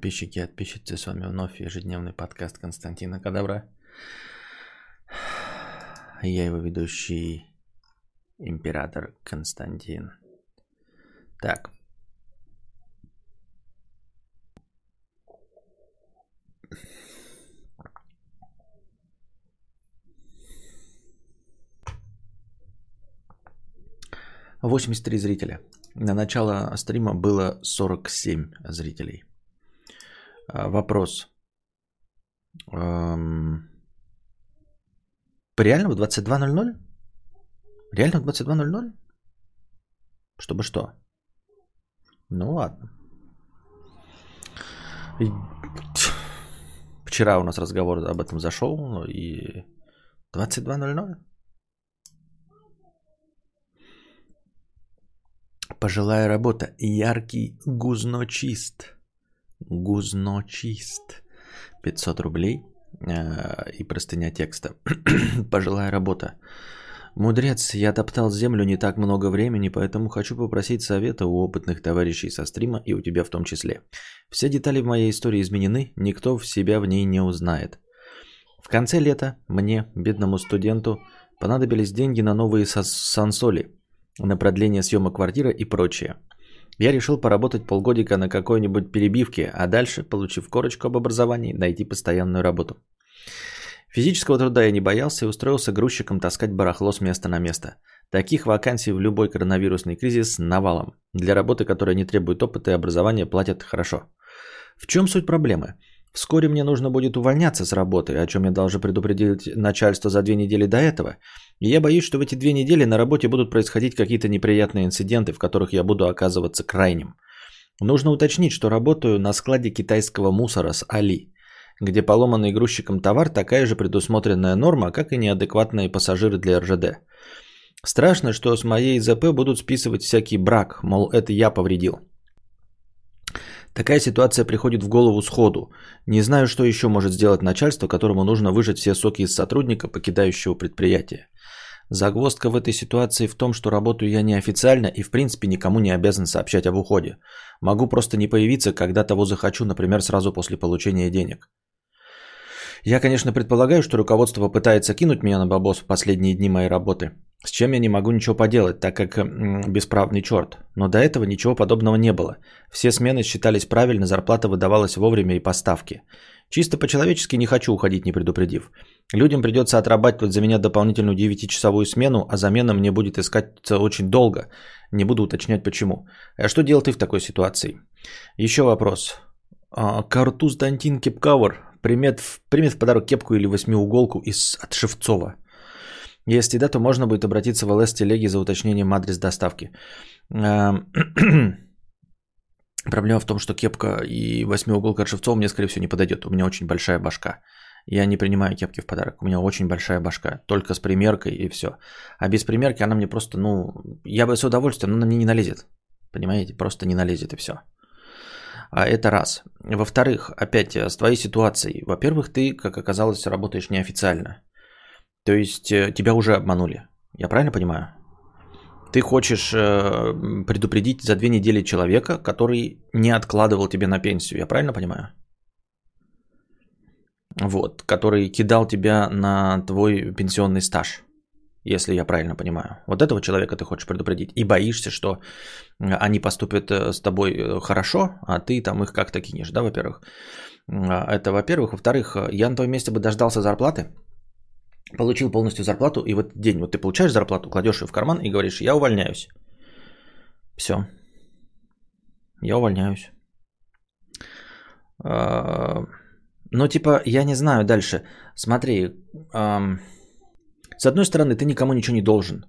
Подписчики и подписчицы, с вами вновь ежедневный подкаст Константина Кадавра. Я его ведущий, император Константин. Так. Восемьдесят три зрителя. На начало стрима было 47 зрителей. А, вопрос. Реально в 22.00? Реально в 22.00? Чтобы что? Ну ладно. Вчера у нас разговор об этом зашел, ну и 22.00? Пожилая работа. Яркий гузночист. Гузночист. 500 рублей э, и простыня текста. Пожилая работа. Мудрец, я топтал землю не так много времени, поэтому хочу попросить совета у опытных товарищей со стрима и у тебя в том числе. Все детали в моей истории изменены, никто в себя в ней не узнает. В конце лета мне, бедному студенту, понадобились деньги на новые сансоли, на продление съема квартиры и прочее. Я решил поработать полгодика на какой-нибудь перебивке, а дальше, получив корочку об образовании, найти постоянную работу. Физического труда я не боялся и устроился грузчиком таскать барахло с места на место. Таких вакансий в любой коронавирусный кризис навалом. Для работы, которая не требует опыта и образования, платят хорошо. В чем суть проблемы? Вскоре мне нужно будет увольняться с работы, о чем я должен предупредить начальство за две недели до этого. И я боюсь, что в эти две недели на работе будут происходить какие-то неприятные инциденты, в которых я буду оказываться крайним. Нужно уточнить, что работаю на складе китайского мусора с Али, где поломанный грузчиком товар такая же предусмотренная норма, как и неадекватные пассажиры для РЖД. Страшно, что с моей ЗП будут списывать всякий брак, мол, это я повредил. Такая ситуация приходит в голову сходу. Не знаю, что еще может сделать начальство, которому нужно выжать все соки из сотрудника, покидающего предприятие. Загвоздка в этой ситуации в том, что работаю я неофициально и в принципе никому не обязан сообщать об уходе. Могу просто не появиться, когда того захочу, например, сразу после получения денег. Я, конечно, предполагаю, что руководство пытается кинуть меня на бабос в последние дни моей работы, с чем я не могу ничего поделать, так как бесправный черт. Но до этого ничего подобного не было. Все смены считались правильно, зарплата выдавалась вовремя и поставки. Чисто по-человечески не хочу уходить, не предупредив. Людям придется отрабатывать за меня дополнительную 9-часовую смену, а замена мне будет искать очень долго. Не буду уточнять почему. А что делал ты в такой ситуации? Еще вопрос. А, Картуз Дантин Кепкавер примет, примет в подарок кепку или восьмиуголку из от Шевцова. Если да, то можно будет обратиться в ЛС телеги за уточнением адрес доставки. Проблема в том, что кепка и восьмиуголка от Шевцова мне, скорее всего, не подойдет. У меня очень большая башка. Я не принимаю кепки в подарок. У меня очень большая башка. Только с примеркой и все. А без примерки она мне просто, ну, я бы с удовольствием, но она мне не налезет. Понимаете? Просто не налезет и все. А это раз. Во-вторых, опять э, с твоей ситуацией. Во-первых, ты, как оказалось, работаешь неофициально. То есть э, тебя уже обманули. Я правильно понимаю? Ты хочешь э, предупредить за две недели человека, который не откладывал тебе на пенсию. Я правильно понимаю? Вот, который кидал тебя на твой пенсионный стаж если я правильно понимаю. Вот этого человека ты хочешь предупредить. И боишься, что они поступят э, с тобой э, хорошо, а ты там их как-то кинешь, да, во-первых. А, это во-первых. Во-вторых, э, я на твоем месте бы дождался зарплаты, получил полностью зарплату, и в этот день вот ты получаешь зарплату, кладешь ее в карман и говоришь, я увольняюсь. Все. Я увольняюсь. А, ну, типа, я не знаю дальше. Смотри, с одной стороны, ты никому ничего не должен.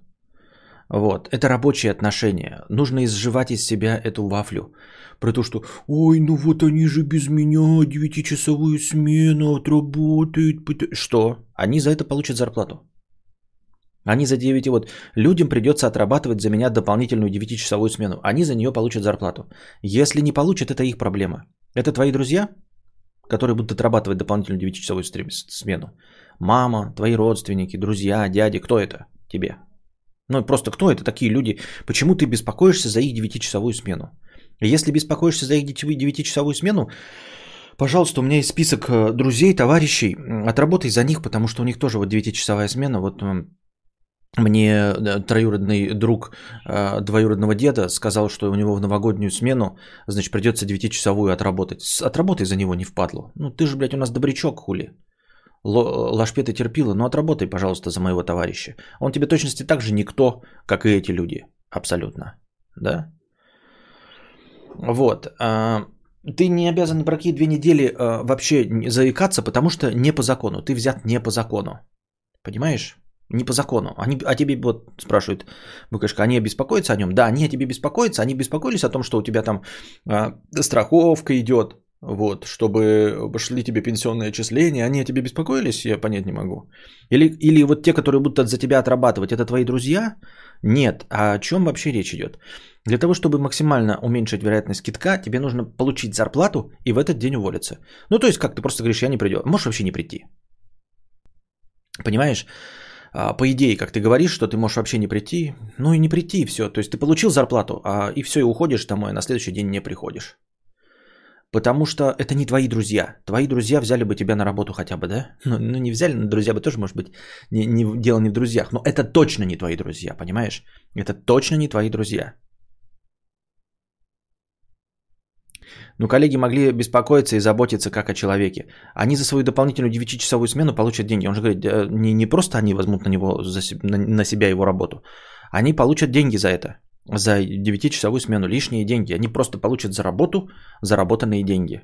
Вот, это рабочие отношения. Нужно изживать из себя эту вафлю. Про то, что «Ой, ну вот они же без меня девятичасовую смену отработают». Что? Они за это получат зарплату. Они за 9, вот людям придется отрабатывать за меня дополнительную 9-часовую смену. Они за нее получат зарплату. Если не получат, это их проблема. Это твои друзья, которые будут отрабатывать дополнительную 9-часовую смену. Мама, твои родственники, друзья, дяди, кто это тебе? Ну просто кто это такие люди? Почему ты беспокоишься за их 9-часовую смену? Если беспокоишься за их 9-часовую смену, Пожалуйста, у меня есть список э, друзей, товарищей. Отработай за них, потому что у них тоже вот 9-часовая смена. Вот мне троюродный друг э, двоюродного деда сказал, что у него в новогоднюю смену, значит, придется 9-часовую отработать. Отработай за него, не впадло. Ну, ты же, блядь, у нас добрячок, хули. Лашпет и терпила, ну отработай, пожалуйста, за моего товарища. Он тебе точности так же никто, как и эти люди. Абсолютно. Да? Вот. А, ты не обязан ни про какие две недели а, вообще заикаться, потому что не по закону. Ты взят не по закону. Понимаешь? Не по закону. Они о тебе вот спрашивают, Букашка, они беспокоятся о нем? Да, они о тебе беспокоятся. Они беспокоились о том, что у тебя там а, страховка идет, вот, чтобы шли тебе пенсионные отчисления, они о тебе беспокоились, я понять не могу. Или, или вот те, которые будут за тебя отрабатывать, это твои друзья? Нет. А о чем вообще речь идет? Для того, чтобы максимально уменьшить вероятность китка, тебе нужно получить зарплату и в этот день уволиться. Ну, то есть, как ты просто говоришь, я не приду. Можешь вообще не прийти. Понимаешь? А, по идее, как ты говоришь, что ты можешь вообще не прийти, ну и не прийти, и все. То есть ты получил зарплату, а, и все, и уходишь домой, а на следующий день не приходишь. Потому что это не твои друзья. Твои друзья взяли бы тебя на работу хотя бы, да? Ну, ну не взяли, но друзья бы тоже, может быть, не, не, дело не в друзьях. Но это точно не твои друзья, понимаешь? Это точно не твои друзья. Ну, коллеги могли беспокоиться и заботиться как о человеке. Они за свою дополнительную 9-часовую смену получат деньги. Он же говорит, не, не просто они возьмут на, него, за, на, на себя его работу. Они получат деньги за это за 9-часовую смену лишние деньги. Они просто получат за работу заработанные деньги.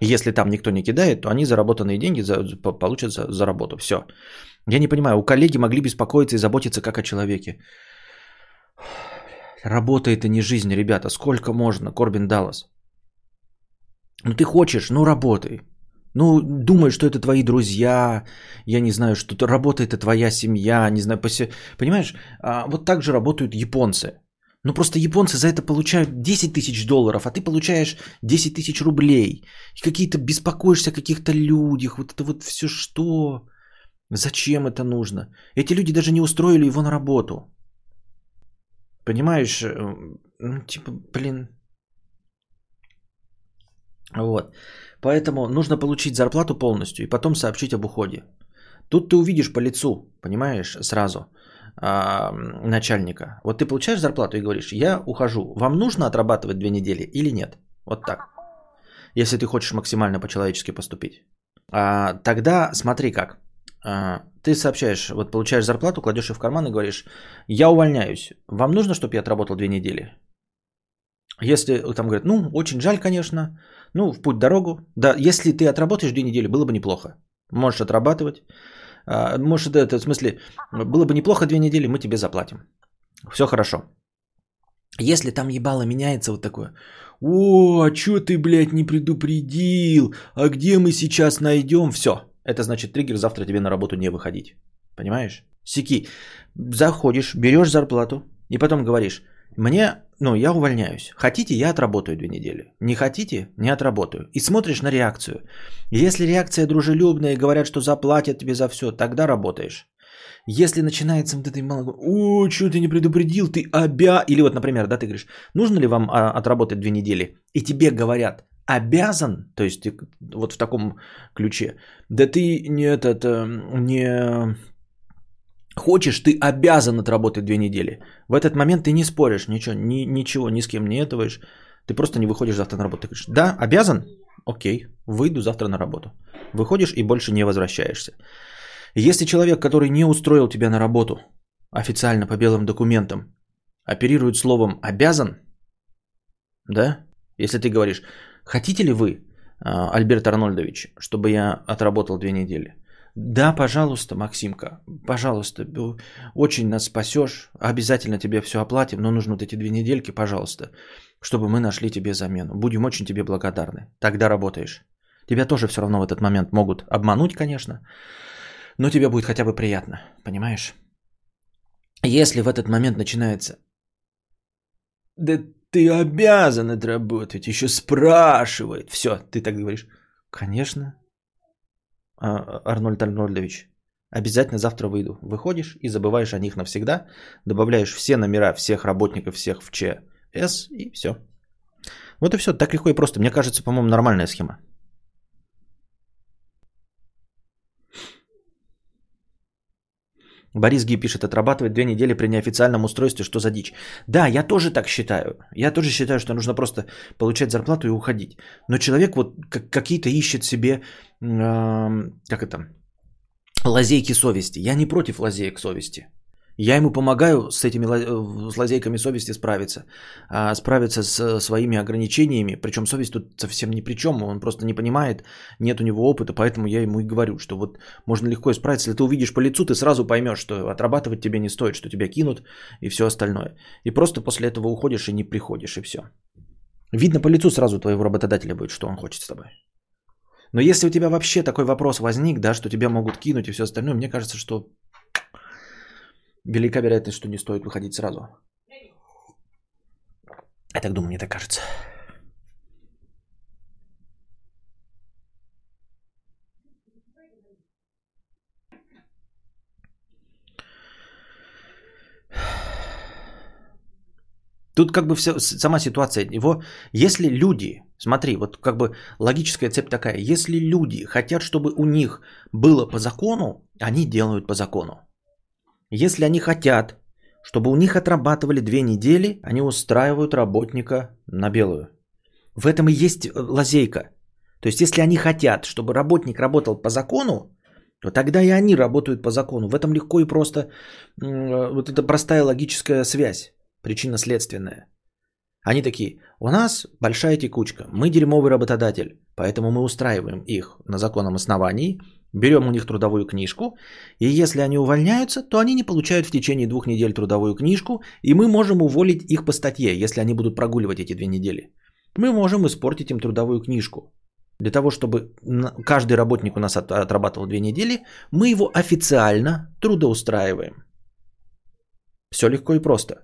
Если там никто не кидает, то они заработанные деньги за, получат за, за работу. Все. Я не понимаю, у коллеги могли беспокоиться и заботиться как о человеке. Работа это не жизнь, ребята. Сколько можно, Корбин Даллас? Ну ты хочешь, ну работай. Ну, думай, что это твои друзья, я не знаю, что то работа это твоя семья, не знаю, посе... понимаешь, а, вот так же работают японцы. Ну просто японцы за это получают 10 тысяч долларов, а ты получаешь 10 тысяч рублей. И какие-то беспокоишься о каких-то людях, вот это вот все что? Зачем это нужно? Эти люди даже не устроили его на работу. Понимаешь, э, ну типа, блин. Вот. Поэтому нужно получить зарплату полностью и потом сообщить об уходе. Тут ты увидишь по лицу, понимаешь, сразу а, начальника. Вот ты получаешь зарплату и говоришь, я ухожу. Вам нужно отрабатывать две недели или нет? Вот так. Если ты хочешь максимально по-человечески поступить. А, тогда смотри как. А, ты сообщаешь, вот получаешь зарплату, кладешь ее в карман и говоришь, я увольняюсь. Вам нужно, чтобы я отработал две недели? Если там говорят, ну, очень жаль, конечно, ну, в путь дорогу. Да, если ты отработаешь две недели, было бы неплохо. Можешь отрабатывать. А, может, это, в смысле, было бы неплохо две недели, мы тебе заплатим. Все хорошо. Если там ебало меняется вот такое, о, а что ты, блядь, не предупредил, а где мы сейчас найдем, все. Это значит триггер завтра тебе на работу не выходить. Понимаешь? Сики, заходишь, берешь зарплату и потом говоришь, мне, ну, я увольняюсь. Хотите, я отработаю две недели. Не хотите, не отработаю. И смотришь на реакцию. Если реакция дружелюбная и говорят, что заплатят тебе за все, тогда работаешь. Если начинается вот этой малого, о, что ты не предупредил, ты обя... Или вот, например, да, ты говоришь, нужно ли вам а, отработать две недели? И тебе говорят, обязан, то есть вот в таком ключе, да ты не этот, э, не Хочешь, ты обязан отработать две недели. В этот момент ты не споришь, ничего, ни, ничего, ни с кем не этоваешь. Ты просто не выходишь завтра на работу. Ты говоришь, да, обязан? Окей, выйду завтра на работу. Выходишь и больше не возвращаешься. Если человек, который не устроил тебя на работу, официально по белым документам, оперирует словом «обязан», да, если ты говоришь, хотите ли вы, а, Альберт Арнольдович, чтобы я отработал две недели – да, пожалуйста, Максимка, пожалуйста, очень нас спасешь, обязательно тебе все оплатим, но нужно вот эти две недельки, пожалуйста, чтобы мы нашли тебе замену. Будем очень тебе благодарны. Тогда работаешь. Тебя тоже все равно в этот момент могут обмануть, конечно, но тебе будет хотя бы приятно, понимаешь? Если в этот момент начинается, да ты обязан отработать, еще спрашивает, все, ты так говоришь, конечно, Арнольд Арнольдович, обязательно завтра выйду. Выходишь и забываешь о них навсегда, добавляешь все номера всех работников, всех в ЧС и все. Вот и все, так легко и просто. Мне кажется, по-моему, нормальная схема. Борис Ги пишет, отрабатывать две недели при неофициальном устройстве, что за дичь. Да, я тоже так считаю. Я тоже считаю, что нужно просто получать зарплату и уходить. Но человек вот какие-то ищет себе, э, как это, лазейки совести. Я не против лазеек совести. Я ему помогаю с этими с лазейками совести справиться, а справиться с своими ограничениями. Причем совесть тут совсем ни при чем, он просто не понимает, нет у него опыта, поэтому я ему и говорю, что вот можно легко исправиться. Если ты увидишь по лицу, ты сразу поймешь, что отрабатывать тебе не стоит, что тебя кинут и все остальное. И просто после этого уходишь и не приходишь, и все. Видно по лицу сразу твоего работодателя будет, что он хочет с тобой. Но если у тебя вообще такой вопрос возник, да, что тебя могут кинуть и все остальное, мне кажется, что велика вероятность, что не стоит выходить сразу. Я так думаю, мне так кажется. Тут как бы все, сама ситуация его, если люди, смотри, вот как бы логическая цепь такая, если люди хотят, чтобы у них было по закону, они делают по закону. Если они хотят, чтобы у них отрабатывали две недели, они устраивают работника на белую. В этом и есть э, лазейка. То есть, если они хотят, чтобы работник работал по закону, то тогда и они работают по закону. В этом легко и просто, э, вот это простая логическая связь, причинно-следственная. Они такие, у нас большая текучка, мы дерьмовый работодатель, поэтому мы устраиваем их на законном основании, Берем у них трудовую книжку, и если они увольняются, то они не получают в течение двух недель трудовую книжку, и мы можем уволить их по статье, если они будут прогуливать эти две недели. Мы можем испортить им трудовую книжку. Для того, чтобы каждый работник у нас отрабатывал две недели, мы его официально трудоустраиваем. Все легко и просто.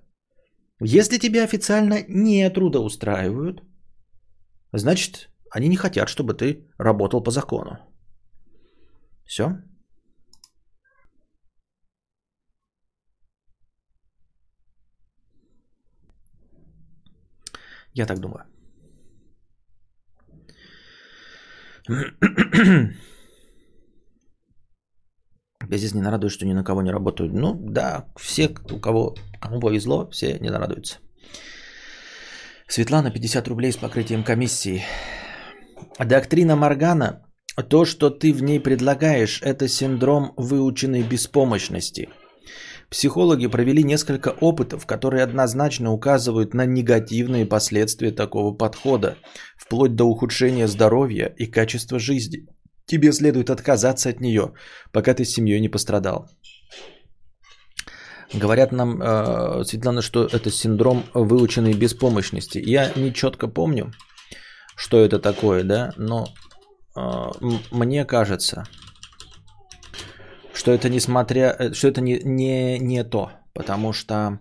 Если тебя официально не трудоустраивают, значит, они не хотят, чтобы ты работал по закону. Все? Я так думаю. Бездец не нарадует, что ни на кого не работают. Ну да, все, у кого кому повезло, все не нарадуются. Светлана, 50 рублей с покрытием комиссии. Доктрина Маргана то, что ты в ней предлагаешь, это синдром выученной беспомощности. Психологи провели несколько опытов, которые однозначно указывают на негативные последствия такого подхода, вплоть до ухудшения здоровья и качества жизни. Тебе следует отказаться от нее, пока ты с семьей не пострадал. Говорят нам, э, Светлана, что это синдром выученной беспомощности. Я не четко помню, что это такое, да, но мне кажется, что это несмотря, э, что это не, не, не то, потому что,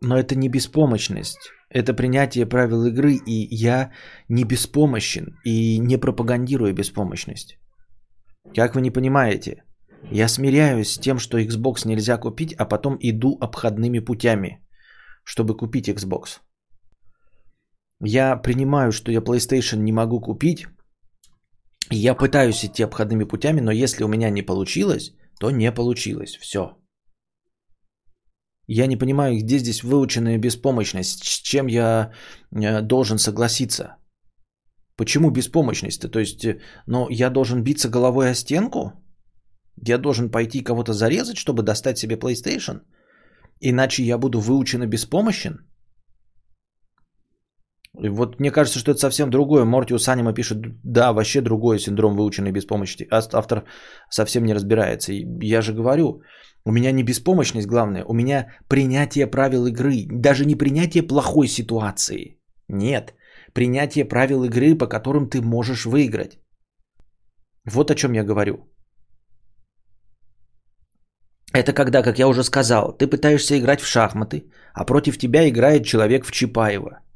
но это не беспомощность, это принятие правил игры, и я не беспомощен и не пропагандирую беспомощность. Как вы не понимаете, я смиряюсь с тем, что Xbox нельзя купить, а потом иду обходными путями, чтобы купить Xbox. Я принимаю, что я PlayStation не могу купить, я пытаюсь идти обходными путями, но если у меня не получилось, то не получилось. Все. Я не понимаю, где здесь выученная беспомощность, с чем я э, должен согласиться. Почему беспомощность-то? То есть, ну, я должен биться головой о стенку? Я должен пойти кого-то зарезать, чтобы достать себе PlayStation? Иначе я буду выученно беспомощен? Вот мне кажется, что это совсем другое. Мортиус Анима пишет, да, вообще другой синдром выученной беспомощности. А автор совсем не разбирается. И я же говорю, у меня не беспомощность главное, у меня принятие правил игры. Даже не принятие плохой ситуации. Нет, принятие правил игры, по которым ты можешь выиграть. Вот о чем я говорю. Это когда, как я уже сказал, ты пытаешься играть в шахматы, а против тебя играет человек в Чапаева –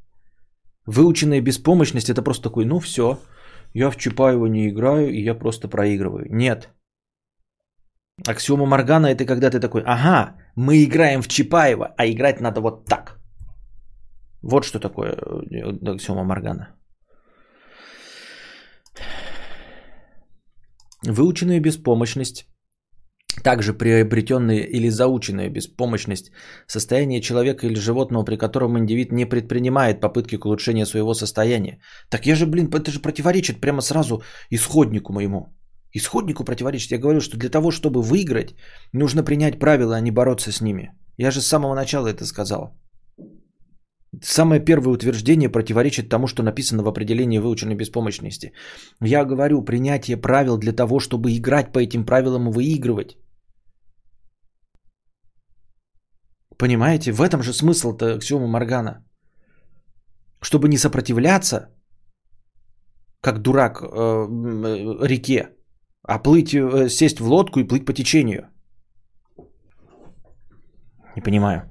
Выученная беспомощность это просто такой, ну все, я в Чапаева не играю, и я просто проигрываю. Нет. Аксиома Моргана это когда ты такой, ага, мы играем в Чапаева, а играть надо вот так. Вот что такое э, аксиома Моргана. Выученная беспомощность также приобретенная или заученная беспомощность, состояние человека или животного, при котором индивид не предпринимает попытки к улучшению своего состояния. Так я же, блин, это же противоречит прямо сразу исходнику моему. Исходнику противоречит. Я говорю, что для того, чтобы выиграть, нужно принять правила, а не бороться с ними. Я же с самого начала это сказал. Самое первое утверждение противоречит тому, что написано в определении выученной беспомощности. Я говорю, принятие правил для того, чтобы играть по этим правилам и выигрывать. Понимаете, в этом же смысл-то Ксиома Моргана. Чтобы не сопротивляться, как дурак э, реке, а плыть, э, сесть в лодку и плыть по течению. Не понимаю.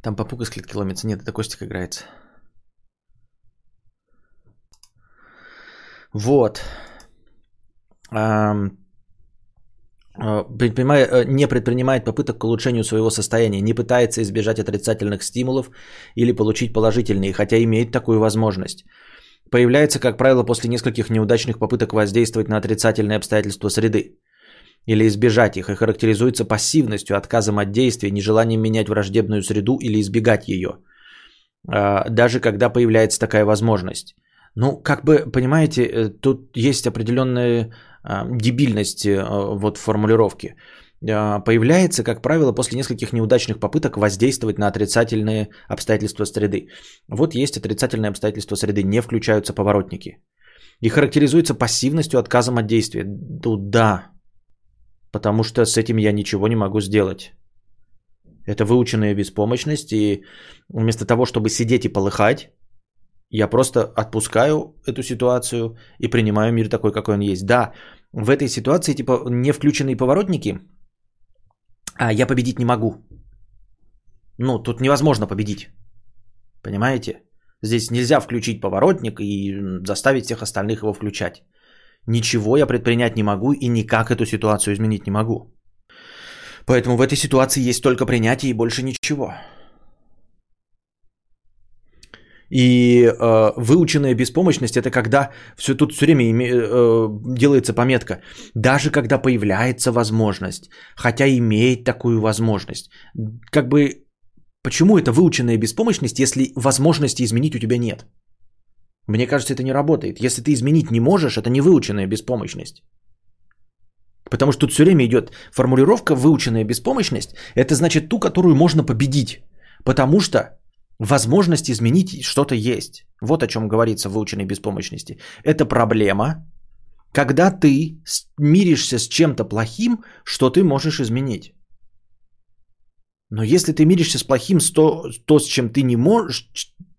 Там попуг из клетки ломится. Нет, это Костик играется. Вот. Э, не предпринимает попыток к улучшению своего состояния, не пытается избежать отрицательных стимулов или получить положительные, хотя имеет такую возможность. Появляется, как правило, после нескольких неудачных попыток воздействовать на отрицательные обстоятельства среды или избежать их и характеризуется пассивностью, отказом от действий, нежеланием менять враждебную среду или избегать ее, а, даже когда появляется такая возможность. Ну, как бы, понимаете, э, тут есть определенная а, дебильность э, вот в формулировке. А, появляется, как правило, после нескольких неудачных попыток воздействовать на отрицательные обстоятельства среды. Вот есть отрицательные обстоятельства среды, не включаются поворотники. И характеризуется пассивностью, отказом от действия. Ну да, потому что с этим я ничего не могу сделать. Это выученная беспомощность, и вместо того, чтобы сидеть и полыхать, я просто отпускаю эту ситуацию и принимаю мир такой, какой он есть. Да, в этой ситуации типа не включенные поворотники, а я победить не могу. Ну, тут невозможно победить. Понимаете? Здесь нельзя включить поворотник и заставить всех остальных его включать. Ничего я предпринять не могу и никак эту ситуацию изменить не могу. Поэтому в этой ситуации есть только принятие и больше ничего. И э, выученная беспомощность это когда все тут все время име, э, делается пометка. Даже когда появляется возможность, хотя имеет такую возможность. Как бы почему это выученная беспомощность, если возможности изменить у тебя нет? Мне кажется, это не работает. Если ты изменить не можешь, это не выученная беспомощность. Потому что тут все время идет формулировка выученная беспомощность. Это значит ту, которую можно победить. Потому что возможность изменить что-то есть. Вот о чем говорится в выученной беспомощности. Это проблема, когда ты миришься с чем-то плохим, что ты можешь изменить. Но если ты миришься с плохим, то, то с чем ты не можешь,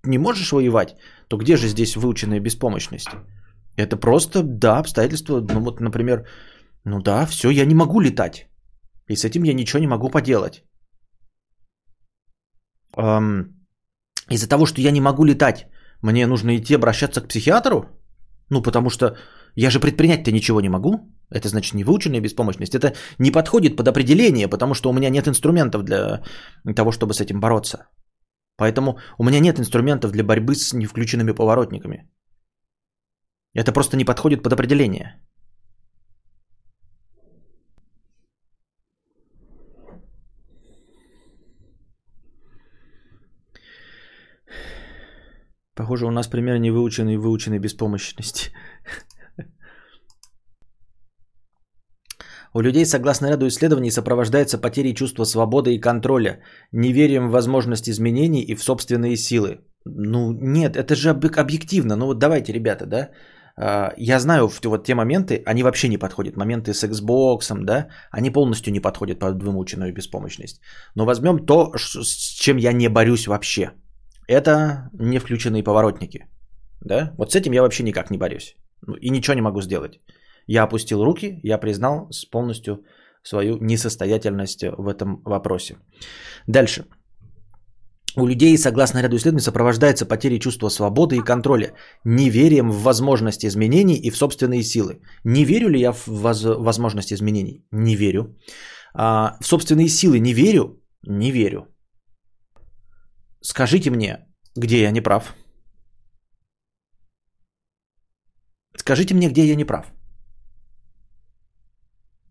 не можешь воевать, то где же здесь выученная беспомощность? Это просто, да, обстоятельства, ну вот, например, ну да, все, я не могу летать. И с этим я ничего не могу поделать. Из-за того, что я не могу летать, мне нужно идти обращаться к психиатру? Ну, потому что я же предпринять-то ничего не могу. Это значит не выученная беспомощность. Это не подходит под определение, потому что у меня нет инструментов для того, чтобы с этим бороться. Поэтому у меня нет инструментов для борьбы с невключенными поворотниками. Это просто не подходит под определение. Похоже, у нас пример невыученной выученной беспомощности. У людей, согласно ряду исследований, сопровождается потерей чувства свободы и контроля, неверием в возможность изменений и в собственные силы. Ну нет, это же объективно. Ну вот давайте, ребята, да. А, я знаю, вот те моменты, они вообще не подходят. Моменты с Xbox, да, они полностью не подходят под вымученную беспомощность. Но возьмем то, с чем я не борюсь вообще. Это не включенные поворотники. Да? Вот с этим я вообще никак не борюсь. Ну, и ничего не могу сделать. Я опустил руки, я признал с полностью свою несостоятельность в этом вопросе. Дальше. У людей, согласно ряду исследований, сопровождается потерей чувства свободы и контроля, неверием в возможность изменений и в собственные силы. Не верю ли я в воз- возможность изменений? Не верю. А, в собственные силы не верю? Не верю. Скажите мне, где я не прав? Скажите мне, где я не прав.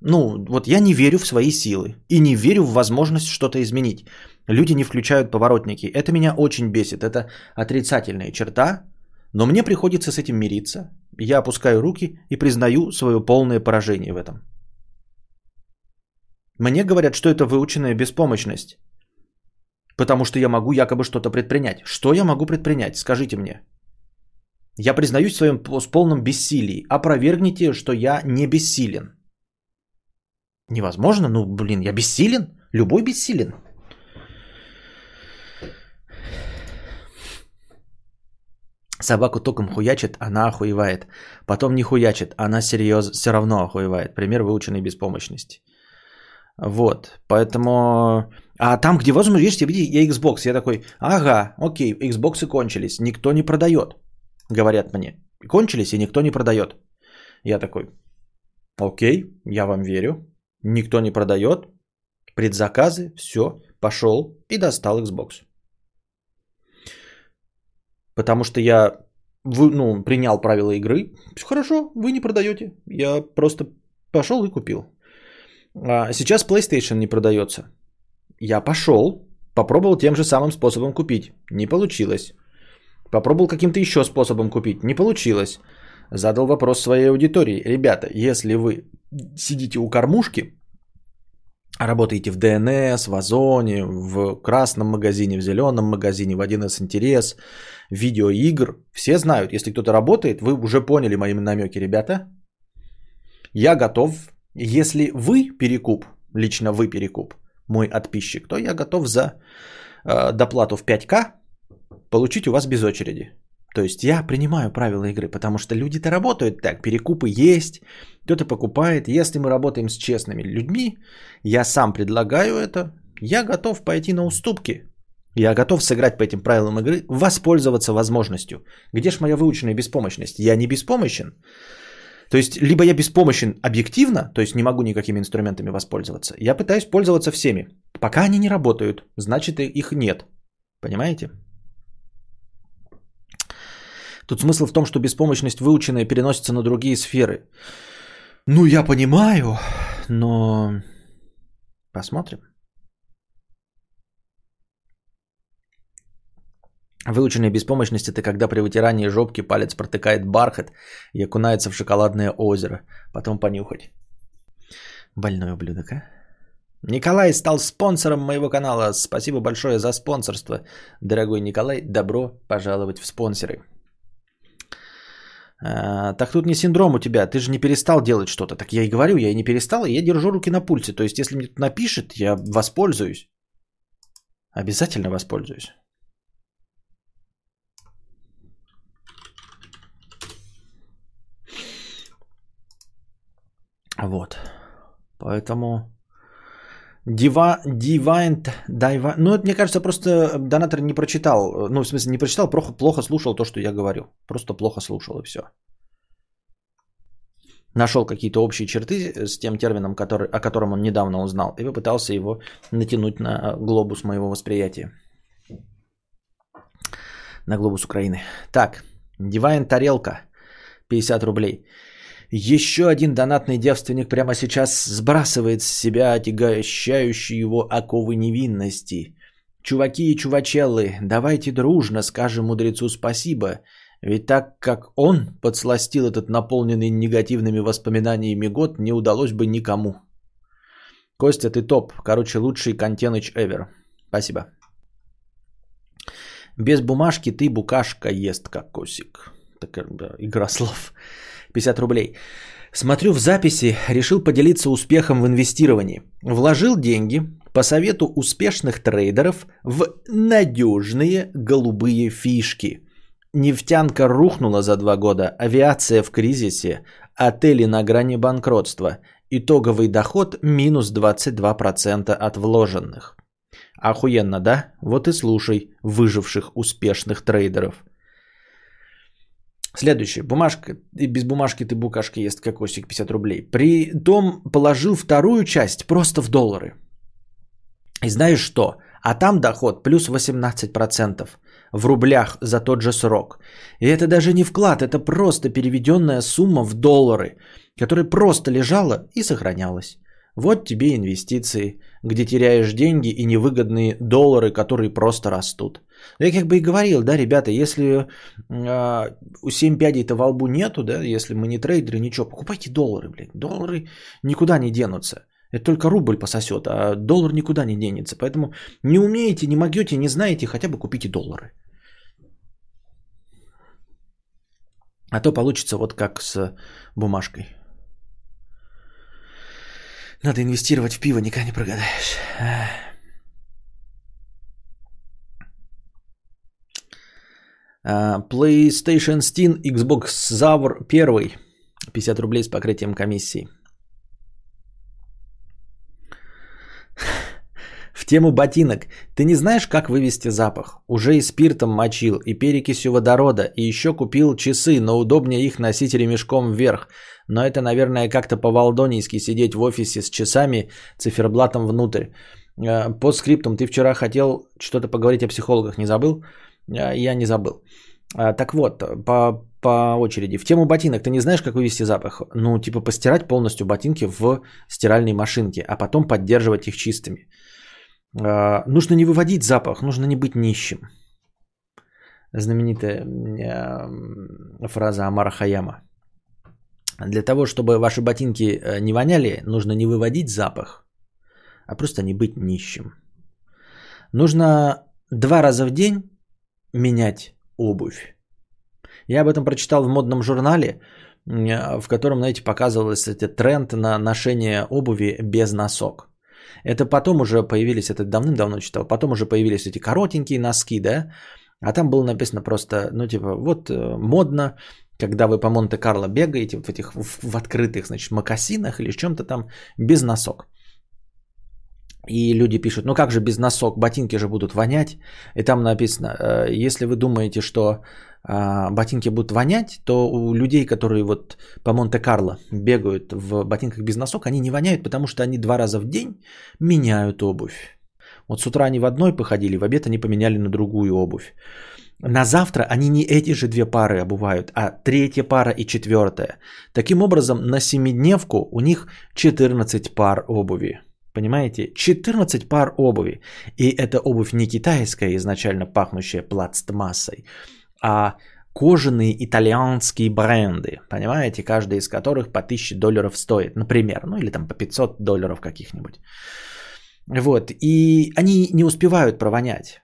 Ну, вот я не верю в свои силы и не верю в возможность что-то изменить. Люди не включают поворотники. Это меня очень бесит. Это отрицательная черта, но мне приходится с этим мириться. Я опускаю руки и признаю свое полное поражение в этом. Мне говорят, что это выученная беспомощность. Потому что я могу якобы что-то предпринять. Что я могу предпринять? Скажите мне. Я признаюсь в своем полном бессилии. Опровергните, что я не бессилен. Невозможно? Ну, блин, я бессилен? Любой бессилен. Собаку током хуячит, она охуевает. Потом не хуячит, она серьезно, все равно охуевает. Пример выученной беспомощности. Вот, поэтому... А там, где возможно, видите, видите, я Xbox, я такой, ага, окей, Xbox кончились, никто не продает, говорят мне. Кончились, и никто не продает. Я такой, окей, я вам верю, никто не продает, предзаказы, все, пошел и достал Xbox. Потому что я ну, принял правила игры. Все хорошо, вы не продаете. Я просто пошел и купил. А сейчас PlayStation не продается. Я пошел, попробовал тем же самым способом купить. Не получилось. Попробовал каким-то еще способом купить. Не получилось. Задал вопрос своей аудитории. Ребята, если вы сидите у кормушки, работаете в ДНС, в Озоне, в красном магазине, в зеленом магазине, в 1С интерес, видеоигр, все знают, если кто-то работает, вы уже поняли мои намеки, ребята. Я готов, если вы перекуп, лично вы перекуп, мой подписчик, то я готов за э, доплату в 5К получить у вас без очереди. То есть я принимаю правила игры, потому что люди-то работают так, перекупы есть, кто-то покупает. Если мы работаем с честными людьми, я сам предлагаю это, я готов пойти на уступки. Я готов сыграть по этим правилам игры, воспользоваться возможностью. Где ж моя выученная беспомощность? Я не беспомощен. То есть, либо я беспомощен объективно, то есть не могу никакими инструментами воспользоваться. Я пытаюсь пользоваться всеми. Пока они не работают, значит их нет. Понимаете? Тут смысл в том, что беспомощность выученная переносится на другие сферы. Ну, я понимаю, но посмотрим. Выученная беспомощность – это когда при вытирании жопки палец протыкает бархат и окунается в шоколадное озеро. Потом понюхать. Больной ублюдок, а? Николай стал спонсором моего канала. Спасибо большое за спонсорство. Дорогой Николай, добро пожаловать в спонсоры. А, так тут не синдром у тебя, ты же не перестал делать что-то. Так я и говорю, я и не перестал, и я держу руки на пульсе. То есть, если мне тут напишет, я воспользуюсь. Обязательно воспользуюсь. Вот. Поэтому Дива, Divine, Divine, ну это мне кажется просто донатор не прочитал, ну в смысле не прочитал, плохо, плохо слушал то, что я говорю, просто плохо слушал и все. Нашел какие-то общие черты с тем термином, который, о котором он недавно узнал, и попытался его натянуть на глобус моего восприятия. На глобус Украины. Так, Divine тарелка, 50 рублей. Еще один донатный девственник прямо сейчас сбрасывает с себя отягощающие его оковы невинности. Чуваки и чувачеллы, давайте дружно скажем мудрецу спасибо, ведь так как он подсластил этот наполненный негативными воспоминаниями год, не удалось бы никому. Костя, ты топ. Короче, лучший контеныч ever. Спасибо. Без бумажки ты букашка ест как косик. Так, да, игра слов. 50 рублей. Смотрю в записи, решил поделиться успехом в инвестировании. Вложил деньги по совету успешных трейдеров в надежные голубые фишки. Нефтянка рухнула за два года, авиация в кризисе, отели на грани банкротства. Итоговый доход минус 22% от вложенных. Охуенно, да? Вот и слушай выживших успешных трейдеров – Следующее. Бумажка. И без бумажки ты букашки ест кокосик 50 рублей. При том положил вторую часть просто в доллары. И знаешь что? А там доход плюс 18%. в рублях за тот же срок. И это даже не вклад, это просто переведенная сумма в доллары, которая просто лежала и сохранялась. Вот тебе инвестиции, где теряешь деньги и невыгодные доллары, которые просто растут. Я как бы и говорил, да, ребята, если э, у 7 пядей-то во лбу нету, да, если мы не трейдеры, ничего, покупайте доллары, блядь. Доллары никуда не денутся. Это только рубль пососет, а доллар никуда не денется. Поэтому не умеете, не могете, не знаете, хотя бы купите доллары. А то получится вот как с бумажкой. Надо инвестировать в пиво, никогда не прогадаешь. PlayStation Steam Xbox Zavr 1. 50 рублей с покрытием комиссии. В тему ботинок. Ты не знаешь, как вывести запах? Уже и спиртом мочил, и перекисью водорода, и еще купил часы, но удобнее их носить ремешком вверх. Но это, наверное, как-то по-валдонийски сидеть в офисе с часами, циферблатом внутрь. Э, по скриптум, ты вчера хотел что-то поговорить о психологах, не забыл? Э, я не забыл. Э, так вот, по, по очереди. В тему ботинок ты не знаешь, как вывести запах? Ну, типа постирать полностью ботинки в стиральной машинке, а потом поддерживать их чистыми. Нужно не выводить запах, нужно не быть нищим. Знаменитая фраза Амара Хаяма. Для того, чтобы ваши ботинки э, не воняли, нужно не выводить запах, а просто не быть нищим. Нужно два раза в день менять обувь. Я об этом прочитал в модном журнале, э, в котором, знаете, показывался этот тренд на ношение обуви без носок. Это потом уже появились, это давным-давно читал, потом уже появились эти коротенькие носки, да, а там было написано просто, ну, типа, вот э, модно когда вы по Монте-Карло бегаете в этих в, в открытых, значит, макасинах или чем-то там без носок. И люди пишут, ну как же без носок, ботинки же будут вонять. И там написано, «Э, если вы думаете, что а, ботинки будут вонять, то у людей, которые вот по Монте-Карло бегают в ботинках без носок, они не воняют, потому что они два раза в день меняют обувь. Вот с утра они в одной походили, в обед они поменяли на другую обувь. На завтра они не эти же две пары обувают, а третья пара и четвертая. Таким образом, на семидневку у них 14 пар обуви. Понимаете? 14 пар обуви. И эта обувь не китайская, изначально пахнущая пластмассой, а кожаные итальянские бренды, понимаете, каждый из которых по 1000 долларов стоит, например, ну или там по 500 долларов каких-нибудь. Вот, и они не успевают провонять.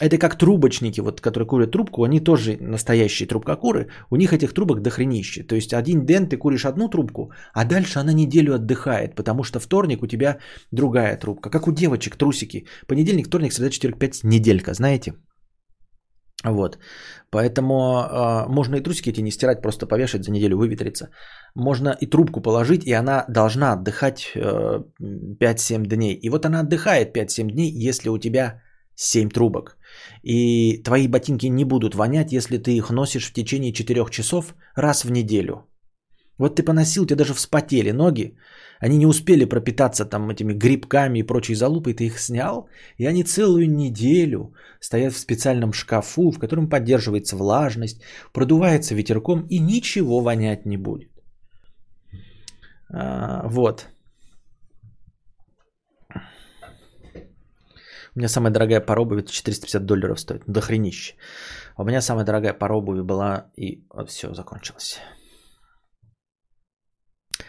Это как трубочники, вот, которые курят трубку, они тоже настоящие трубкокуры, у них этих трубок дохренище. То есть один день ты куришь одну трубку, а дальше она неделю отдыхает, потому что вторник у тебя другая трубка. Как у девочек трусики. Понедельник, вторник, среда, четверг, пять, неделька, знаете? Вот. Поэтому э, можно и трусики эти не стирать, просто повешать за неделю, выветриться. Можно и трубку положить, и она должна отдыхать э, 5-7 дней. И вот она отдыхает 5-7 дней, если у тебя 7 трубок. И твои ботинки не будут вонять, если ты их носишь в течение 4 часов раз в неделю. Вот ты поносил, тебе даже вспотели ноги, они не успели пропитаться там этими грибками и прочей залупой, ты их снял, и они целую неделю стоят в специальном шкафу, в котором поддерживается влажность, продувается ветерком и ничего вонять не будет. А, вот. У меня самая дорогая пара обуви 450 долларов стоит. До хренище. У меня самая дорогая пара обуви была и вот все, закончилось.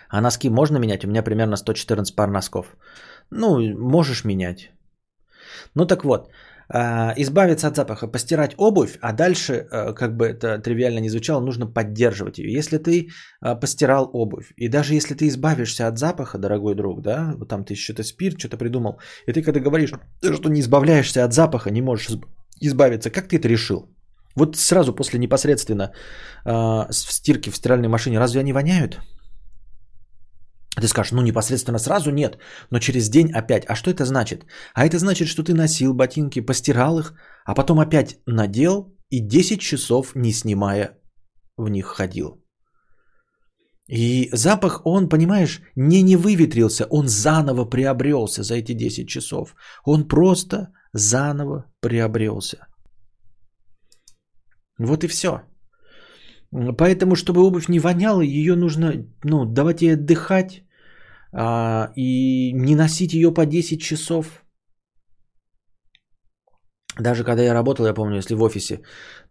А носки можно менять? У меня примерно 114 пар носков. Ну, можешь менять. Ну так вот, а, избавиться от запаха, постирать обувь, а дальше, э, как бы это тривиально не звучало, нужно поддерживать ее. Если ты а, постирал обувь, и даже если ты избавишься от запаха, дорогой друг, да, вот там ты что-то спирт, что-то придумал, и ты когда говоришь, что не избавляешься от запаха, не можешь избавиться, как ты это решил? Вот сразу после непосредственно э, стирки в стиральной машине, разве они воняют? Ты скажешь, ну непосредственно сразу нет, но через день опять. А что это значит? А это значит, что ты носил ботинки, постирал их, а потом опять надел и 10 часов не снимая в них ходил. И запах, он, понимаешь, не не выветрился, он заново приобрелся за эти 10 часов. Он просто заново приобрелся. Вот и все. Поэтому, чтобы обувь не воняла, ее нужно ну, давать ей отдыхать а, и не носить ее по 10 часов. Даже когда я работал, я помню, если в офисе,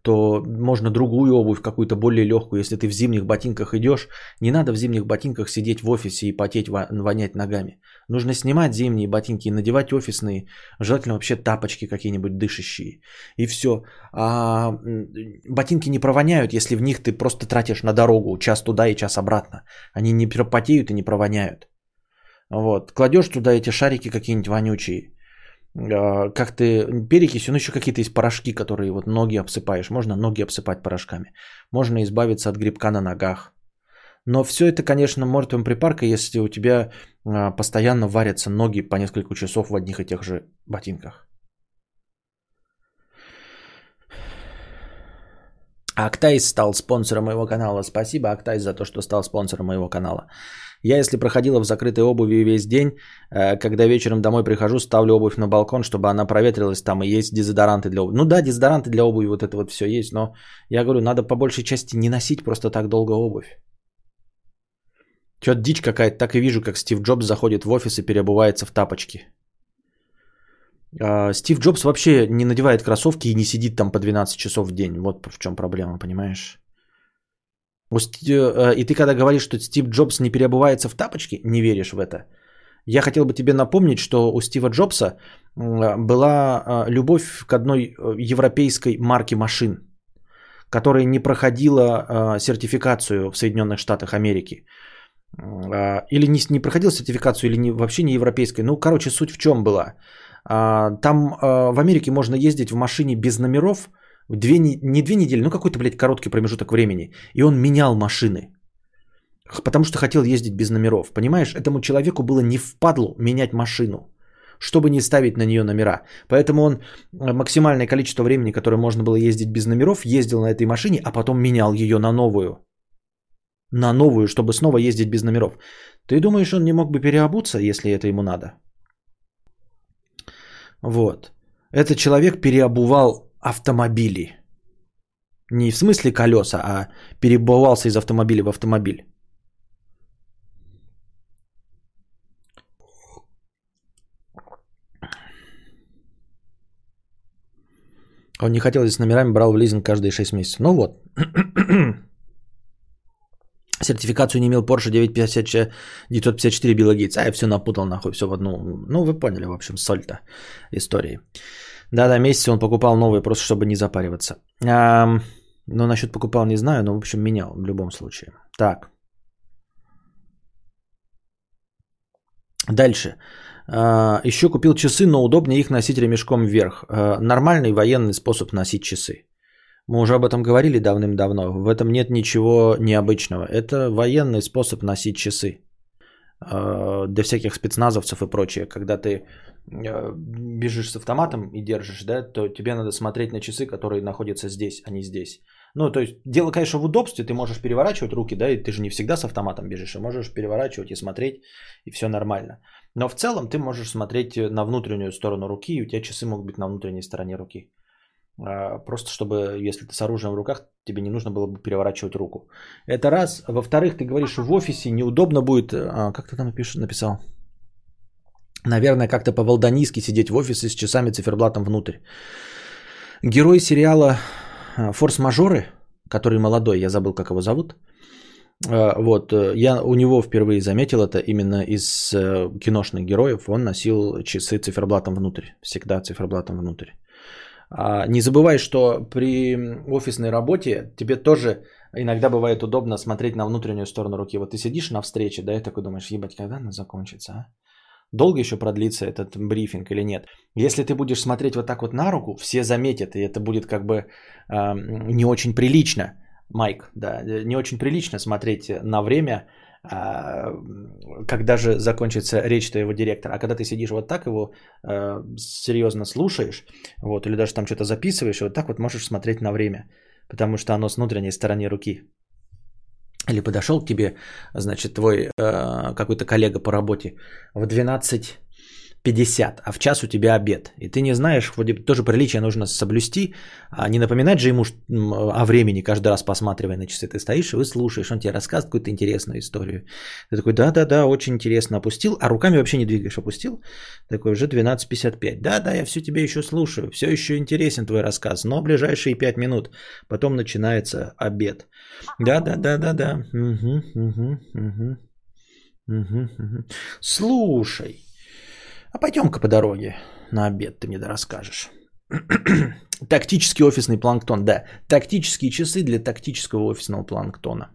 то можно другую обувь, какую-то более легкую. Если ты в зимних ботинках идешь, не надо в зимних ботинках сидеть в офисе и потеть, вонять ногами. Нужно снимать зимние ботинки и надевать офисные, желательно вообще тапочки какие-нибудь дышащие. И все. А ботинки не провоняют, если в них ты просто тратишь на дорогу час туда и час обратно. Они не потеют и не провоняют. Вот. Кладешь туда эти шарики какие-нибудь вонючие а, как ты перекись, ну еще какие-то есть порошки, которые вот ноги обсыпаешь. Можно ноги обсыпать порошками. Можно избавиться от грибка на ногах. Но все это, конечно, мертвому припарка, если у тебя а, постоянно варятся ноги по несколько часов в одних и тех же ботинках. Актайс стал спонсором моего канала. Спасибо, Актайс, за то, что стал спонсором моего канала. Я, если проходила в закрытой обуви весь день, э, когда вечером домой прихожу, ставлю обувь на балкон, чтобы она проветрилась там, и есть дезодоранты для обуви. Ну да, дезодоранты для обуви, вот это вот все есть, но я говорю, надо по большей части не носить просто так долго обувь. Что-то дичь какая-то, так и вижу, как Стив Джобс заходит в офис и переобувается в тапочки. А, Стив Джобс вообще не надевает кроссовки и не сидит там по 12 часов в день. Вот в чем проблема, понимаешь? Э, и ты когда говоришь, что Стив Джобс не переобувается в тапочки, не веришь в это. Я хотел бы тебе напомнить, что у Стива Джобса была а, любовь к одной э, европейской марке машин, которая не проходила сертификацию в Соединенных Штатах Америки. А, или не, не проходила сертификацию, или не, вообще не европейской. Ну, короче, суть в чем была. Там в Америке можно ездить в машине без номеров – Две, не две недели, ну какой-то, блядь, короткий промежуток времени. И он менял машины. Потому что хотел ездить без номеров. Понимаешь, этому человеку было не впадло менять машину чтобы не ставить на нее номера. Поэтому он максимальное количество времени, которое можно было ездить без номеров, ездил на этой машине, а потом менял ее на новую. На новую, чтобы снова ездить без номеров. Ты думаешь, он не мог бы переобуться, если это ему надо? Вот. Этот человек переобувал автомобили. Не в смысле колеса, а перебывался из автомобиля в автомобиль. Он не хотел с номерами, брал в лизинг каждые 6 месяцев. Ну вот. Сертификацию не имел Porsche 954, 954 Билла Гейтс. А, я все напутал нахуй, все в одну. Ну, вы поняли, в общем, соль-то истории. Да-да, месяц он покупал новые, просто чтобы не запариваться. А, ну, насчет покупал не знаю, но, в общем, менял в любом случае. Так. Дальше. А, еще купил часы, но удобнее их носить ремешком вверх. А, нормальный военный способ носить часы. Мы уже об этом говорили давным-давно. В этом нет ничего необычного. Это военный способ носить часы. А, для всяких спецназовцев и прочее. Когда ты Э, бежишь с автоматом и держишь, да, то тебе надо смотреть на часы, которые находятся здесь, а не здесь. Ну, то есть, дело, конечно, в удобстве, ты можешь переворачивать руки, да, и ты же не всегда с автоматом бежишь, а можешь переворачивать и смотреть, и все нормально. Но в целом ты можешь смотреть на внутреннюю сторону руки, и у тебя часы могут быть на внутренней стороне руки. А, просто чтобы, если ты с оружием в руках, тебе не нужно было бы переворачивать руку. Это раз. Во-вторых, ты говоришь, в офисе неудобно будет, а, как ты там написал? Наверное, как-то по-волданийски сидеть в офисе с часами циферблатом внутрь. Герой сериала э, «Форс-мажоры», который молодой, я забыл, как его зовут. Э, вот, э, я у него впервые заметил это именно из киношных героев. Он носил часы циферблатом внутрь. Всегда циферблатом внутрь. А, не забывай, что при офисной работе тебе тоже иногда бывает удобно смотреть на внутреннюю сторону руки. Вот ты сидишь на встрече, да, и такой думаешь, ебать, когда она закончится, а? долго еще продлится этот брифинг или нет. Если ты будешь смотреть вот так вот на руку, все заметят, и это будет как бы э, не очень прилично, Майк, да, не очень прилично смотреть на время, когда же закончится речь твоего директора. А когда ты сидишь вот так его э, серьезно слушаешь, вот, или даже там что-то записываешь, вот так вот можешь смотреть на время, потому что оно с внутренней стороны руки. Или подошел к тебе, значит, твой э, какой-то коллега по работе в 12 50, а в час у тебя обед. И ты не знаешь, вроде тоже приличие нужно соблюсти, а не напоминать же ему о времени, каждый раз посматривая на часы. Ты стоишь и вы слушаешь, он тебе рассказывает какую-то интересную историю. Ты такой, да-да-да, очень интересно, опустил, а руками вообще не двигаешь, опустил. Такой, уже 12.55. Да-да, я все тебя еще слушаю, все еще интересен твой рассказ, но ближайшие 5 минут, потом начинается обед. Да-да-да-да-да. Угу, угу, угу. Угу, угу. Слушай, а пойдем-ка по дороге на обед, ты мне да расскажешь. Тактический офисный планктон, да. Тактические часы для тактического офисного планктона.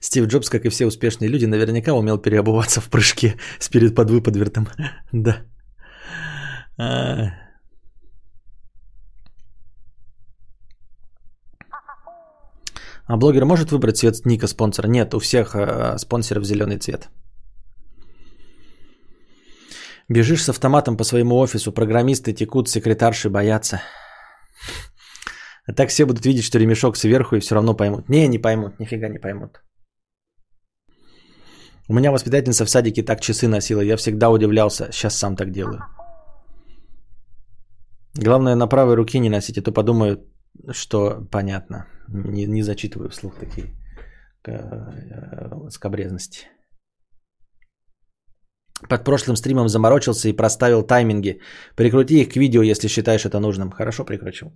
Стив Джобс, как и все успешные люди, наверняка умел переобуваться в прыжке с перед подвыподвертом. да. А, блогер может выбрать цвет ника спонсора? Нет, у всех э, спонсоров зеленый цвет. Бежишь с автоматом по своему офису, программисты текут, секретарши боятся. А так все будут видеть, что ремешок сверху и все равно поймут. Не, не поймут, нифига не поймут. У меня воспитательница в садике так часы носила, я всегда удивлялся, сейчас сам так делаю. Главное на правой руке не носить, а то подумают, что понятно. Не, не зачитываю вслух такие э, скобрезности. Под прошлым стримом заморочился и проставил тайминги. Прикрути их к видео, если считаешь это нужным. Хорошо прикручу.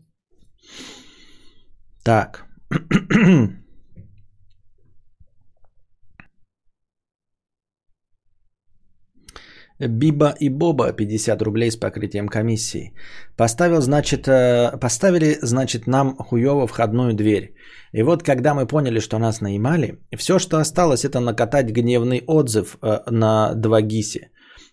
Так. Биба и Боба 50 рублей с покрытием комиссии. Поставил, значит, э, поставили, значит, нам хуево входную дверь. И вот когда мы поняли, что нас наимали, все, что осталось, это накатать гневный отзыв э, на 2GIS.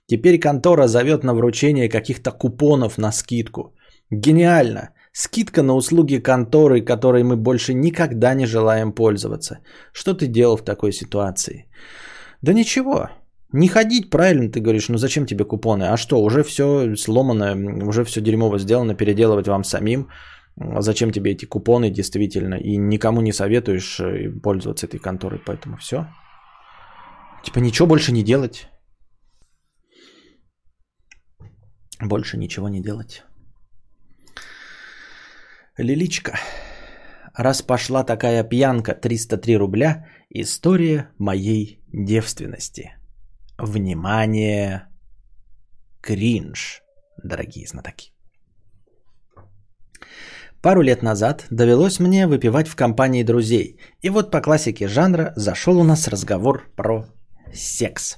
Теперь контора зовет на вручение каких-то купонов на скидку. Гениально! Скидка на услуги конторы, которой мы больше никогда не желаем пользоваться. Что ты делал в такой ситуации? Да ничего. Не ходить, правильно ты говоришь, ну зачем тебе купоны? А что, уже все сломано, уже все дерьмово сделано, переделывать вам самим. Зачем тебе эти купоны действительно? И никому не советуешь э, пользоваться этой конторой, поэтому все. Типа ничего больше не делать. Больше ничего не делать. Лиличка. Раз пошла такая пьянка, 303 рубля, история моей девственности. Внимание! Кринж, дорогие знатоки. Пару лет назад довелось мне выпивать в компании друзей. И вот по классике жанра зашел у нас разговор про секс.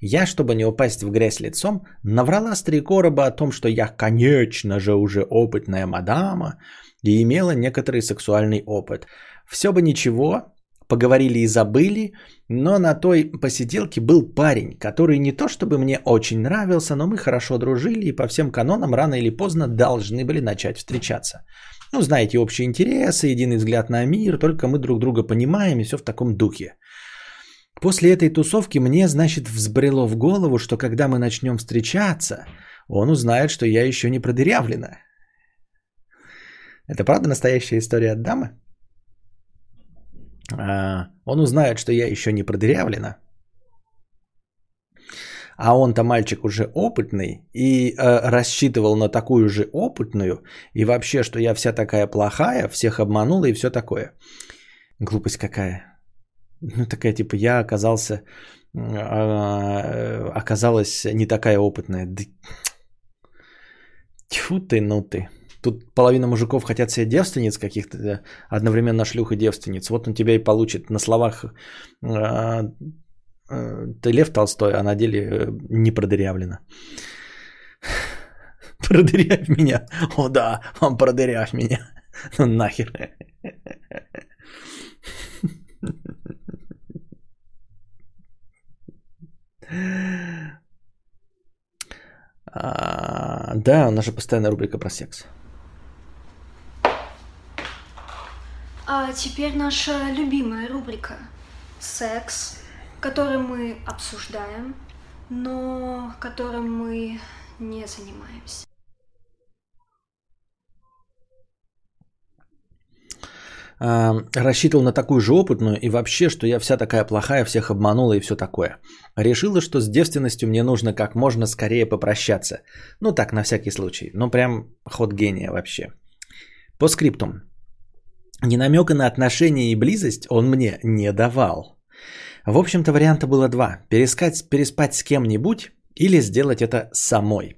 Я, чтобы не упасть в грязь лицом, наврала с три короба о том, что я, конечно же, уже опытная мадама и имела некоторый сексуальный опыт. Все бы ничего, поговорили и забыли, но на той посиделке был парень, который не то чтобы мне очень нравился, но мы хорошо дружили и по всем канонам рано или поздно должны были начать встречаться. Ну, знаете, общие интересы, единый взгляд на мир, только мы друг друга понимаем и все в таком духе. После этой тусовки мне, значит, взбрело в голову, что когда мы начнем встречаться, он узнает, что я еще не продырявлена. Это правда настоящая история от дамы? А, он узнает, что я еще не продырявлена. А он-то мальчик уже опытный и э, рассчитывал на такую же опытную. И вообще, что я вся такая плохая, всех обманула и все такое. Глупость какая. Ну, такая типа, я оказался, э, оказалась не такая опытная. Тьфу ты, ну ты. Тут половина мужиков хотят себе девственниц каких-то, одновременно шлюх и девственниц. Вот он тебя и получит на словах э, э, ты Лев Толстой, а на деле э, не продырявлено. Продырявь меня. О да, он продырявь меня. Ну нахер. А, да, у нас же постоянная рубрика про секс. А теперь наша любимая рубрика «Секс», который мы обсуждаем, но которым мы не занимаемся. э, рассчитывал на такую же опытную и вообще, что я вся такая плохая, всех обманула и все такое. Решила, что с девственностью мне нужно как можно скорее попрощаться. Ну так, на всякий случай. Ну прям ход гения вообще. По скриптум. Ни намека на отношения и близость он мне не давал. В общем-то, варианта было два. Перескать, переспать с кем-нибудь или сделать это самой.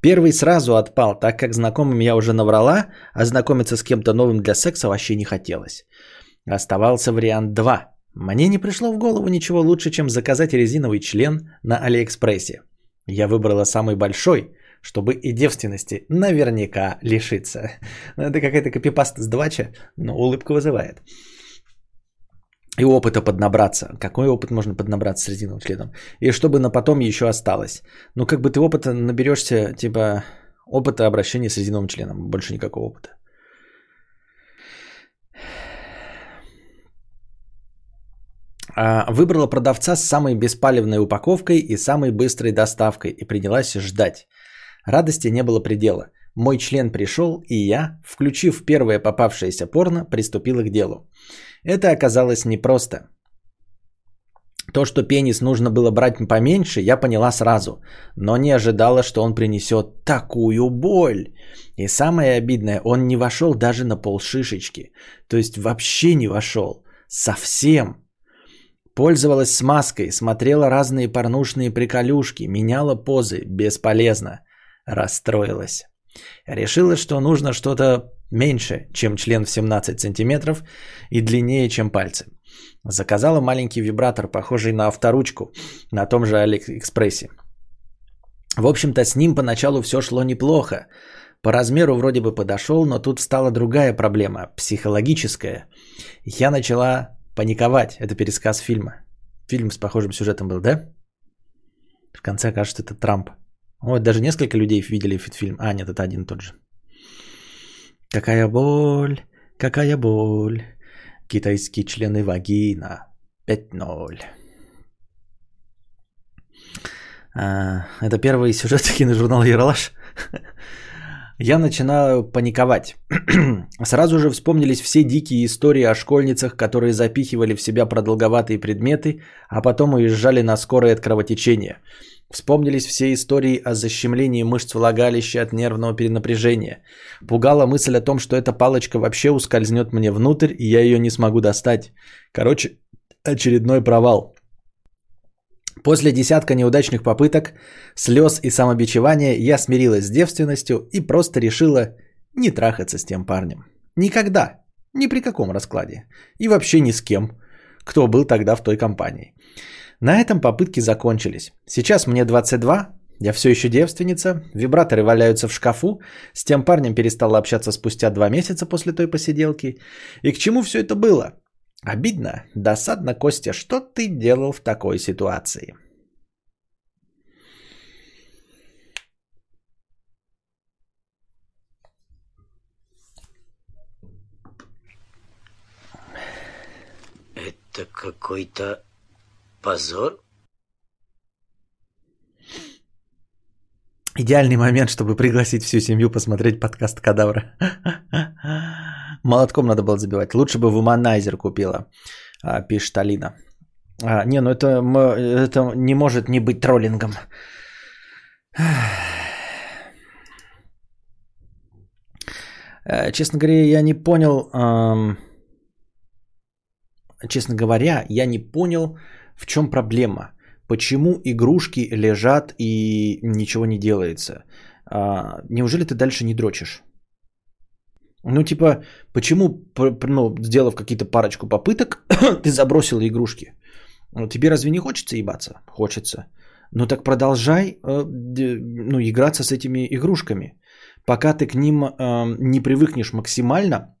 Первый сразу отпал, так как знакомым я уже наврала, а знакомиться с кем-то новым для секса вообще не хотелось. Оставался вариант 2. Мне не пришло в голову ничего лучше, чем заказать резиновый член на Алиэкспрессе. Я выбрала самый большой, чтобы и девственности наверняка лишиться. Ну, это какая-то копипаста с двача, но улыбка вызывает. И опыта поднабраться. Какой опыт можно поднабраться с резиновым членом? И чтобы на потом еще осталось. Ну, как бы ты опыта наберешься, типа, опыта обращения с резиновым членом. Больше никакого опыта. А, выбрала продавца с самой беспалевной упаковкой и самой быстрой доставкой и принялась ждать. Радости не было предела. Мой член пришел, и я, включив первое попавшееся порно, приступила к делу. Это оказалось непросто. То, что пенис нужно было брать поменьше, я поняла сразу, но не ожидала, что он принесет такую боль. И самое обидное, он не вошел даже на полшишечки. То есть вообще не вошел. Совсем. Пользовалась смазкой, смотрела разные порнушные приколюшки, меняла позы. Бесполезно. Расстроилась. Решила, что нужно что-то меньше, чем член в 17 сантиметров и длиннее, чем пальцы. Заказала маленький вибратор, похожий на авторучку, на том же Алиэкспрессе. В общем-то, с ним поначалу все шло неплохо. По размеру вроде бы подошел, но тут стала другая проблема, психологическая. Я начала паниковать. Это пересказ фильма. Фильм с похожим сюжетом был, да? В конце кажется, это Трамп. Вот даже несколько людей видели этот фильм. А, нет, это один тот же. Какая боль, какая боль. Китайские члены вагина. 5-0. А, это первый сюжет киножурнала «Ералаш». Я начинаю паниковать. Сразу же вспомнились все дикие истории о школьницах, которые запихивали в себя продолговатые предметы, а потом уезжали на скорое от кровотечения – Вспомнились все истории о защемлении мышц влагалища от нервного перенапряжения. Пугала мысль о том, что эта палочка вообще ускользнет мне внутрь, и я ее не смогу достать. Короче, очередной провал. После десятка неудачных попыток, слез и самобичевания я смирилась с девственностью и просто решила не трахаться с тем парнем. Никогда. Ни при каком раскладе. И вообще ни с кем, кто был тогда в той компании. На этом попытки закончились. Сейчас мне 22, я все еще девственница, вибраторы валяются в шкафу, с тем парнем перестала общаться спустя два месяца после той посиделки. И к чему все это было? Обидно, досадно, Костя, что ты делал в такой ситуации? Это какой-то Позор? Идеальный момент, чтобы пригласить всю семью посмотреть подкаст Кадавра. Молотком надо было забивать. Лучше бы вуманайзер купила, а, пишет Алина. А, не, ну это, это не может не быть троллингом. Э, честно говоря, я не понял... Честно говоря, я не понял, в чем проблема? Почему игрушки лежат и ничего не делается? А, неужели ты дальше не дрочишь? Ну, типа, почему, ну, сделав какие-то парочку попыток, ты забросила игрушки? Ну, тебе разве не хочется ебаться? Хочется. Ну, так продолжай, э, ну, играться с этими игрушками. Пока ты к ним э, не привыкнешь максимально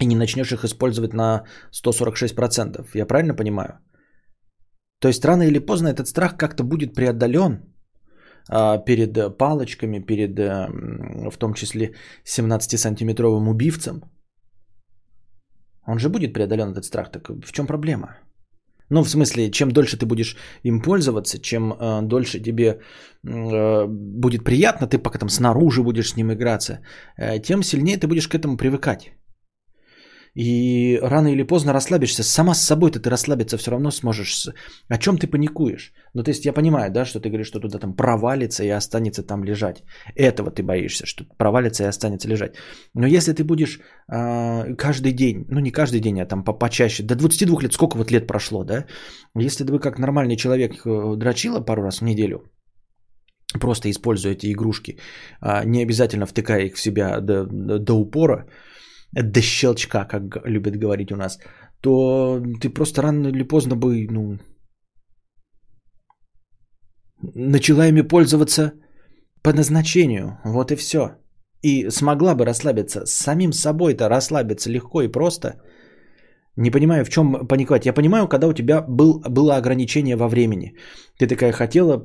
и не начнешь их использовать на 146%. Я правильно понимаю? То есть рано или поздно этот страх как-то будет преодолен а, перед палочками, перед э, в том числе 17-сантиметровым убивцем. Он же будет преодолен этот страх. Так в чем проблема? Ну, в смысле, чем дольше ты будешь им пользоваться, чем э, дольше тебе э, будет приятно, ты пока там снаружи будешь с ним играться, э, тем сильнее ты будешь к этому привыкать. И рано или поздно расслабишься. Сама с собой-то ты расслабиться все равно сможешь. О чем ты паникуешь? Ну, то есть я понимаю, да, что ты говоришь, что туда там провалится и останется там лежать. Этого ты боишься, что провалится и останется лежать. Но если ты будешь э, каждый день, ну не каждый день, а там по почаще, до 22 лет, сколько вот лет прошло, да? Если бы как нормальный человек э, дрочила пару раз в неделю, просто используя эти игрушки, а не обязательно втыкая их в себя до, до, до упора, до щелчка, как любят говорить у нас, то ты просто рано или поздно бы, ну, начала ими пользоваться по назначению. Вот и все. И смогла бы расслабиться. С самим собой-то расслабиться легко и просто. Не понимаю, в чем паниковать. Я понимаю, когда у тебя был, было ограничение во времени. Ты такая хотела,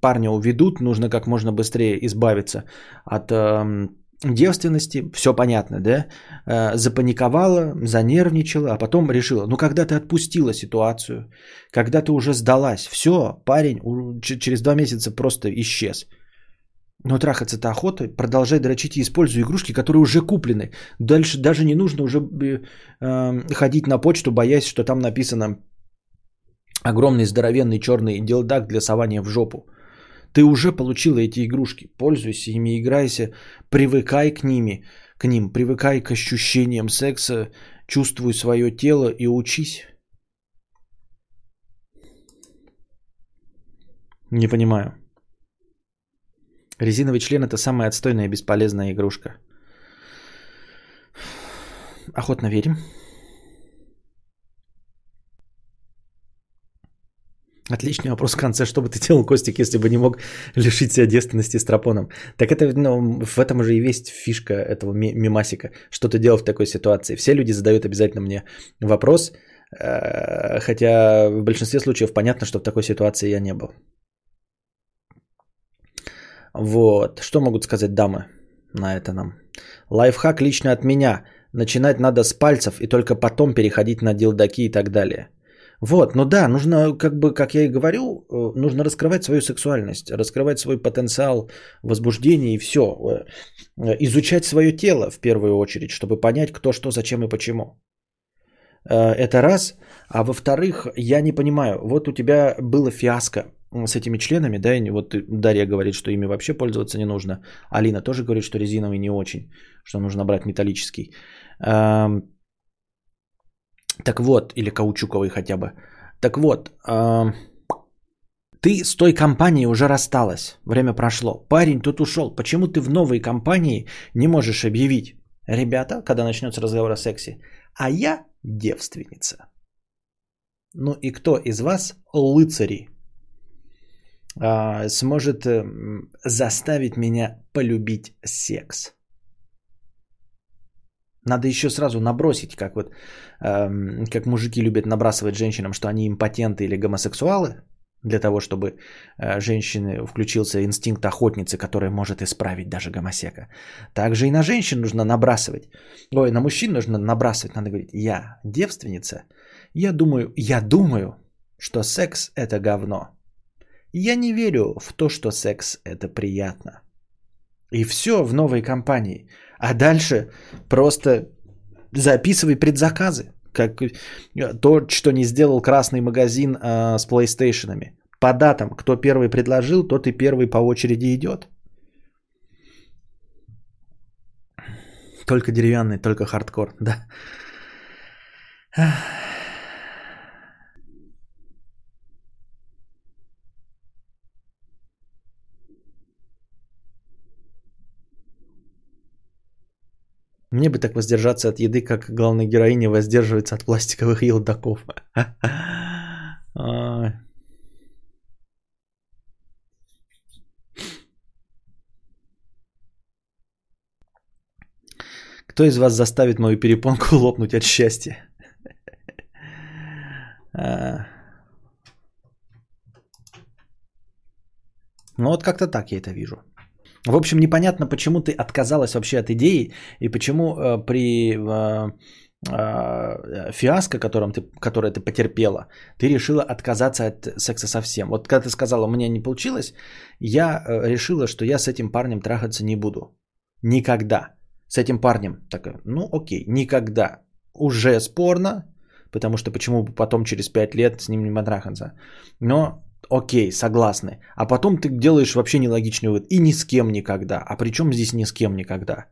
парня уведут, нужно как можно быстрее избавиться от эм, девственности, все понятно, да, э, запаниковала, занервничала, а потом решила, ну когда ты отпустила ситуацию, когда ты уже сдалась, все, парень через два месяца просто исчез. Но трахаться-то охота, продолжай дрочить и используй игрушки, которые уже куплены. Дальше даже не нужно уже э, э, ходить на почту, боясь, что там написано огромный здоровенный черный делдак для сования в жопу. Ты уже получила эти игрушки, пользуйся ими, играйся, привыкай к ними, к ним, привыкай к ощущениям секса, чувствуй свое тело и учись. Не понимаю. Резиновый член это самая отстойная и бесполезная игрушка. Охотно верим. Отличный вопрос в конце. Что бы ты делал, Костик, если бы не мог лишить себя девственности с тропоном? Так это ну, в этом уже и есть фишка этого мимасика. Что ты делал в такой ситуации? Все люди задают обязательно мне вопрос, э, хотя в большинстве случаев понятно, что в такой ситуации я не был. Вот. Что могут сказать дамы на это нам? Лайфхак лично от меня. Начинать надо с пальцев и только потом переходить на дилдаки и так далее. Вот, ну да, нужно, как бы, как я и говорю, э, нужно раскрывать свою сексуальность, раскрывать свой потенциал возбуждения и все. Э, изучать свое тело в первую очередь, чтобы понять, кто, что, зачем и почему. Э, это раз. А во-вторых, я не понимаю, вот у тебя было фиаско с этими членами, да, и вот Дарья говорит, что ими вообще пользоваться не нужно. Алина тоже говорит, что резиновый не очень, что нужно брать металлический. Эм, так вот, или каучуковый хотя бы. Так вот, ты с той компанией уже рассталась. Время прошло. Парень тут ушел. Почему ты в новой компании не можешь объявить? Ребята, когда начнется разговор о сексе. А я девственница. Ну и кто из вас, лыцари, э, сможет э, заставить меня полюбить секс? Надо еще сразу набросить, как вот э, как мужики любят набрасывать женщинам, что они импотенты или гомосексуалы, для того, чтобы э, женщины включился инстинкт охотницы, который может исправить даже гомосека. Также и на женщин нужно набрасывать. Ой, на мужчин нужно набрасывать. Надо говорить, я девственница. Я думаю, я думаю, что секс это говно. Я не верю в то, что секс это приятно. И все в новой компании. А дальше просто записывай предзаказы. Как то, что не сделал красный магазин э, с PlayStation. По датам, кто первый предложил, тот и первый по очереди идет. Только деревянный, только хардкор, да. Мне бы так воздержаться от еды, как главная героиня воздерживается от пластиковых елдаков. Кто из вас заставит мою перепонку лопнуть от счастья? А. Ну вот как-то так я это вижу. В общем, непонятно, почему ты отказалась вообще от идеи и почему э, при э, э, фиаско, которым ты, которое ты потерпела, ты решила отказаться от секса совсем. Вот когда ты сказала, у меня не получилось, я э, решила, что я с этим парнем трахаться не буду. Никогда. С этим парнем. Так, ну окей, никогда. уже спорно, потому что почему бы потом через 5 лет с ним не потрахаться. Но окей, согласны. А потом ты делаешь вообще нелогичный вывод. И ни с кем никогда. А при чем здесь ни с кем никогда?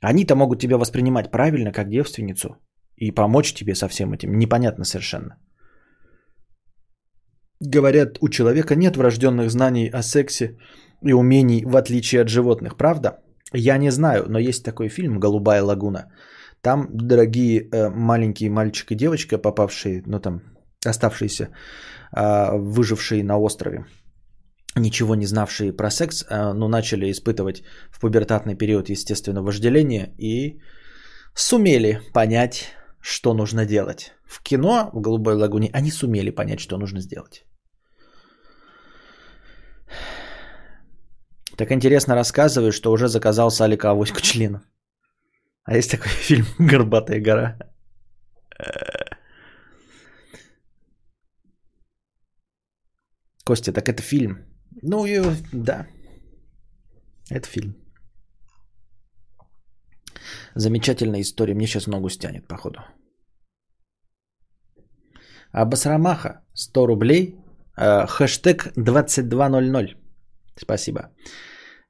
Они-то могут тебя воспринимать правильно, как девственницу. И помочь тебе со всем этим. Непонятно совершенно. Говорят, у человека нет врожденных знаний о сексе и умений, в отличие от животных. Правда? Я не знаю, но есть такой фильм «Голубая лагуна». Там дорогие э, маленькие мальчик и девочка, попавшие, ну там, оставшиеся, э, выжившие на острове, ничего не знавшие про секс, э, но начали испытывать в пубертатный период, естественно, вожделение и сумели понять, что нужно делать. В кино в «Голубой лагуне» они сумели понять, что нужно сделать. Так интересно рассказываешь, что уже заказал Салика авоську членов. А есть такой фильм «Горбатая гора». Костя, так это фильм. Ну, и, да. Это фильм. Замечательная история. Мне сейчас ногу стянет, походу. А Басрамаха 100 рублей. Э, хэштег 2200. Спасибо.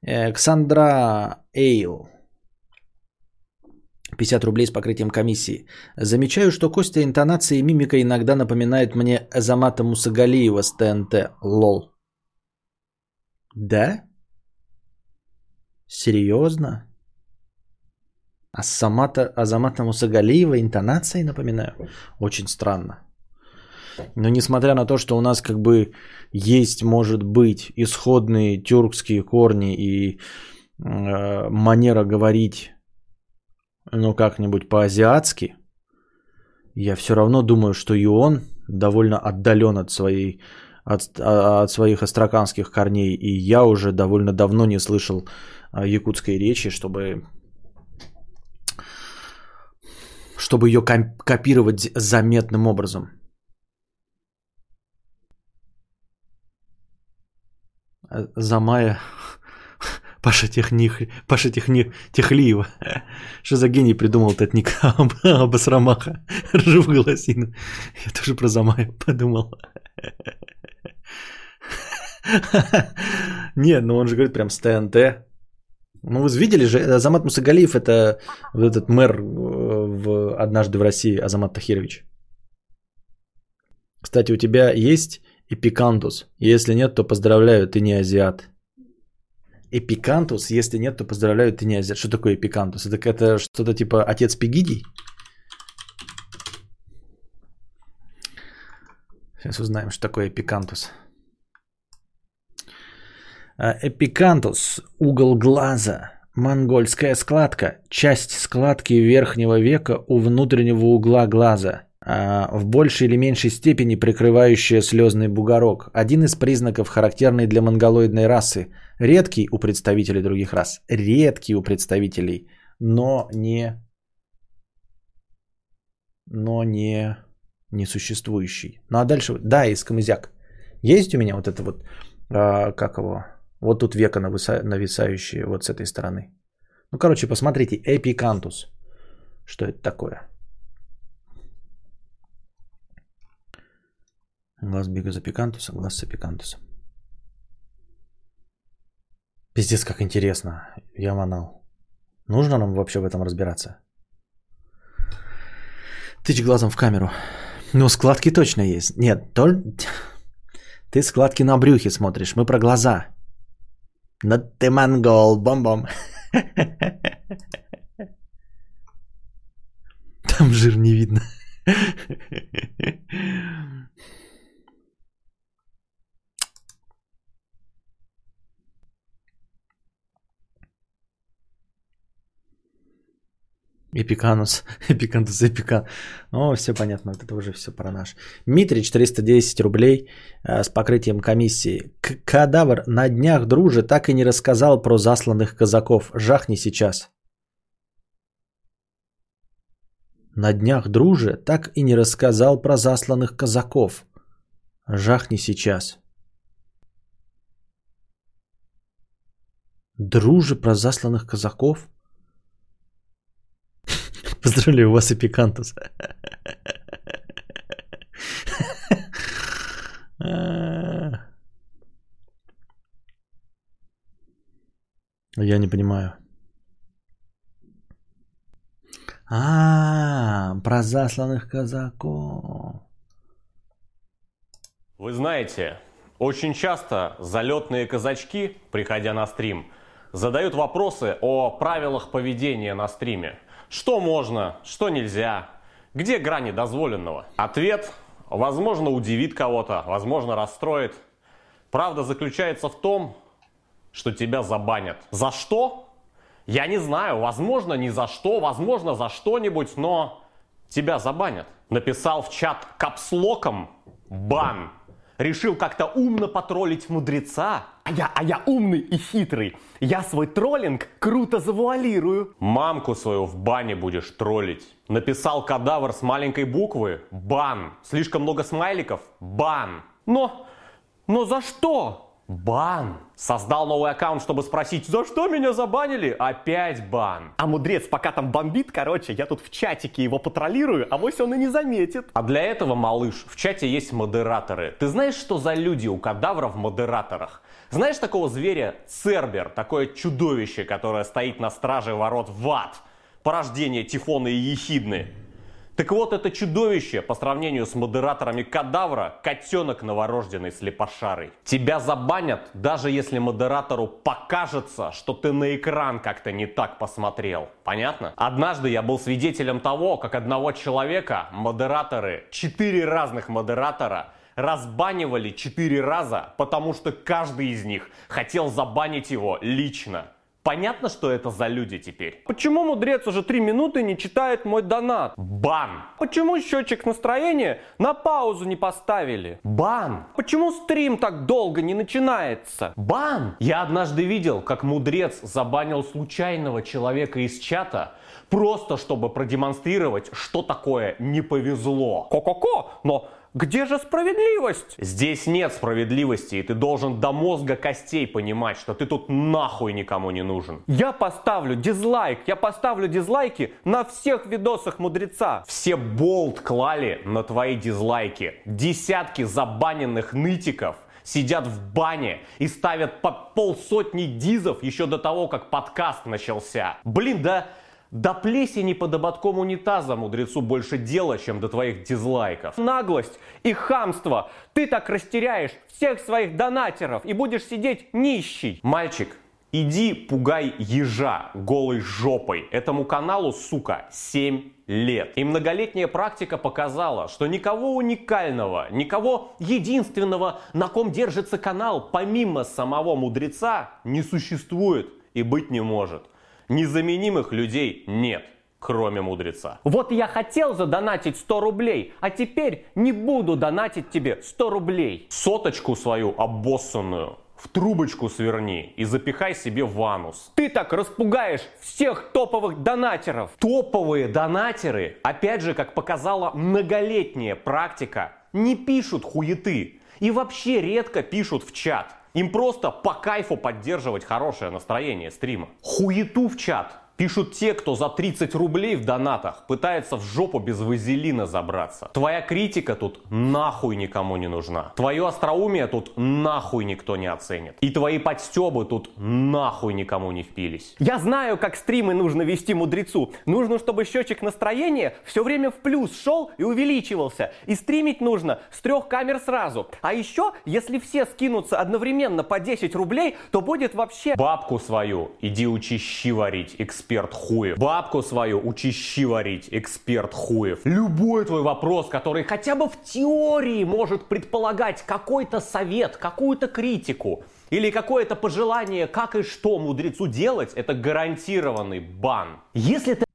Э, Ксандра Эйл. 50 рублей с покрытием комиссии. Замечаю, что Костя интонация и мимика иногда напоминает мне Азамата Мусагалиева с ТНТ. Лол. Да? Серьезно? А Самата, Азамата Мусагалиева интонацией напоминаю? Очень странно. Но несмотря на то, что у нас как бы есть, может быть, исходные тюркские корни и э, манера говорить, ну как-нибудь по-азиатски, я все равно думаю, что и он довольно отдален от своей от, от своих астраканских корней, и я уже довольно давно не слышал а, якутской речи, чтобы чтобы ее копировать заметным образом. А, Замая Паша Техних, Паша Техних, Техлиева. Что за гений придумал этот ник Абасрамаха? Ржу в голосину. Я тоже про Замая подумал. Не, ну он же говорит прям с ТНТ. Ну вы видели же, Азамат Мусагалиев это вот этот мэр э, в «Однажды в России» Азамат Тахирович. Кстати, у тебя есть эпикантус? Если нет, то поздравляю, ты не азиат. Эпикантус, если нет, то поздравляю, ты не азиат. Что такое эпикантус? Это, это что-то типа отец Пегидий? Сейчас узнаем, что такое эпикантус. А, эпикантус – угол глаза, монгольская складка, часть складки верхнего века у внутреннего угла глаза, а, в большей или меньшей степени прикрывающая слезный бугорок. Один из признаков, характерный для монголоидной расы, редкий у представителей других рас, редкий у представителей, но не, но не несуществующий. Ну а дальше, да, из Камызяк. Есть у меня вот это вот, а, как его, вот тут века нависа, нависающие вот с этой стороны. Ну, короче, посмотрите, эпикантус. Что это такое? Глаз без эпикантуса, глаз с эпикантусом. Пиздец, как интересно. Я манал. Нужно нам вообще в этом разбираться? Тычь глазом в камеру. Ну, складки точно есть. Нет, то... Ты складки на брюхе смотришь, мы про глаза. Но ты монгол, бом-бом. Там жир не видно. Эпиканус, эпикантус, эпикан. О, все понятно, это уже все про наш. Митрич, 310 рублей э, с покрытием комиссии. К кадавр на днях, друже, так и не рассказал про засланных казаков. Жахни сейчас. На днях, друже, так и не рассказал про засланных казаков. Жахни сейчас. Друже про засланных казаков? Поздравляю, вас и. Я не понимаю. А, про засланных казаков. Вы знаете, очень часто залетные казачки, приходя на стрим, задают вопросы о правилах поведения на стриме. Что можно, что нельзя, где грани дозволенного? Ответ, возможно, удивит кого-то, возможно, расстроит. Правда заключается в том, что тебя забанят. За что? Я не знаю, возможно, не за что, возможно, за что-нибудь, но тебя забанят. Написал в чат капслоком бан. Решил как-то умно потроллить мудреца. А я, а я умный и хитрый. Я свой троллинг круто завуалирую. Мамку свою в бане будешь троллить. Написал кадавр с маленькой буквы. Бан. Слишком много смайликов. Бан. Но, но за что? Бан. Создал новый аккаунт, чтобы спросить, за что меня забанили? Опять бан. А мудрец пока там бомбит, короче, я тут в чатике его патрулирую, а вось он и не заметит. А для этого, малыш, в чате есть модераторы. Ты знаешь, что за люди у кадавра в модераторах? Знаешь такого зверя Цербер, такое чудовище, которое стоит на страже ворот в ад? Порождение Тифона и Ехидны. Так вот, это чудовище, по сравнению с модераторами кадавра, котенок новорожденный слепошарый. Тебя забанят, даже если модератору покажется, что ты на экран как-то не так посмотрел. Понятно? Однажды я был свидетелем того, как одного человека модераторы, четыре разных модератора, разбанивали четыре раза, потому что каждый из них хотел забанить его лично. Понятно, что это за люди теперь? Почему мудрец уже три минуты не читает мой донат? Бан! Почему счетчик настроения на паузу не поставили? Бан! Почему стрим так долго не начинается? Бан! Я однажды видел, как мудрец забанил случайного человека из чата, просто чтобы продемонстрировать, что такое не повезло. Ко-ко-ко! Но где же справедливость? Здесь нет справедливости, и ты должен до мозга костей понимать, что ты тут нахуй никому не нужен. Я поставлю дизлайк, я поставлю дизлайки на всех видосах мудреца. Все болт клали на твои дизлайки. Десятки забаненных нытиков сидят в бане и ставят по полсотни дизов еще до того, как подкаст начался. Блин, да до плесени под ободком унитаза мудрецу больше дела, чем до твоих дизлайков. Наглость и хамство. Ты так растеряешь всех своих донатеров и будешь сидеть нищий. Мальчик, иди пугай ежа голой жопой. Этому каналу, сука, 7 лет. И многолетняя практика показала, что никого уникального, никого единственного, на ком держится канал, помимо самого мудреца, не существует и быть не может. Незаменимых людей нет, кроме мудреца. Вот я хотел задонатить 100 рублей, а теперь не буду донатить тебе 100 рублей. Соточку свою обоссанную в трубочку сверни и запихай себе в анус. Ты так распугаешь всех топовых донатеров. Топовые донатеры, опять же, как показала многолетняя практика, не пишут хуеты и вообще редко пишут в чат. Им просто по кайфу поддерживать хорошее настроение стрима. Хуету в чат Пишут те, кто за 30 рублей в донатах пытается в жопу без вазелина забраться. Твоя критика тут нахуй никому не нужна. Твое остроумие тут нахуй никто не оценит. И твои подстебы тут нахуй никому не впились. Я знаю, как стримы нужно вести мудрецу. Нужно, чтобы счетчик настроения все время в плюс шел и увеличивался. И стримить нужно с трех камер сразу. А еще, если все скинутся одновременно по 10 рублей, то будет вообще... Бабку свою иди учи щи варить, хуев. Бабку свою учи щи варить, эксперт хуев. Любой твой вопрос, который хотя бы в теории может предполагать какой-то совет, какую-то критику, или какое-то пожелание, как и что мудрецу делать, это гарантированный бан. Если ты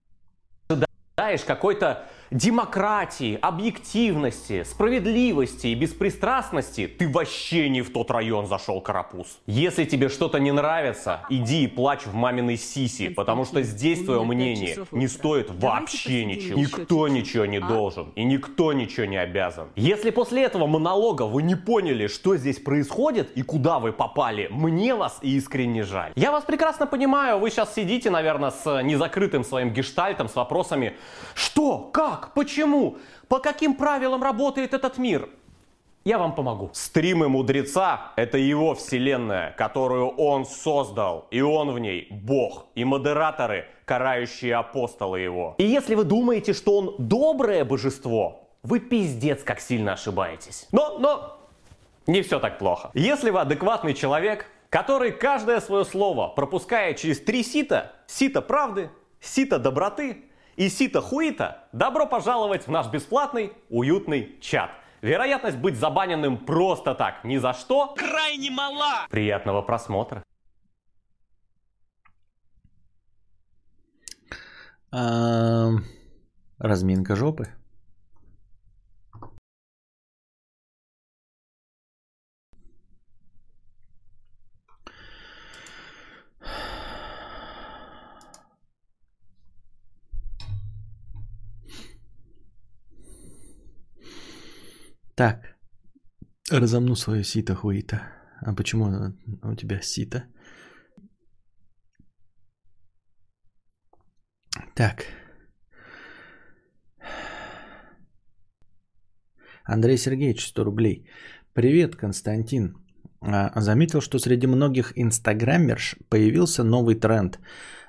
ожидаешь какой-то демократии, объективности, справедливости и беспристрастности, ты вообще не в тот район зашел, карапуз. Если тебе что-то не нравится, иди и плачь в маминой сиси, потому что здесь твое мнение не стоит вообще ничего. Никто ничего не должен и никто ничего не обязан. Если после этого монолога вы не поняли, что здесь происходит и куда вы попали, мне вас искренне жаль. Я вас прекрасно понимаю, вы сейчас сидите, наверное, с незакрытым своим гештальтом, с вопросами, что, как, почему, по каким правилам работает этот мир. Я вам помогу. Стримы мудреца – это его вселенная, которую он создал, и он в ней бог, и модераторы – карающие апостолы его. И если вы думаете, что он доброе божество, вы пиздец как сильно ошибаетесь. Но, но, не все так плохо. Если вы адекватный человек, который каждое свое слово пропускает через три сита, сито правды, сито доброты и сито хуита, добро пожаловать в наш бесплатный, уютный чат. Вероятность быть забаненным просто так, ни за что, крайне мала. Приятного просмотра. Разминка жопы. Так, разомну свое сито хуита. А почему у тебя сито? Так. Андрей Сергеевич, 100 рублей. Привет, Константин. А, заметил, что среди многих инстаграмерш появился новый тренд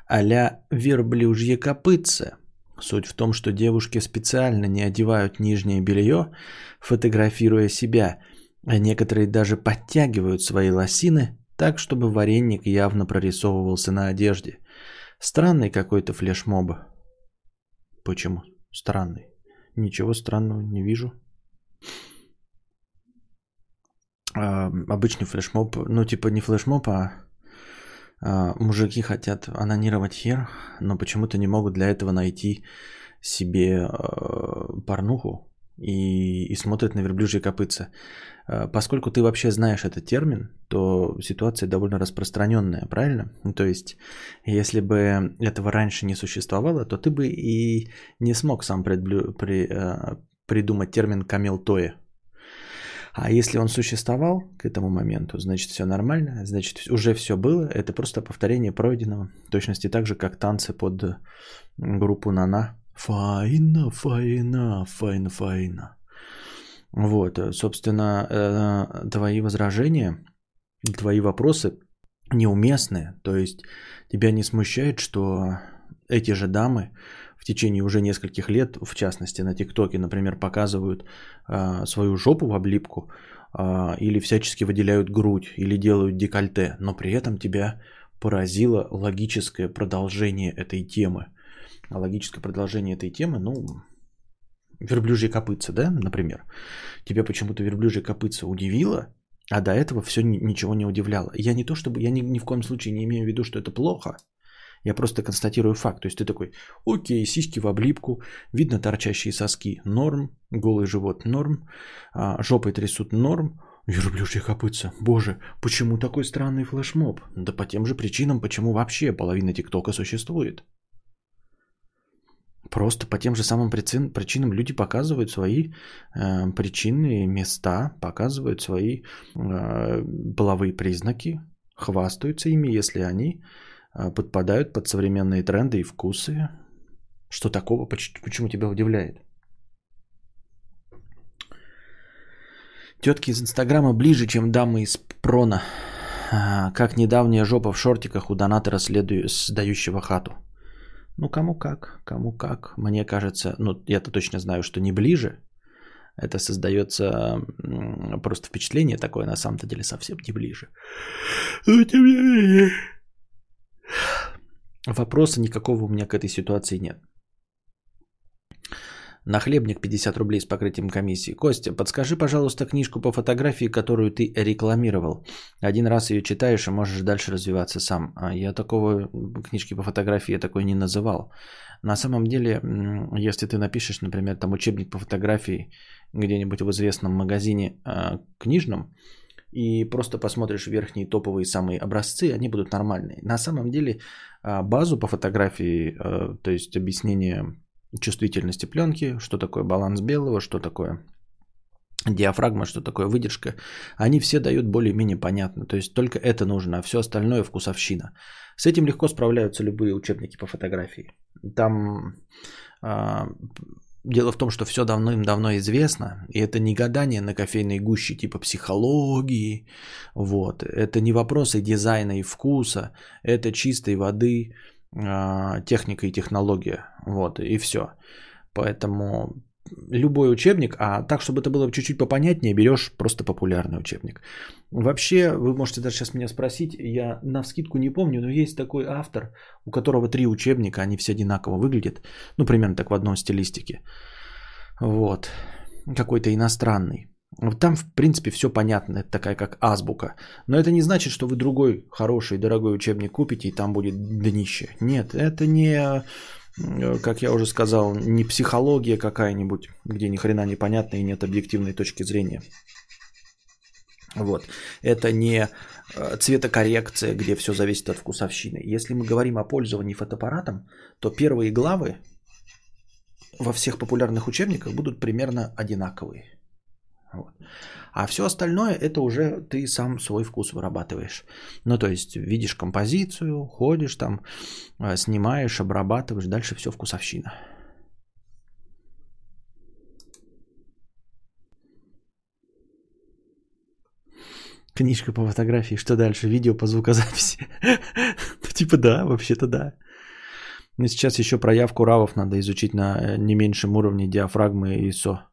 а-ля верблюжье копытце. Суть в том, что девушки специально не одевают нижнее белье, фотографируя себя, а некоторые даже подтягивают свои лосины так, чтобы вареник явно прорисовывался на одежде – Странный какой-то флешмоб. Почему? Странный. Ничего странного не вижу. А, обычный флешмоб, ну типа не флешмоб, а, мужики хотят анонировать хер, но почему-то не могут для этого найти себе а, порнуху и, и смотрят на верблюжье копытца. А, поскольку ты вообще знаешь этот термин, то ситуация довольно распространенная, правильно? То есть, если бы этого раньше не существовало, то ты бы и не смог сам предблю... при... А, придумать термин камел тое. А если он существовал к этому моменту, значит все нормально, значит уже все было, это просто повторение пройденного. В точности так же, как танцы под группу На-На. Фаина, Фаина, Фаина, Фаина. Вот, э, собственно, э, твои возражения, твои вопросы неуместные. То есть тебя не смущает, что эти же дамы в течение уже нескольких лет, в частности на ТикТоке, например, показывают э, свою жопу в облипку э, или всячески выделяют грудь или делают декольте, но при этом тебя поразило логическое продолжение этой темы. А логическое продолжение этой темы, ну, верблюжье копытце, да, например, тебя почему-то верблюжье копытце удивило, а до этого все ничего не удивляло. Я не то чтобы, я ни, ни в коем случае не имею в виду, что это плохо, я просто констатирую факт. То есть ты такой, окей, сиськи в облипку, видно торчащие соски, норм, голый живот, норм, а, жопой трясут, норм, верблюжье копытце. Боже, почему такой странный флешмоб? Да по тем же причинам, почему вообще половина ТикТока существует. Просто по тем же самым причинам люди показывают свои э, причинные места, показывают свои э, половые признаки, хвастаются ими, если они подпадают под современные тренды и вкусы. Что такого? Почему, тебя удивляет? Тетки из Инстаграма ближе, чем дамы из Прона. А, как недавняя жопа в шортиках у донатора, следую, сдающего хату. Ну, кому как, кому как. Мне кажется, ну, я-то точно знаю, что не ближе. Это создается просто впечатление такое, на самом-то деле совсем не ближе. Но тем не менее. Вопроса никакого у меня к этой ситуации нет. Нахлебник 50 рублей с покрытием комиссии. Костя, подскажи, пожалуйста, книжку по фотографии, которую ты рекламировал. Один раз ее читаешь и можешь дальше развиваться сам. А я такого книжки по фотографии я такой не называл. На самом деле, если ты напишешь, например, там учебник по фотографии где-нибудь в известном магазине э, книжном, и просто посмотришь верхние топовые самые образцы, они будут нормальные. На самом деле а, базу по фотографии, э, то есть объяснение чувствительности пленки, что такое баланс белого, что такое диафрагма, что такое выдержка, они все дают более-менее понятно. То есть только это нужно, а все остальное вкусовщина. С этим легко справляются любые учебники по фотографии. Там а, дело в том, что все давным-давно известно, и это не гадание на кофейной гуще типа психологии, вот. Это не вопросы дизайна и вкуса, это чистой воды а, техника и технология, вот, и все. Поэтому любой учебник, а так, чтобы это было чуть-чуть попонятнее, берешь просто популярный учебник. Вообще, вы можете даже сейчас меня спросить, я на вскидку не помню, но есть такой автор, у которого три учебника, они все одинаково выглядят, ну, примерно так в одном стилистике. Вот, какой-то иностранный. Там, в принципе, все понятно, это такая как азбука. Но это не значит, что вы другой хороший, дорогой учебник купите, и там будет днище. Нет, это не, как я уже сказал, не психология какая-нибудь, где ни хрена не понятно и нет объективной точки зрения. Вот. Это не э, цветокоррекция, где все зависит от вкусовщины. Если мы говорим о пользовании фотоаппаратом, то первые главы во всех популярных учебниках будут примерно одинаковые. Вот. А все остальное это уже ты сам свой вкус вырабатываешь. Ну, то есть видишь композицию, ходишь там, э, снимаешь, обрабатываешь, дальше все вкусовщина. Книжка по фотографии, что дальше? Видео по звукозаписи. Ну, типа да, вообще-то да. Но сейчас еще проявку равов надо изучить на э, не меньшем уровне диафрагмы и ИСО.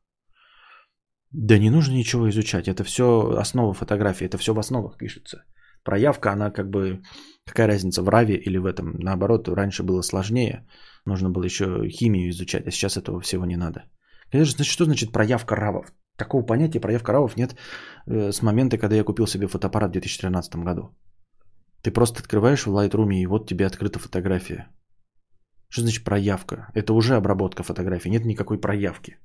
Да не нужно ничего изучать, это все основа фотографии, это все в основах пишется. Проявка, она как бы, какая разница, в раве или в этом. Наоборот, раньше было сложнее, нужно было еще химию изучать, а сейчас этого всего не надо. Конечно, значит, что значит проявка равов? Такого понятия проявка равов нет э, с момента, когда я купил себе фотоаппарат в 2013 году. Ты просто открываешь в Lightroom и вот тебе открыта фотография. Что значит проявка? Это уже обработка фотографии, нет никакой проявки.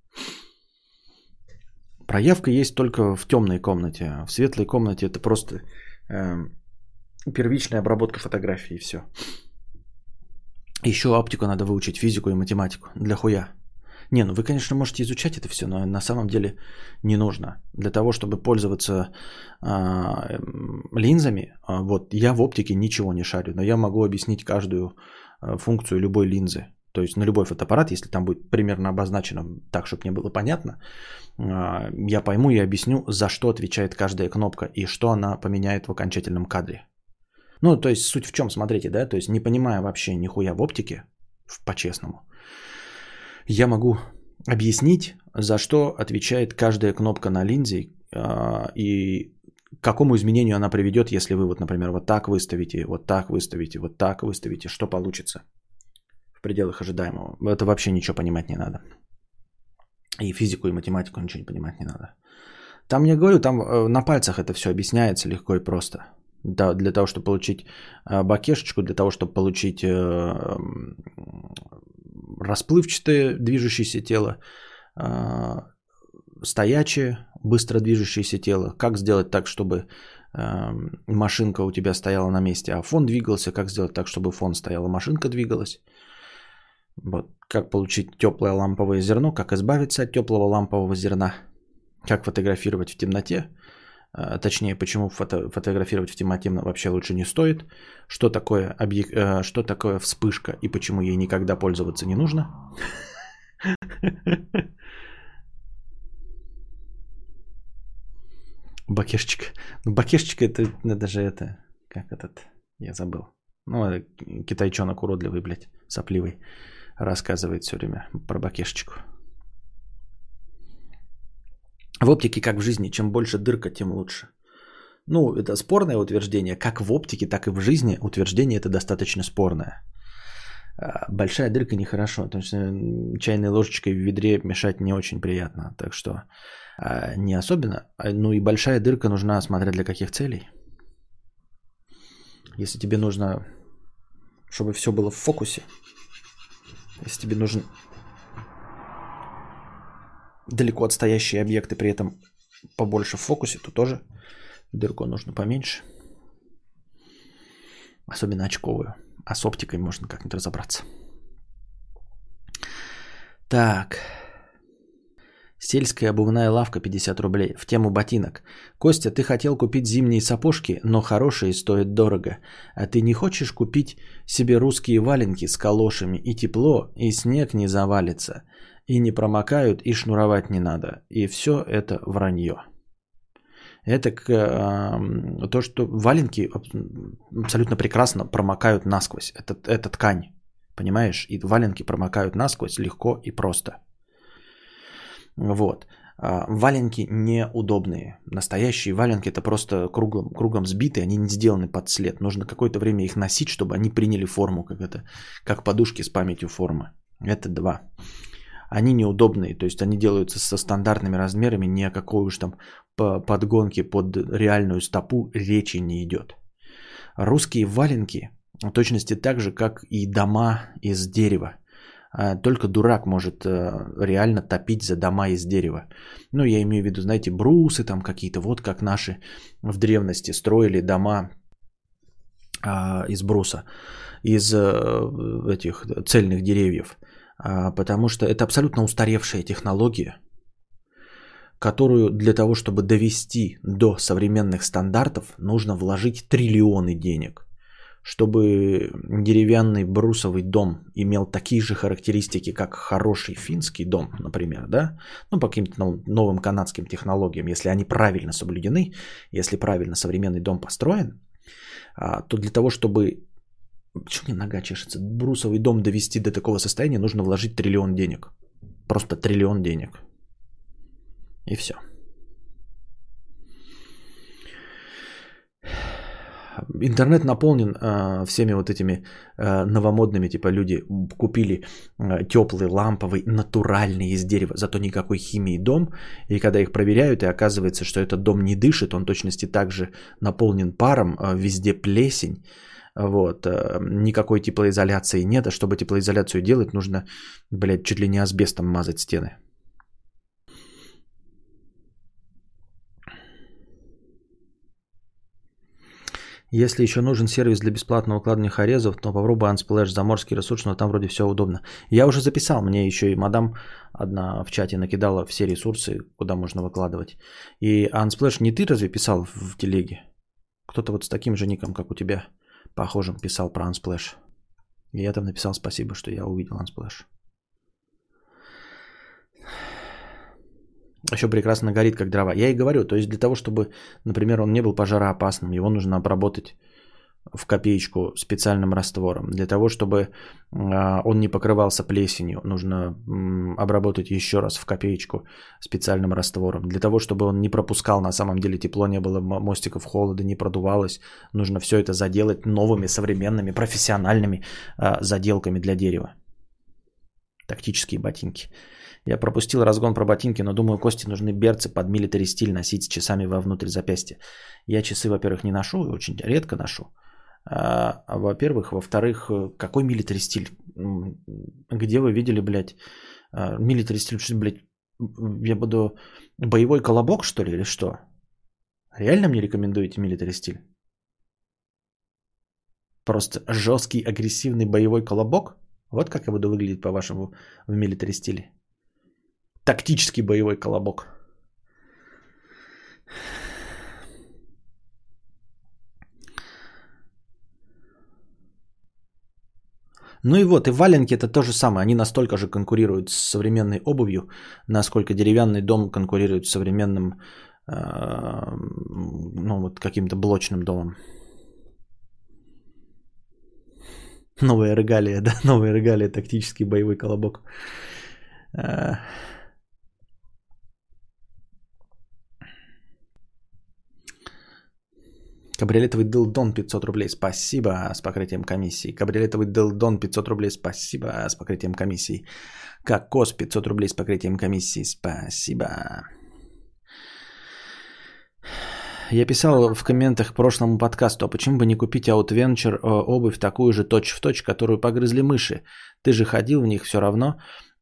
Проявка есть только в темной комнате. В светлой комнате это просто э, первичная обработка фотографии и все. Еще оптику надо выучить, физику и математику. Для хуя. Не, ну вы, конечно, можете изучать это все, но на самом деле не нужно. Для того, чтобы пользоваться э, линзами, э, вот я в оптике ничего не шарю, но я могу объяснить каждую э, функцию любой линзы. То есть на любой фотоаппарат, если там будет примерно обозначено так, чтобы мне было понятно, а, я пойму и объясню, за что отвечает каждая кнопка и что она поменяет в окончательном кадре. Ну, то есть суть в чем, смотрите, да, то есть не понимая вообще нихуя в оптике, по-честному, я могу объяснить, за что отвечает каждая кнопка на линзе а, и к какому изменению она приведет, если вы вот, например, вот так выставите, вот так выставите, вот так выставите, что получится в пределах ожидаемого. Это вообще ничего понимать не надо. И физику, и математику ничего не понимать не надо. Там, я говорю, там э, на пальцах это все объясняется легко и просто. Да, для того, чтобы получить э, бакешечку, для того, чтобы получить э, расплывчатое движущееся тело, стоячее, быстро движущееся тело, как сделать так, чтобы машинка у тебя стояла на месте, а фон двигался, как сделать так, чтобы фон стоял, а машинка двигалась. Вот. Как получить теплое ламповое зерно, как избавиться от теплого лампового зерна, как фотографировать в темноте, а, точнее, почему фото, фотографировать в темноте вообще лучше не стоит, что такое, объек, э, что такое вспышка и почему ей никогда пользоваться не нужно. Бакешечка. Ну, бакешечка это, это же это, как этот, я забыл. Ну, китайчонок уродливый, блядь, сопливый рассказывает все время про бакешечку. В оптике, как в жизни, чем больше дырка, тем лучше. Ну, это спорное утверждение. Как в оптике, так и в жизни утверждение это достаточно спорное. А, большая дырка нехорошо, потому что чайной ложечкой в ведре мешать не очень приятно. Так что а, не особенно. А, ну и большая дырка нужна, смотря для каких целей. Если тебе нужно, чтобы все было в фокусе, если тебе нужен далеко отстоящие объекты, при этом побольше в фокусе, то тоже дырку нужно поменьше. Особенно очковую. А с оптикой можно как-нибудь разобраться. Так. Сельская обувная лавка 50 рублей. В тему ботинок. Костя, ты хотел купить зимние сапожки, но хорошие стоят дорого. А ты не хочешь купить себе русские валенки с калошами и тепло, и снег не завалится, и не промокают, и шнуровать не надо. И все это вранье. Это э, то, что валенки абсолютно прекрасно промокают насквозь. Это, это ткань, понимаешь? И валенки промокают насквозь легко и просто. Вот. А, валенки неудобные. Настоящие валенки это просто кругом, кругом сбитые, они не сделаны под след. Нужно какое-то время их носить, чтобы они приняли форму, как это, как подушки с памятью формы. Это два. Они неудобные, то есть они делаются со стандартными размерами, ни о какой уж там подгонке под реальную стопу речи не идет. Русские валенки в точности так же, как и дома из дерева. А, только дурак может э, реально топить за дома из дерева. Ну, я имею в виду, знаете, брусы там какие-то, вот как наши в древности строили дома а, из бруса, из э, этих цельных деревьев. А, потому что это абсолютно устаревшая технология, которую для того, чтобы довести до современных стандартов, нужно вложить триллионы денег – чтобы деревянный брусовый дом имел такие же характеристики, как хороший финский дом, например, да, ну, по каким-то новым канадским технологиям, если они правильно соблюдены, если правильно современный дом построен, а, то для того, чтобы Почему мне нога чешется? Брусовый дом довести до такого состояния нужно вложить триллион денег. Просто триллион денег. И все. Интернет наполнен э, всеми вот этими э, новомодными, типа люди купили э, теплый, ламповый, натуральный из дерева, зато никакой химии дом, и когда их проверяют, и оказывается, что этот дом не дышит, он точности также наполнен паром, э, везде плесень, вот, э, никакой теплоизоляции нет, а чтобы теплоизоляцию делать, нужно, блядь, чуть ли не асбестом мазать стены. Если еще нужен сервис для бесплатного укладывания хорезов, то попробуй Unsplash, заморский ресурс, но там вроде все удобно. Я уже записал, мне еще и мадам одна в чате накидала все ресурсы, куда можно выкладывать. И Unsplash не ты разве писал в телеге? Кто-то вот с таким же ником, как у тебя, похожим, писал про Unsplash. И я там написал спасибо, что я увидел Unsplash. Еще прекрасно горит, как дрова. Я и говорю, то есть для того, чтобы, например, он не был пожароопасным, его нужно обработать в копеечку специальным раствором. Для того, чтобы а, он не покрывался плесенью, нужно обработать еще раз в копеечку специальным раствором. Для того, чтобы он не пропускал на самом деле тепло, не было мостиков холода, не продувалось, нужно все это заделать новыми, современными, профессиональными а, заделками для дерева. Тактические ботинки. Я пропустил разгон про ботинки, но думаю, Кости нужны берцы под милитари стиль носить с часами вовнутрь запястья. Я часы, во-первых, не ношу, очень редко ношу. А, а во-первых, во-вторых, какой милитари стиль? Где вы видели, блядь, а, милитари стиль? Что, блядь, я буду боевой колобок, что ли, или что? Реально мне рекомендуете милитари стиль? Просто жесткий, агрессивный боевой колобок? Вот как я буду выглядеть, по-вашему, в милитари стиле? Тактический боевой колобок. Ну и вот, и валенки это то же самое. Они настолько же конкурируют с современной обувью, насколько деревянный дом конкурирует с современным, э, ну вот каким-то блочным домом. Новая регалия, да, новая регалия, тактический боевой колобок. Кабриолетовый Дилдон 500 рублей. Спасибо с покрытием комиссии. Кабриолетовый Дилдон 500 рублей. Спасибо с покрытием комиссии. Кокос 500 рублей с покрытием комиссии. Спасибо. Я писал в комментах к прошлому подкасту, а почему бы не купить Outventure э, обувь такую же точь-в-точь, которую погрызли мыши? Ты же ходил в них все равно,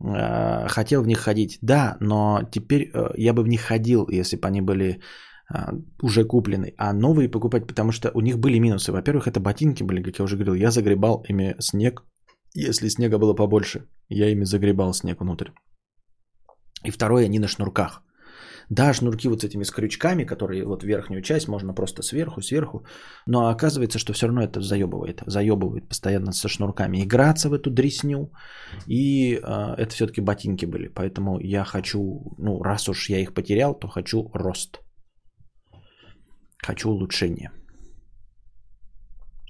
э, хотел в них ходить. Да, но теперь э, я бы в них ходил, если бы они были уже куплены, а новые покупать, потому что у них были минусы. Во-первых, это ботинки были, как я уже говорил, я загребал ими снег, если снега было побольше, я ими загребал снег внутрь. И второе, они на шнурках. Да, шнурки вот с этими с крючками, которые вот верхнюю часть можно просто сверху, сверху. Но оказывается, что все равно это заебывает. Заебывает постоянно со шнурками. Играться в эту дресню. И э, это все-таки ботинки были. Поэтому я хочу, ну, раз уж я их потерял, то хочу рост. Хочу улучшение.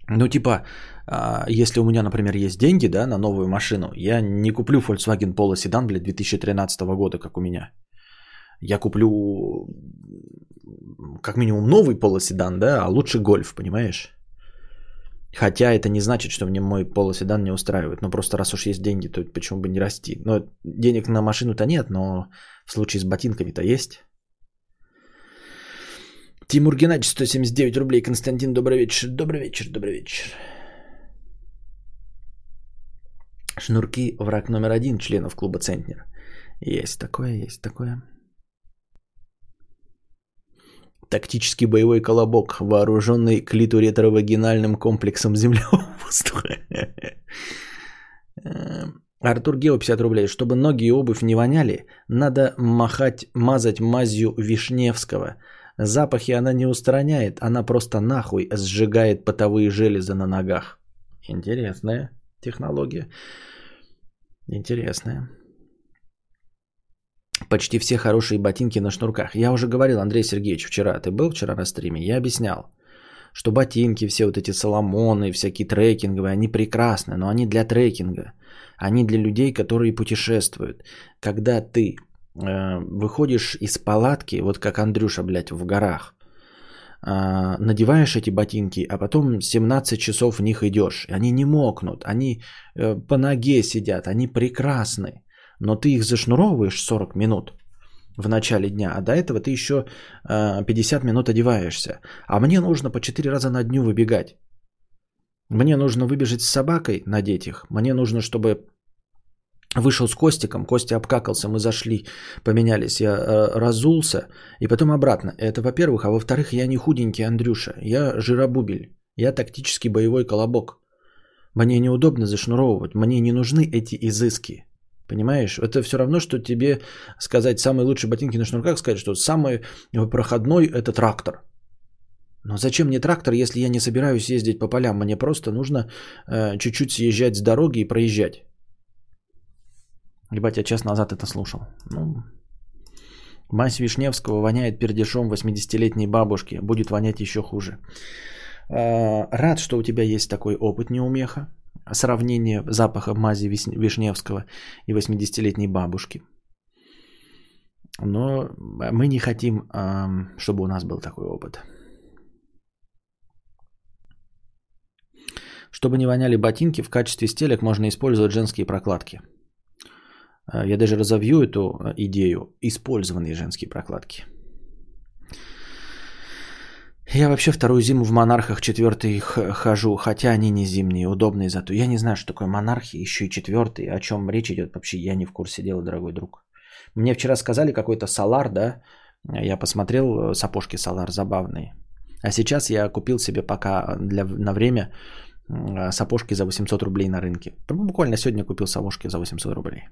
Ну, типа, а, если у меня, например, есть деньги, да, на новую машину, я не куплю Volkswagen Polo седан, блядь, 2013 года, как у меня я куплю как минимум новый полоседан, да, а лучше гольф, понимаешь? Хотя это не значит, что мне мой полоседан не устраивает. Но просто раз уж есть деньги, то почему бы не расти? Но денег на машину-то нет, но в случае с ботинками-то есть. Тимур Геннадьевич, 179 рублей. Константин, добрый вечер. Добрый вечер, добрый вечер. Шнурки враг номер один членов клуба Центнер. Есть такое, есть такое. Тактический боевой колобок, вооруженный клитуретеровагинальным комплексом землевого воздуха. Артур Гео 50 рублей. Чтобы ноги и обувь не воняли, надо махать, мазать мазью Вишневского. Запахи она не устраняет, она просто нахуй сжигает потовые железы на ногах. Интересная технология. Интересная. Почти все хорошие ботинки на шнурках. Я уже говорил, Андрей Сергеевич, вчера, ты был вчера на стриме, я объяснял, что ботинки, все вот эти соломоны, всякие трекинговые, они прекрасны, но они для трекинга. Они для людей, которые путешествуют. Когда ты выходишь из палатки, вот как Андрюша, блядь, в горах, э, надеваешь эти ботинки, а потом 17 часов в них идешь. Они не мокнут, они э, по ноге сидят, они прекрасны но ты их зашнуровываешь 40 минут в начале дня, а до этого ты еще 50 минут одеваешься. А мне нужно по 4 раза на дню выбегать. Мне нужно выбежать с собакой, надеть их. Мне нужно, чтобы вышел с Костиком, Костя обкакался, мы зашли, поменялись, я э, разулся, и потом обратно. Это во-первых, а во-вторых, я не худенький Андрюша, я жиробубель, я тактический боевой колобок. Мне неудобно зашнуровывать, мне не нужны эти изыски. Понимаешь? Это все равно, что тебе сказать самые лучшие ботинки на шнурках, сказать, что самый проходной это трактор. Но зачем мне трактор, если я не собираюсь ездить по полям? Мне просто нужно э, чуть-чуть съезжать с дороги и проезжать. Ебать, я час назад это слушал. Ну, мазь Вишневского воняет пердешом 80-летней бабушки. Будет вонять еще хуже. Э, рад, что у тебя есть такой опыт, неумеха сравнение запаха мази Вишневского и 80-летней бабушки. Но мы не хотим, чтобы у нас был такой опыт. Чтобы не воняли ботинки, в качестве стелек можно использовать женские прокладки. Я даже разовью эту идею. Использованные женские прокладки. Я вообще вторую зиму в монархах четвертый хожу, хотя они не зимние, удобные зато. Я не знаю, что такое монархи, еще и четвертый. О чем речь идет вообще, я не в курсе дела, дорогой друг. Мне вчера сказали какой-то салар, да? Я посмотрел э, сапожки салар забавные. А сейчас я купил себе пока для, на время э, сапожки за 800 рублей на рынке. Буквально сегодня купил сапожки за 800 рублей.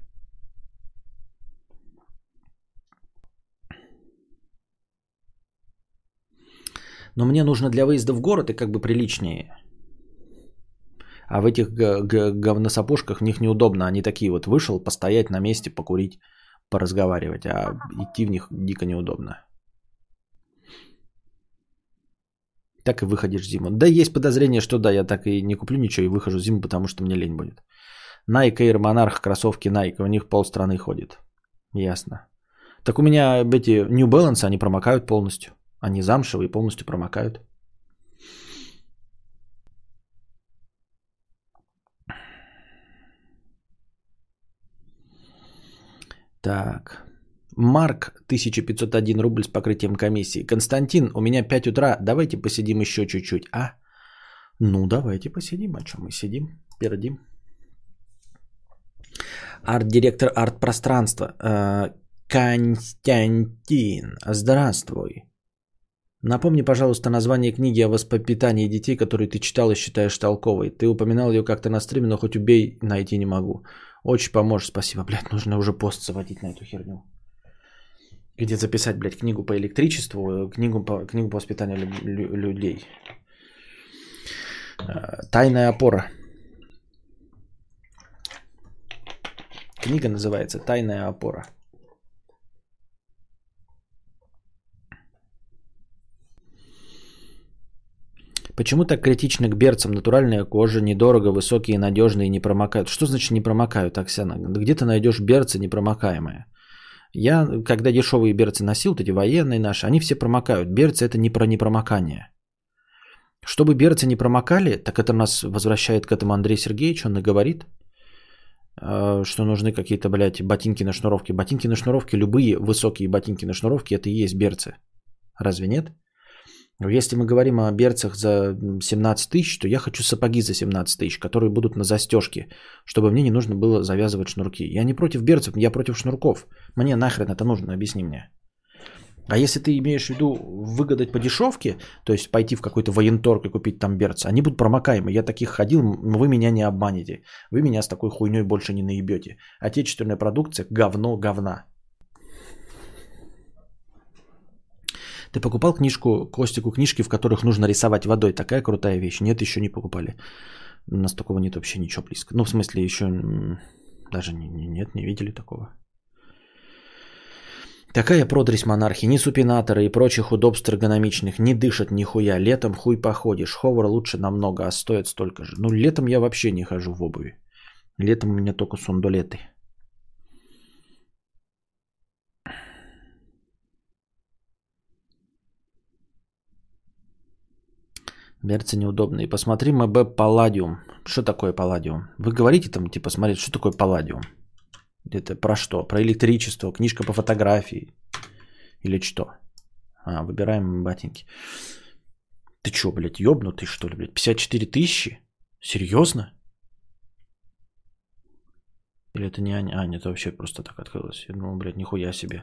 Но мне нужно для выезда в город и как бы приличнее. А в этих говносапожках в них неудобно. Они такие вот вышел, постоять на месте, покурить, поразговаривать. А идти в них дико неудобно. Так и выходишь зиму. Да, есть подозрение, что да, я так и не куплю ничего и выхожу зиму, потому что мне лень будет. Nike Air Monarch, кроссовки Nike, у них полстраны ходит. Ясно. Так у меня эти New Balance, они промокают полностью. Они замшевые полностью промокают. Так. Марк, 1501 рубль с покрытием комиссии. Константин, у меня 5 утра, давайте посидим еще чуть-чуть, а? Ну, давайте посидим, о чем мы сидим, пердим. Арт-директор арт-пространства. Э, Константин, здравствуй. Напомни, пожалуйста, название книги о воспитании детей, которую ты читал и считаешь толковой. Ты упоминал ее как-то на стриме, но хоть убей, найти не могу. Очень поможешь, спасибо. Блядь, нужно уже пост заводить на эту херню. Где записать, блядь, книгу по электричеству, э, книгу по, книгу по воспитанию лю- лю- людей. Э, Тайная опора. Книга называется «Тайная опора». Почему так критично к берцам? Натуральная кожа, недорого, высокие, надежные, не промокают. Что значит не промокают, Оксана? Где ты найдешь берцы непромокаемые? Я, когда дешевые берцы носил, вот эти военные наши, они все промокают. Берцы это не про непромокание. Чтобы берцы не промокали, так это нас возвращает к этому Андрей Сергеевич, он и говорит, э, что нужны какие-то, блядь, ботинки на шнуровке. Ботинки на шнуровке, любые высокие ботинки на шнуровке, это и есть берцы. Разве нет? Если мы говорим о берцах за 17 тысяч, то я хочу сапоги за 17 тысяч, которые будут на застежке, чтобы мне не нужно было завязывать шнурки. Я не против берцев, я против шнурков. Мне нахрен это нужно, объясни мне. А если ты имеешь в виду выгадать по дешевке, то есть пойти в какой-то военторг и купить там берцы, они будут промокаемы. Я таких ходил, вы меня не обманете. Вы меня с такой хуйней больше не наебете. Отечественная продукция говно говна. Ты покупал книжку, Костику книжки, в которых нужно рисовать водой? Такая крутая вещь. Нет, еще не покупали. У нас такого нет вообще ничего близко. Ну, в смысле, еще даже не- не- нет, не видели такого. Такая продресь монархии, ни супинаторы и прочих удобств эргономичных не дышат нихуя. Летом хуй походишь. Ховар лучше намного, а стоит столько же. Ну, летом я вообще не хожу в обуви. Летом у меня только сундулеты. Берцы неудобные. Посмотри МБ Палладиум. Что такое Палладиум? Вы говорите там, типа, смотрите, что такое Палладиум? Это про что? Про электричество, книжка по фотографии. Или что? А, выбираем ботинки. Ты что, блядь, ёбнутый, что ли, блядь? 54 тысячи? Серьезно? Или это не Аня? А, нет, это вообще просто так открылось. Думал, блядь, нихуя себе.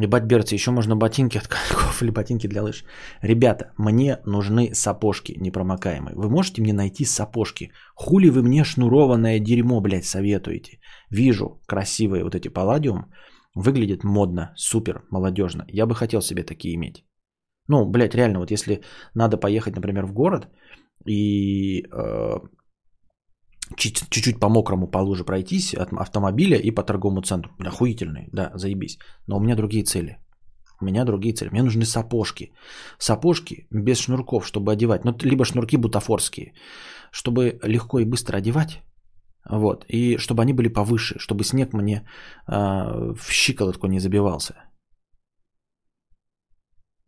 Ебать, берцы, еще можно ботинки от коньков или ботинки для лыж. Ребята, мне нужны сапожки непромокаемые. Вы можете мне найти сапожки? Хули вы мне шнурованное дерьмо, блядь, советуете? Вижу красивые вот эти палладиум. Выглядит модно, супер, молодежно. Я бы хотел себе такие иметь. Ну, блядь, реально, вот если надо поехать, например, в город и э, чуть-чуть по мокрому по луже пройтись от автомобиля и по торговому центру. Охуительный, да, заебись. Но у меня другие цели. У меня другие цели. Мне нужны сапожки. Сапожки без шнурков, чтобы одевать. Ну, либо шнурки бутафорские, чтобы легко и быстро одевать. Вот. И чтобы они были повыше, чтобы снег мне э, в щиколотку не забивался.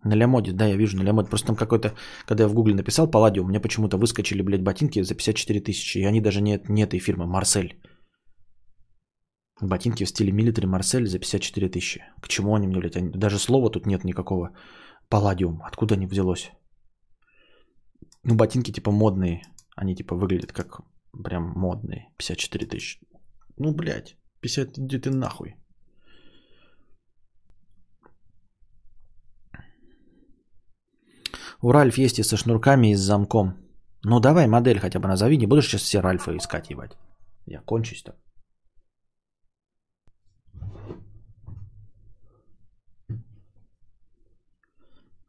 На Лямоде, да, я вижу на Лямоде. Просто там какой-то, когда я в гугле написал Палладиум, мне почему-то выскочили, блядь, ботинки за 54 тысячи. И они даже не, не этой фирмы, Марсель. Ботинки в стиле милитари Марсель за 54 тысячи. К чему они мне, блядь? Они- Даже слова тут нет никакого. Палладиум. Откуда они взялось? Ну, ботинки типа модные. Они типа выглядят как прям модные. 54 тысячи. Ну, блядь. 50, иди ты нахуй. У Ральф есть и со шнурками, и с замком. Ну давай модель хотя бы назови, не будешь сейчас все Ральфа искать, ебать. Я кончусь так.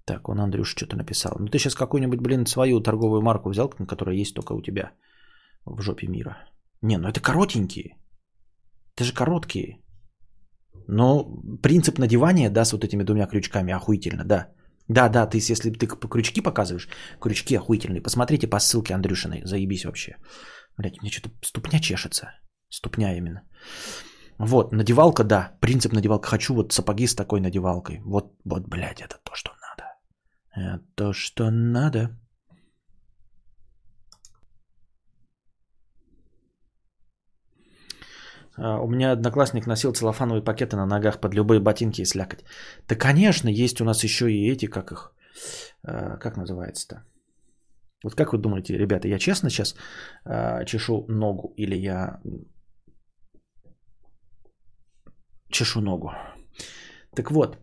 Так, он Андрюш что-то написал. Ну ты сейчас какую-нибудь, блин, свою торговую марку взял, которая есть только у тебя в жопе мира. Не, ну это коротенькие. Это же короткие. Но принцип надевания, да, с вот этими двумя крючками охуительно, да. Да, да, ты, если ты крючки показываешь, крючки охуительные. Посмотрите по ссылке Андрюшиной, заебись вообще. Блять, у меня что-то ступня чешется. Ступня именно. Вот, надевалка, да, принцип надевалка. Хочу вот сапоги с такой надевалкой. Вот, вот, блядь, это то, что надо. Это то, что надо. У меня одноклассник носил целлофановые пакеты на ногах под любые ботинки и слякоть. Да, конечно, есть у нас еще и эти, как их, а, как называется-то? Вот как вы думаете, ребята, я честно сейчас а, чешу ногу или я чешу ногу? Так вот,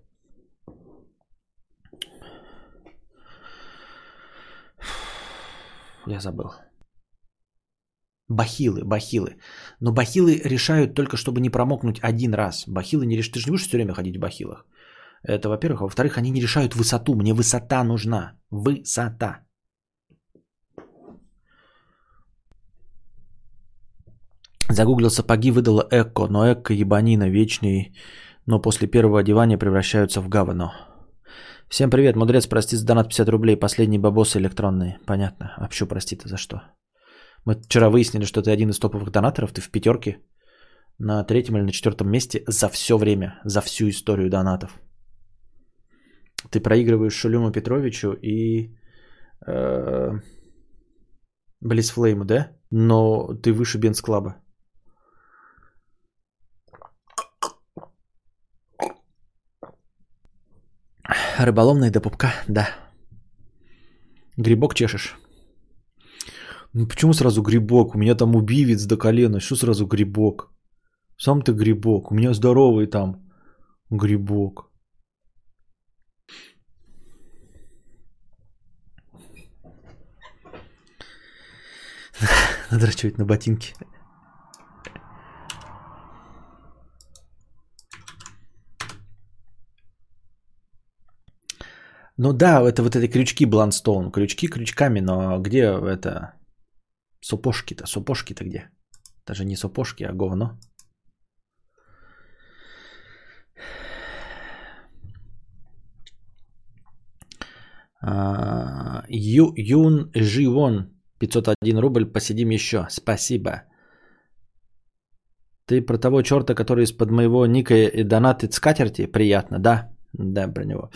я забыл. Бахилы, бахилы. Но бахилы решают только, чтобы не промокнуть один раз. Бахилы не решают. Ты же не будешь все время ходить в бахилах. Это во-первых. А во-вторых, они не решают высоту. Мне высота нужна. Высота. Загуглил сапоги, выдала эко, но эко ебанина вечный, но после первого одевания превращаются в говно. Всем привет, мудрец, прости за донат 50 рублей, последние бабосы электронные. Понятно. А что прости-то за что? Мы вчера выяснили, что ты один из топовых донаторов, ты в пятерке на третьем или на четвертом месте за все время, за всю историю донатов. Ты проигрываешь Шулюму Петровичу и э, Близфлейму, да? Но ты выше Бенц Клаба. Рыболовный до пупка, да. Грибок чешешь. Ну почему сразу грибок? У меня там убивец до колена. Что сразу грибок? Сам ты грибок. У меня здоровый там грибок. Надрачивать на ботинки. Ну да, это вот эти крючки Бланстоун. Крючки крючками, но где это... Сапожки-то, сапожки-то где? Даже не сапожки, а говно. А, Ю, Юн Живон, 501 рубль, посидим еще. Спасибо. Ты про того черта, который из-под моего ника и донатит скатерти? Приятно, да. Да, про него.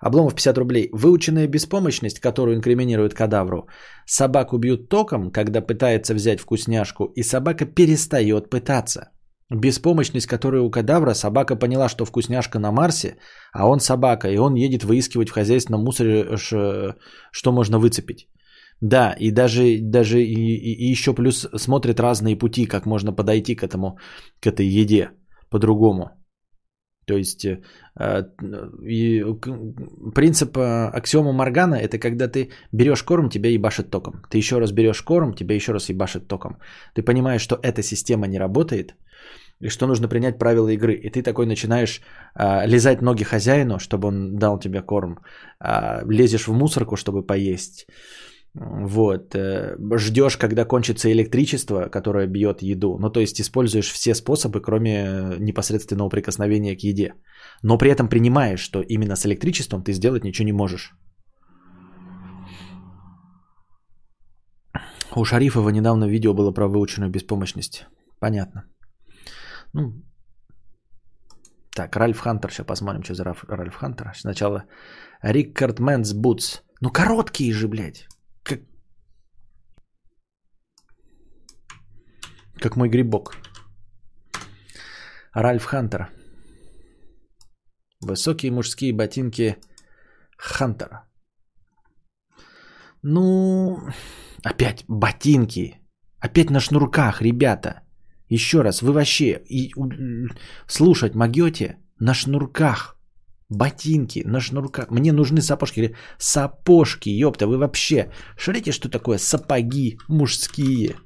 Обломов 50 рублей. Выученная беспомощность, которую инкриминирует кадавру. Собаку бьют током, когда пытается взять вкусняшку, и собака перестает пытаться. Беспомощность, которая у кадавра, собака поняла, что вкусняшка на Марсе, а он собака, и он едет выискивать в хозяйственном мусоре, что можно выцепить. Да, и даже, даже и, и, и еще плюс смотрит разные пути, как можно подойти к этому, к этой еде по-другому. То есть э, и принцип э, аксиома Моргана – это когда ты берешь корм, тебя ебашит током. Ты еще раз берешь корм, тебя еще раз ебашит током. Ты понимаешь, что эта система не работает, и что нужно принять правила игры. И ты такой начинаешь а, лизать ноги хозяину, чтобы он дал тебе корм. А, лезешь в мусорку, чтобы поесть. Вот. Э, Ждешь, когда кончится электричество, которое бьет еду. Ну, то есть используешь все способы, кроме непосредственного прикосновения к еде. Но при этом принимаешь, что именно с электричеством ты сделать ничего не можешь. У Шарифова недавно видео было про выученную беспомощность. Понятно. Ну, так, Ральф Хантер. Сейчас посмотрим, что за Ральф Хантер. Сначала Рикард Men's Boots. Ну, короткие же, блядь. Как... мой грибок. Ральф Хантер. Высокие мужские ботинки Хантера. Ну, опять ботинки. Опять на шнурках, ребята. Еще раз, вы вообще и, слушать могете на шнурках. Ботинки на шнурках. Мне нужны сапожки. Сапожки, ёпта, вы вообще шарите, что такое сапоги мужские?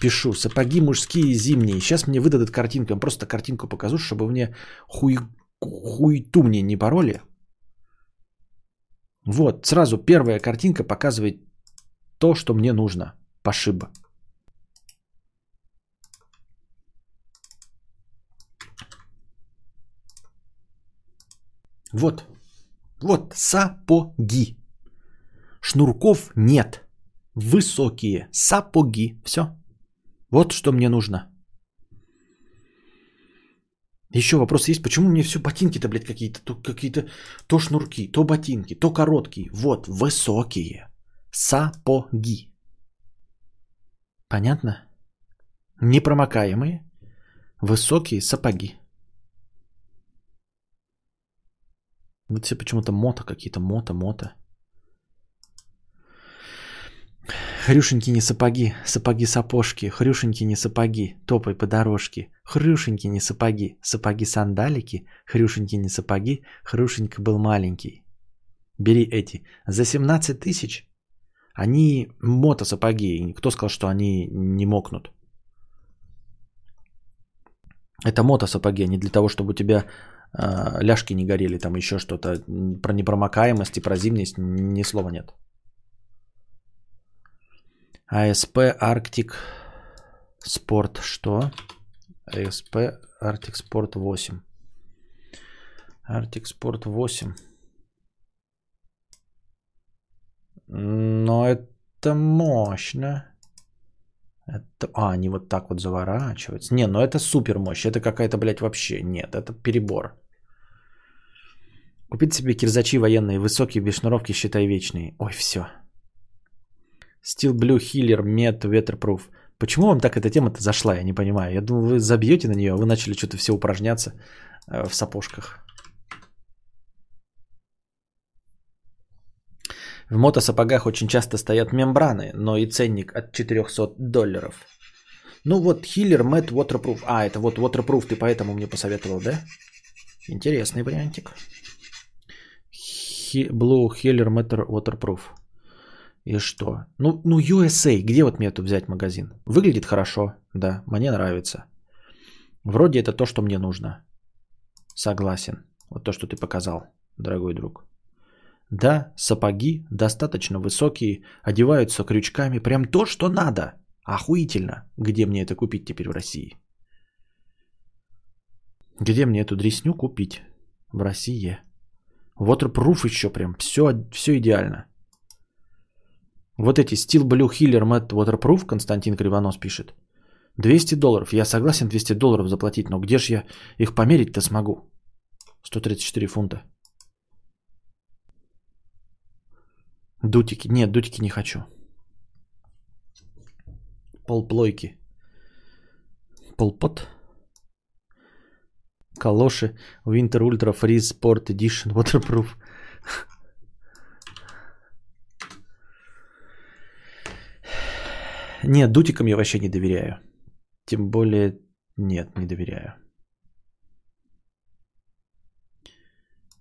Пишу, сапоги мужские зимние. Сейчас мне выдадут картинку. Я просто картинку покажу, чтобы мне хуй, хуйту мне не пароли. Вот, сразу первая картинка показывает то, что мне нужно. Пошиба. Вот. Вот сапоги. Шнурков нет. Высокие сапоги. Все. Вот что мне нужно. Еще вопрос есть, почему мне все ботинки-то, блядь, какие-то, то какие-то, то шнурки, то ботинки, то короткие. Вот, высокие. Сапоги. Понятно? Непромокаемые, высокие сапоги. Вот все почему-то мото какие-то, мото, мото. Хрюшеньки не сапоги, сапоги-сапожки, хрюшеньки не сапоги, топай по дорожке. Хрюшеньки не сапоги, сапоги-сандалики, хрюшеньки не сапоги, хрюшенька был маленький. Бери эти. За 17 тысяч они мотосапоги. Кто сказал, что они не мокнут? Это мотосапоги, а не для того, чтобы у тебя э, ляжки не горели, там еще что-то. Про непромокаемость и про зимность ни слова нет. АСП Арктик Спорт что? АСП Арктик Спорт 8. Арктик Спорт 8. Но это мощно. Это... А, они вот так вот заворачиваются. Не, ну это супер мощь. Это какая-то, блядь, вообще нет. Это перебор. Купить себе кирзачи военные, высокие, без шнуровки, считай вечные. Ой, все. Steel Blue Healer Med Weatherproof. Почему вам так эта тема-то зашла, я не понимаю. Я думаю, вы забьете на нее, а вы начали что-то все упражняться э, в сапожках. В мотосапогах очень часто стоят мембраны, но и ценник от 400 долларов. Ну вот, Healer Matte Waterproof. А, это вот Waterproof ты поэтому мне посоветовал, да? Интересный вариантик. Blue Healer Matte Waterproof. И что? Ну, ну USA, где вот мне эту взять магазин? Выглядит хорошо, да, мне нравится. Вроде это то, что мне нужно. Согласен. Вот то, что ты показал, дорогой друг. Да, сапоги достаточно высокие, одеваются крючками, прям то, что надо. Охуительно. Где мне это купить теперь в России? Где мне эту дресню купить? В России. Waterproof еще прям. Все, все идеально. Вот эти Steel Blue Healer Matte Waterproof, Константин Кривонос пишет. 200 долларов. Я согласен 200 долларов заплатить, но где же я их померить-то смогу? 134 фунта. Дутики. Нет, дутики не хочу. Полплойки. Полпот. Калоши. Winter Ultra Freeze Sport Edition Waterproof. Нет, дутикам я вообще не доверяю. Тем более, нет, не доверяю.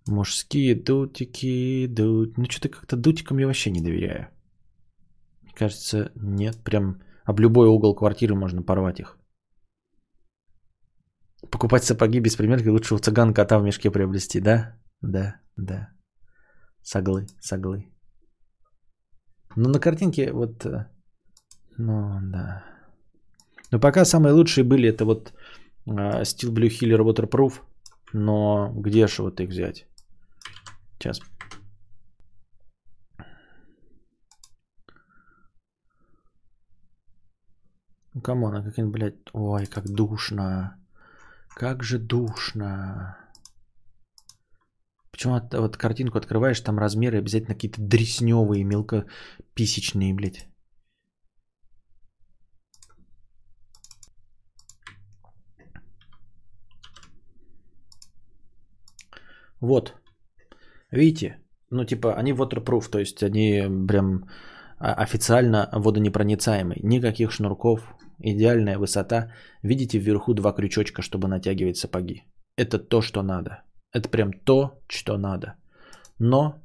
Мужские дутики, дут... Ну, что-то как-то дутикам я вообще не доверяю. Мне кажется, нет, прям об любой угол квартиры можно порвать их. Покупать сапоги без примерки лучше у цыган кота в мешке приобрести, да? Да, да. Соглы, соглы. Ну, на картинке вот э, ну, да. Но пока самые лучшие были это вот uh, Steel Blue Healer Waterproof. Но где же вот их взять? Сейчас. Ну, come on, а как блядь, ой, как душно. Как же душно. Почему вот, вот картинку открываешь, там размеры обязательно какие-то дрисневые, мелкописечные, блядь. Вот. Видите? Ну, типа, они waterproof, то есть они прям официально водонепроницаемые. Никаких шнурков, идеальная высота. Видите вверху два крючочка, чтобы натягивать сапоги. Это то, что надо. Это прям то, что надо. Но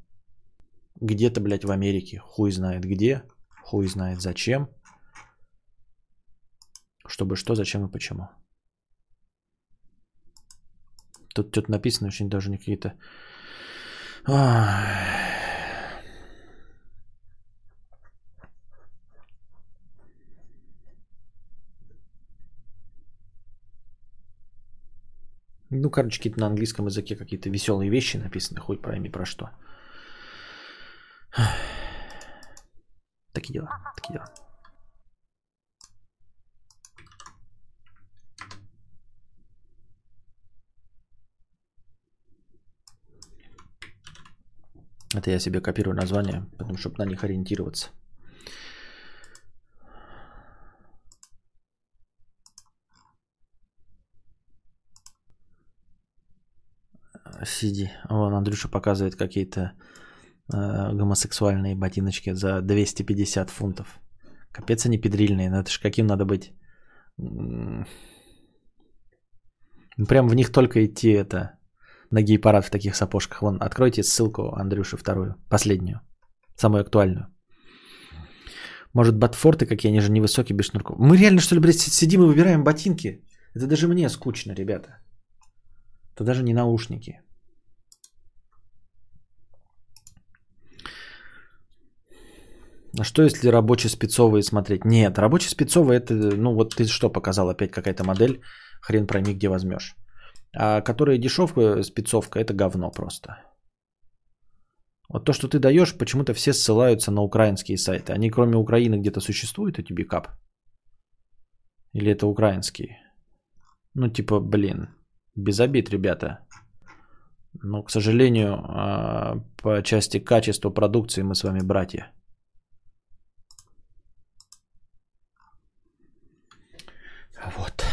где-то, блядь, в Америке, хуй знает где, хуй знает зачем, чтобы что, зачем и почему. Тут что-то написано очень даже не какие-то... Ну, короче, какие-то на английском языке какие-то веселые вещи написаны, хуй пойми про что. Такие дела, такие дела. Это я себе копирую название, потому чтобы на них ориентироваться. Сиди. Вон Андрюша показывает какие-то э, гомосексуальные ботиночки за 250 фунтов. Капец, они педрильные. Но это ж каким надо быть? Прям в них только идти это на гей-парад в таких сапожках. Вон, откройте ссылку Андрюши вторую, последнюю, самую актуальную. Может, ботфорты какие, они же невысокие, без шнурков. Мы реально, что ли, блядь, сидим и выбираем ботинки? Это даже мне скучно, ребята. Это даже не наушники. А что если рабочие спецовые смотреть? Нет, рабочие спецовые это, ну вот ты что показал опять какая-то модель, хрен пойми где возьмешь. А которая дешевка, спецовка, это говно просто. Вот то, что ты даешь, почему-то все ссылаются на украинские сайты. Они кроме Украины где-то существуют, эти бикап? Или это украинские? Ну, типа, блин, без обид, ребята. Но, к сожалению, а, по части качества продукции мы с вами братья. Вот.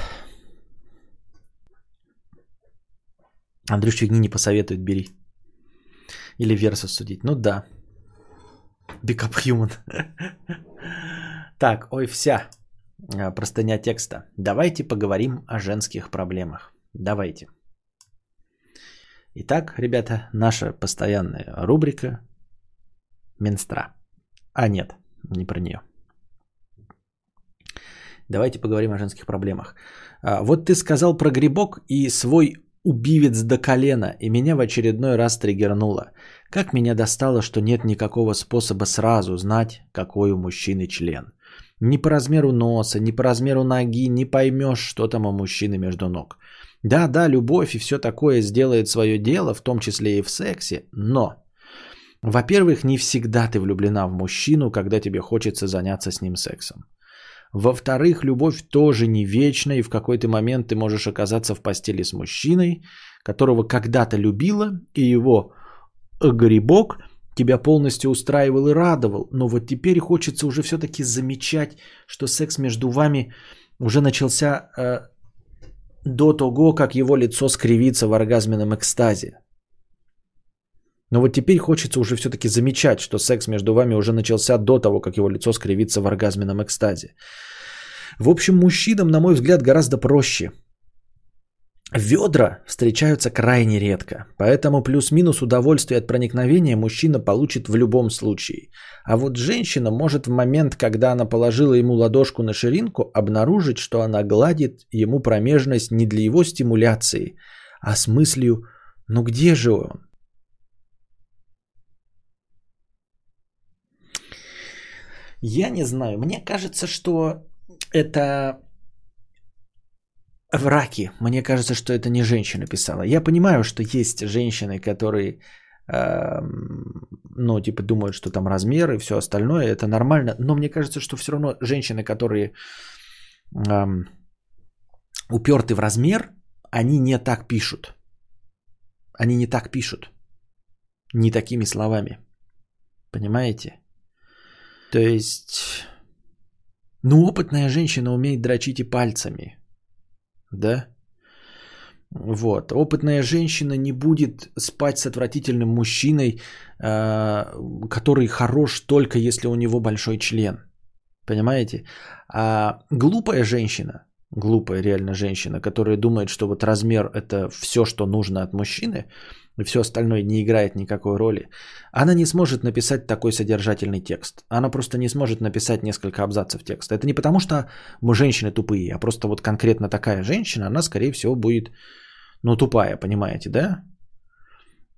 Андрюш фигни не посоветует, бери. Или Versus судить. Ну да. Big up human. так, ой, вся. А, Простыня текста. Давайте поговорим о женских проблемах. Давайте. Итак, ребята, наша постоянная рубрика Минстра. А нет, не про нее. Давайте поговорим о женских проблемах. А, Вот ты сказал про грибок и свой убивец до колена, и меня в очередной раз триггернуло. Как меня достало, что нет никакого способа сразу знать, какой у мужчины член. Ни по размеру носа, ни по размеру ноги не поймешь, что там у мужчины между ног. Да, да, любовь и все такое сделает свое дело, в том числе и в сексе, но, во-первых, не всегда ты влюблена в мужчину, когда тебе хочется заняться с ним сексом. Во-вторых, любовь тоже не вечна, и в какой-то момент ты можешь оказаться в постели с мужчиной, которого когда-то любила, и его грибок тебя полностью устраивал и радовал. Но вот теперь хочется уже все-таки замечать, что секс между вами уже начался э, до того, как его лицо скривится в оргазменном экстазе. Но вот теперь хочется уже все-таки замечать, что секс между вами уже начался до того, как его лицо скривится в оргазменном экстазе. В общем, мужчинам, на мой взгляд, гораздо проще. Ведра встречаются крайне редко, поэтому плюс-минус удовольствие от проникновения мужчина получит в любом случае. А вот женщина может в момент, когда она положила ему ладошку на ширинку, обнаружить, что она гладит ему промежность не для его стимуляции, а с мыслью «ну где же он?». Я не знаю, мне кажется, что это враки. Мне кажется, что это не женщина писала. Я понимаю, что есть женщины, которые, эм, ну, типа, думают, что там размеры и все остальное, это нормально. Но мне кажется, что все равно женщины, которые эм, уперты в размер, они не так пишут. Они не так пишут. Не такими словами. Понимаете? То есть, ну, опытная женщина умеет дрочить и пальцами. Да? Вот. Опытная женщина не будет спать с отвратительным мужчиной, э, который хорош только если у него большой член. Понимаете? А глупая женщина, глупая реально женщина, которая думает, что вот размер это все, что нужно от мужчины, и все остальное не играет никакой роли, она не сможет написать такой содержательный текст. Она просто не сможет написать несколько абзацев текста. Это не потому, что мы женщины тупые, а просто вот конкретно такая женщина, она, скорее всего, будет, ну, тупая, понимаете, да?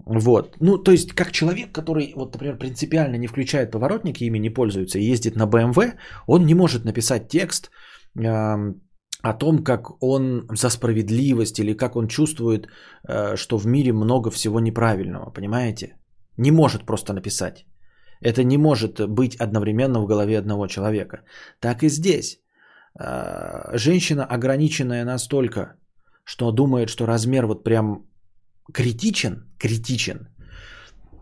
Вот. Ну, то есть, как человек, который, вот, например, принципиально не включает поворотник и ими не пользуется и ездит на BMW, он не может написать текст, эм, о том, как он за справедливость или как он чувствует, э, что в мире много всего неправильного, понимаете? Не может просто написать. Это не может быть одновременно в голове одного человека. Так и здесь. Э, женщина ограниченная настолько, что думает, что размер вот прям критичен, критичен,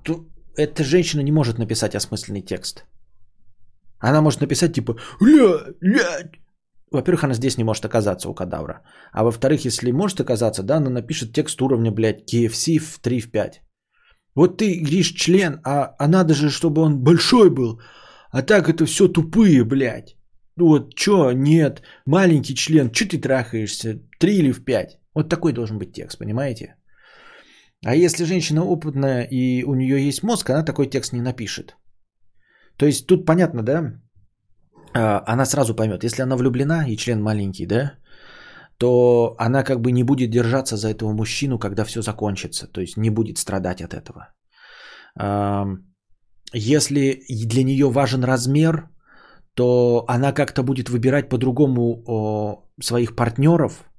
то эта женщина не может написать осмысленный текст. Она может написать типа «Ля, ля, во-первых, она здесь не может оказаться у кадавра. А во-вторых, если может оказаться, да, она напишет текст уровня, блядь, KFC в 3 в 5. Вот ты говоришь член, а, а надо же, чтобы он большой был. А так это все тупые, блядь. Ну вот, чё, нет, маленький член, чё ты трахаешься, 3 или в 5? Вот такой должен быть текст, понимаете? А если женщина опытная и у нее есть мозг, она такой текст не напишет. То есть тут понятно, да? А, она сразу поймет, если она влюблена и член маленький, да, то она как бы не будет держаться за этого мужчину, когда все закончится, то есть не будет страдать от этого. Если для нее важен размер, то она как-то будет выбирать по-другому своих партнеров,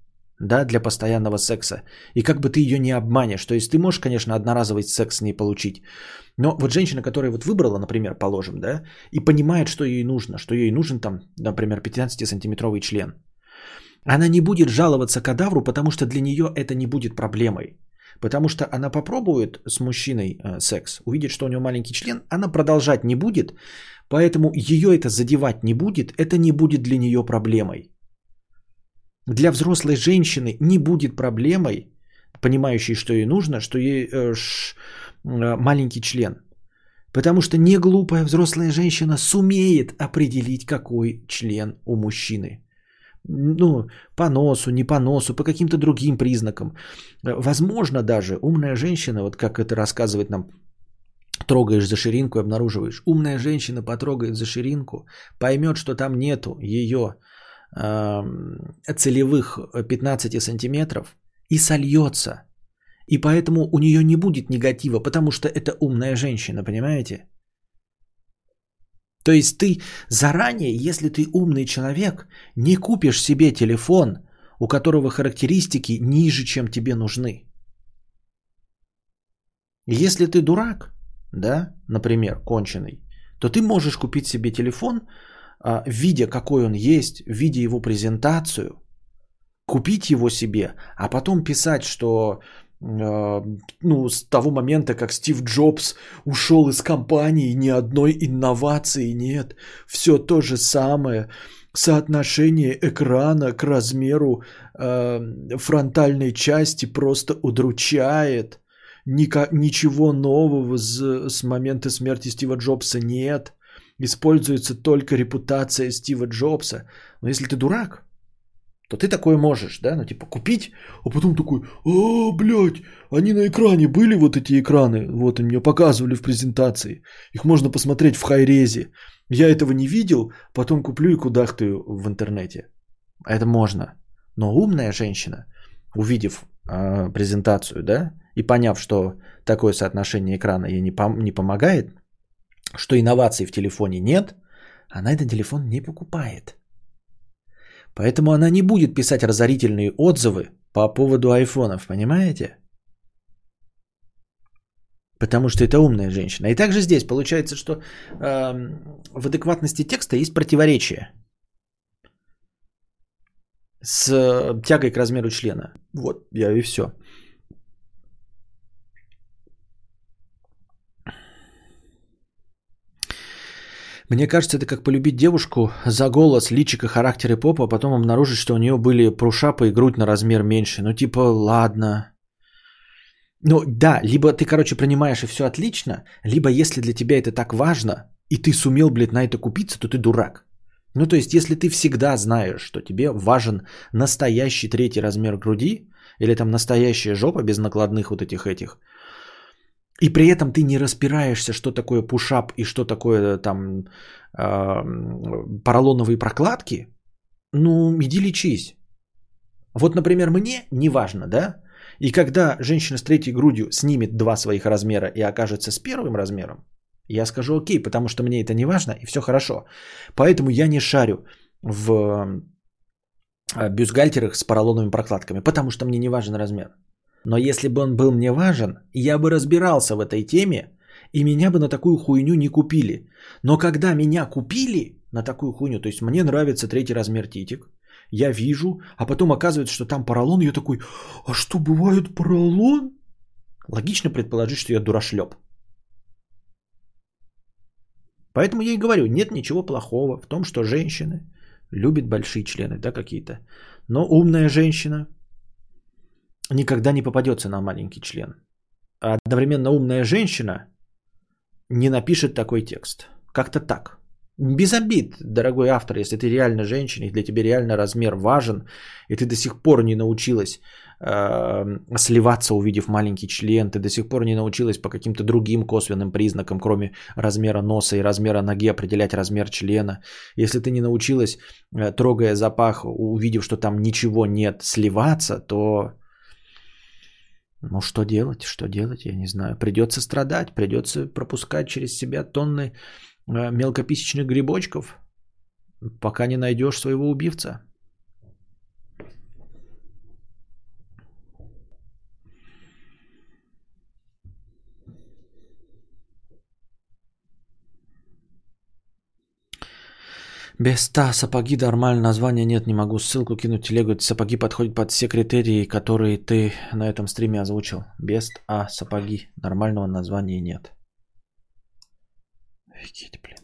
да, для постоянного секса. И как бы ты ее не обманешь. То есть ты можешь, конечно, одноразовый секс не получить. Но вот женщина, которая вот выбрала, например, положим, да, и понимает, что ей нужно, что ей нужен там, например, 15-сантиметровый член. Она не будет жаловаться кадавру, потому что для нее это не будет проблемой. Потому что она попробует с мужчиной э, секс, увидит, что у него маленький член, она продолжать не будет, поэтому ее это задевать не будет, это не будет для нее проблемой. Для взрослой женщины не будет проблемой, понимающей, что ей нужно, что ей э, ш, э, маленький член. Потому что не глупая взрослая женщина сумеет определить, какой член у мужчины. Ну, по носу, не по носу, по каким-то другим признакам. Возможно, даже умная женщина, вот как это рассказывает нам трогаешь за ширинку и обнаруживаешь. Умная женщина потрогает за ширинку, поймет, что там нету ее целевых 15 сантиметров и сольется. И поэтому у нее не будет негатива, потому что это умная женщина, понимаете? То есть ты заранее, если ты умный человек, не купишь себе телефон, у которого характеристики ниже, чем тебе нужны. Если ты дурак, да, например, конченый, то ты можешь купить себе телефон, видя какой он есть, видя его презентацию, купить его себе, а потом писать, что а, ну, с того момента, как Стив Джобс ушел из компании, ни одной инновации нет. Все то же самое. Соотношение экрана к размеру э, фронтальной части просто удручает. Ника- ничего нового с, с момента смерти Стива Джобса нет. Используется только репутация Стива Джобса. Но если ты дурак, то ты такое можешь, да, ну типа купить, а потом такой, а, блядь, они на экране были вот эти экраны, вот они мне показывали в презентации, их можно посмотреть в хайрезе. Я этого не видел, потом куплю и кудахтаю в интернете. Это можно. Но умная женщина, увидев э, презентацию, да, и поняв, что такое соотношение экрана ей не, пом- не помогает, что инноваций в телефоне нет, она этот телефон не покупает. Поэтому она не будет писать разорительные отзывы по поводу айфонов, понимаете? Потому что это умная женщина. И также здесь получается, что э, в адекватности текста есть противоречие с тягой к размеру члена. Вот, я и все. Мне кажется, это как полюбить девушку за голос, личико, характер и попа, а потом обнаружить, что у нее были прушапы и грудь на размер меньше. Ну, типа, ладно. Ну, да, либо ты, короче, принимаешь и все отлично, либо если для тебя это так важно, и ты сумел, блядь, на это купиться, то ты дурак. Ну, то есть, если ты всегда знаешь, что тебе важен настоящий третий размер груди, или там настоящая жопа без накладных вот этих этих, и при этом ты не распираешься, что такое пушап и что такое там э, поролоновые прокладки, ну, иди лечись. Вот, например, мне не важно, да? И когда женщина с третьей грудью снимет два своих размера и окажется с первым размером, я скажу окей, потому что мне это не важно и все хорошо. Поэтому я не шарю в э, бюстгальтерах с поролоновыми прокладками, потому что мне не важен размер. Но если бы он был мне важен, я бы разбирался в этой теме, и меня бы на такую хуйню не купили. Но когда меня купили на такую хуйню, то есть мне нравится третий размер титик, я вижу, а потом оказывается, что там поролон, я такой, а что, бывает поролон? Логично предположить, что я дурашлеп. Поэтому я и говорю, нет ничего плохого в том, что женщины любит большие члены, да, какие-то. Но умная женщина никогда не попадется на маленький член. А одновременно умная женщина не напишет такой текст. Как-то так. Без обид, дорогой автор, если ты реально женщина, и для тебя реально размер важен, и ты до сих пор не научилась э, сливаться, увидев маленький член, ты до сих пор не научилась по каким-то другим косвенным признакам, кроме размера носа и размера ноги, определять размер члена. Если ты не научилась, э, трогая запах, увидев, что там ничего нет, сливаться, то ну что делать, что делать, я не знаю. Придется страдать, придется пропускать через себя тонны Э, мелкописечных грибочков, пока не найдешь своего убивца. Без та сапоги нормально названия нет, не могу ссылку кинуть телегу. Сапоги подходят под все критерии, которые ты на этом стриме озвучил. Без а сапоги нормального названия нет. Офигеть, блин.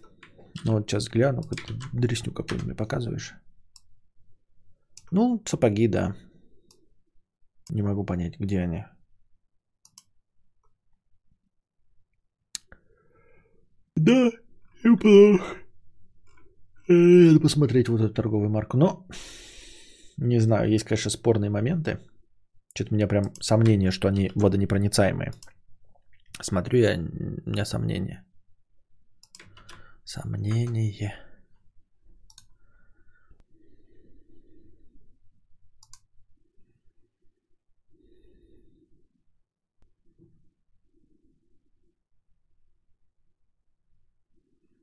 Ну вот сейчас гляну, какую-то дресню какую-нибудь мне показываешь. Ну, сапоги, да. Не могу понять, где они. Да, неплохо. Посмотреть вот эту торговую марку. Но, не знаю, есть, конечно, спорные моменты. Что-то у меня прям сомнение, что они водонепроницаемые. Смотрю я, у меня сомнения. Сомнение.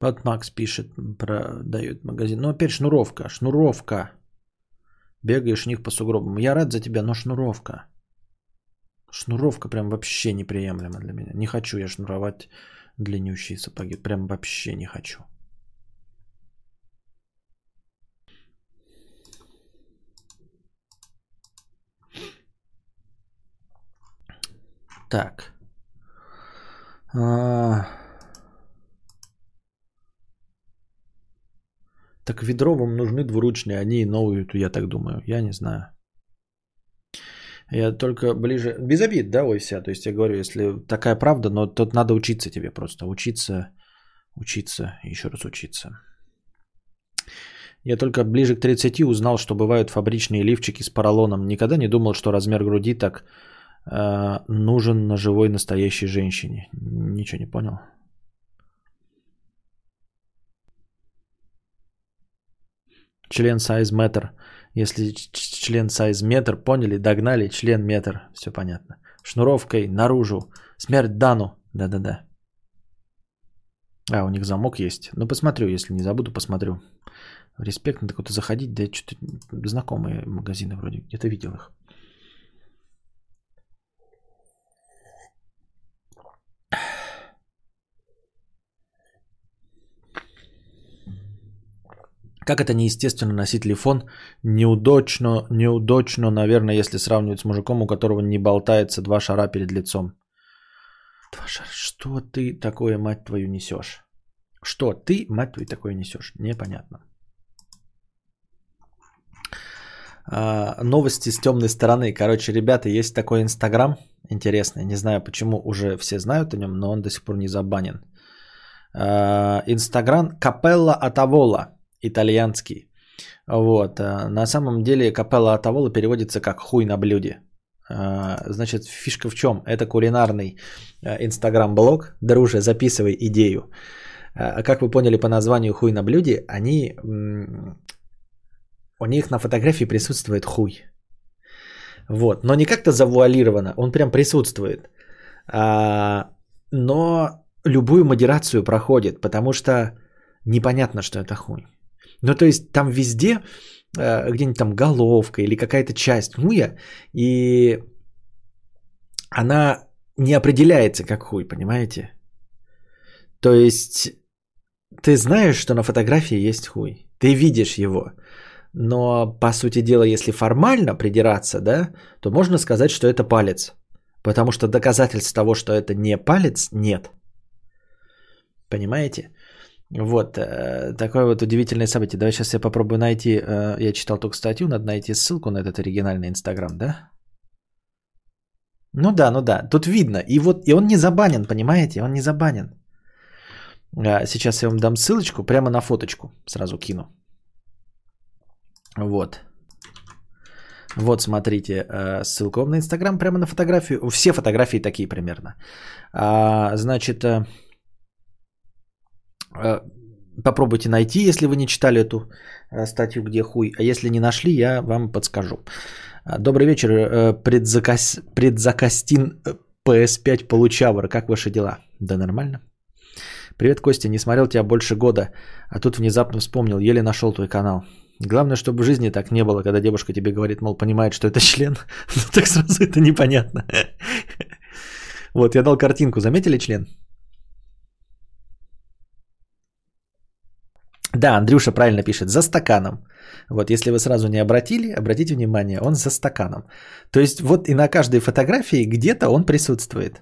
Вот Макс пишет, продает магазин. Ну, опять шнуровка, шнуровка. Бегаешь в них по сугробам. Я рад за тебя, но шнуровка. Шнуровка прям вообще неприемлема для меня. Не хочу я шнуровать длиннющие сапоги. Прям вообще не хочу. Так. А... Так ведро вам нужны двуручные, они и новые, я так думаю. Я не знаю. Я только ближе... Без обид, да, ой, вся. То есть я говорю, если такая правда, но тут надо учиться тебе просто. Учиться, учиться, еще раз учиться. Я только ближе к 30 узнал, что бывают фабричные лифчики с поролоном. Никогда не думал, что размер груди так э, нужен на живой настоящей женщине. Ничего не понял. Член size meter. Если член size метр, поняли, догнали, член метр, все понятно. Шнуровкой наружу. Смерть Дану. Да-да-да. А, у них замок есть. Ну, посмотрю, если не забуду, посмотрю. Респект, надо куда-то заходить, да что-то знакомые магазины вроде, где-то видел их. Как это неестественно носить лифон? Неудачно, неудачно, наверное, если сравнивать с мужиком, у которого не болтается два шара перед лицом. Два шара. Что ты такое, мать твою, несешь? Что ты, мать твою, такое несешь? Непонятно. А, новости с темной стороны. Короче, ребята, есть такой инстаграм интересный. Не знаю, почему уже все знают о нем, но он до сих пор не забанен. А, инстаграм Капелла Атавола итальянский. Вот. А, на самом деле капелла Атавола переводится как хуй на блюде. А, значит, фишка в чем? Это кулинарный а, инстаграм-блог. Друже, записывай идею. Как вы поняли по названию хуй на блюде, они, у них на фотографии присутствует хуй. Вот, но не как-то завуалировано, он прям присутствует. Но любую модерацию проходит, потому что непонятно, что это хуй. Ну, то есть там везде э, где-нибудь там головка или какая-то часть хуя, и она не определяется как хуй, понимаете? То есть ты знаешь, что на фотографии есть хуй, ты видишь его, но по сути дела, если формально придираться, да, то можно сказать, что это палец, потому что доказательств того, что это не палец, нет. Понимаете? Вот, э, такое вот удивительное событие. Давай сейчас я попробую найти, э, я читал только статью, надо найти ссылку на этот оригинальный Инстаграм, да? Ну да, ну да, тут видно. И вот, и он не забанен, понимаете? Он не забанен. А, Сейчас я вам дам ссылочку, прямо на фоточку сразу кину. Вот. Вот, смотрите, э, ссылка вам на Инстаграм, прямо на фотографию. Все фотографии такие примерно. А, Значит, попробуйте найти, если вы не читали эту э, статью «Где хуй?». А если не нашли, я вам подскажу. А, Добрый вечер, э, предзаказ... предзакастин э, PS5 Получавр. Как ваши дела? Да нормально. Привет, Костя, не смотрел тебя больше года, а тут внезапно вспомнил, еле нашел твой канал. Главное, чтобы в жизни так не было, когда девушка тебе говорит, мол, понимает, что это член, ну так сразу это непонятно. Вот, я дал картинку, заметили член? Да, Андрюша правильно пишет, за стаканом. Вот, если вы сразу не обратили, обратите внимание, он за стаканом. То есть вот и на каждой фотографии где-то он присутствует.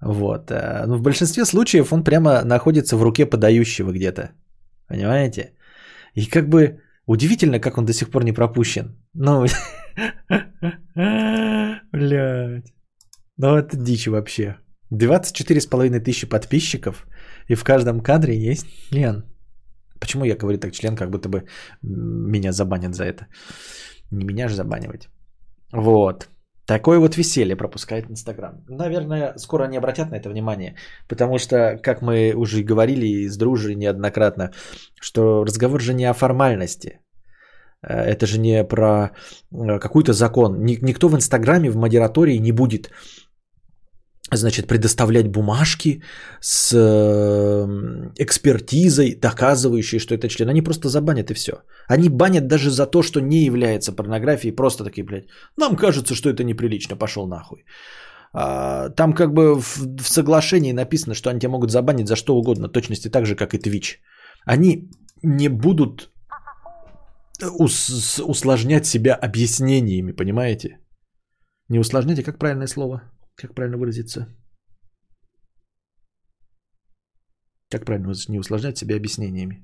Вот. э, Но в большинстве случаев он прямо находится в руке подающего где-то. Понимаете? И как бы удивительно, как он до сих пор не пропущен. Ну, блядь. Ну, это дичь вообще. 24,5 тысячи подписчиков, и в каждом кадре есть член. Почему я говорю так член, как будто бы меня забанят за это? Не меня же забанивать. Вот. Такое вот веселье пропускает Инстаграм. Наверное, скоро они обратят на это внимание, потому что, как мы уже говорили и с дружей неоднократно, что разговор же не о формальности. Э, Это же не про э, какой-то закон. Ни- Никто в Инстаграме, в модератории не будет значит, предоставлять бумажки с э, экспертизой, доказывающей, что это член. Они просто забанят и все. Они банят даже за то, что не является порнографией. Просто такие, блядь, нам кажется, что это неприлично, пошел нахуй. А, там как бы в, соглашении написано, что они тебя могут забанить за что угодно, точности так же, как и Twitch. Они не будут ус- усложнять себя объяснениями, понимаете? Не усложняйте, как правильное слово? Как правильно выразиться? Как правильно выразиться? Не усложнять себя объяснениями.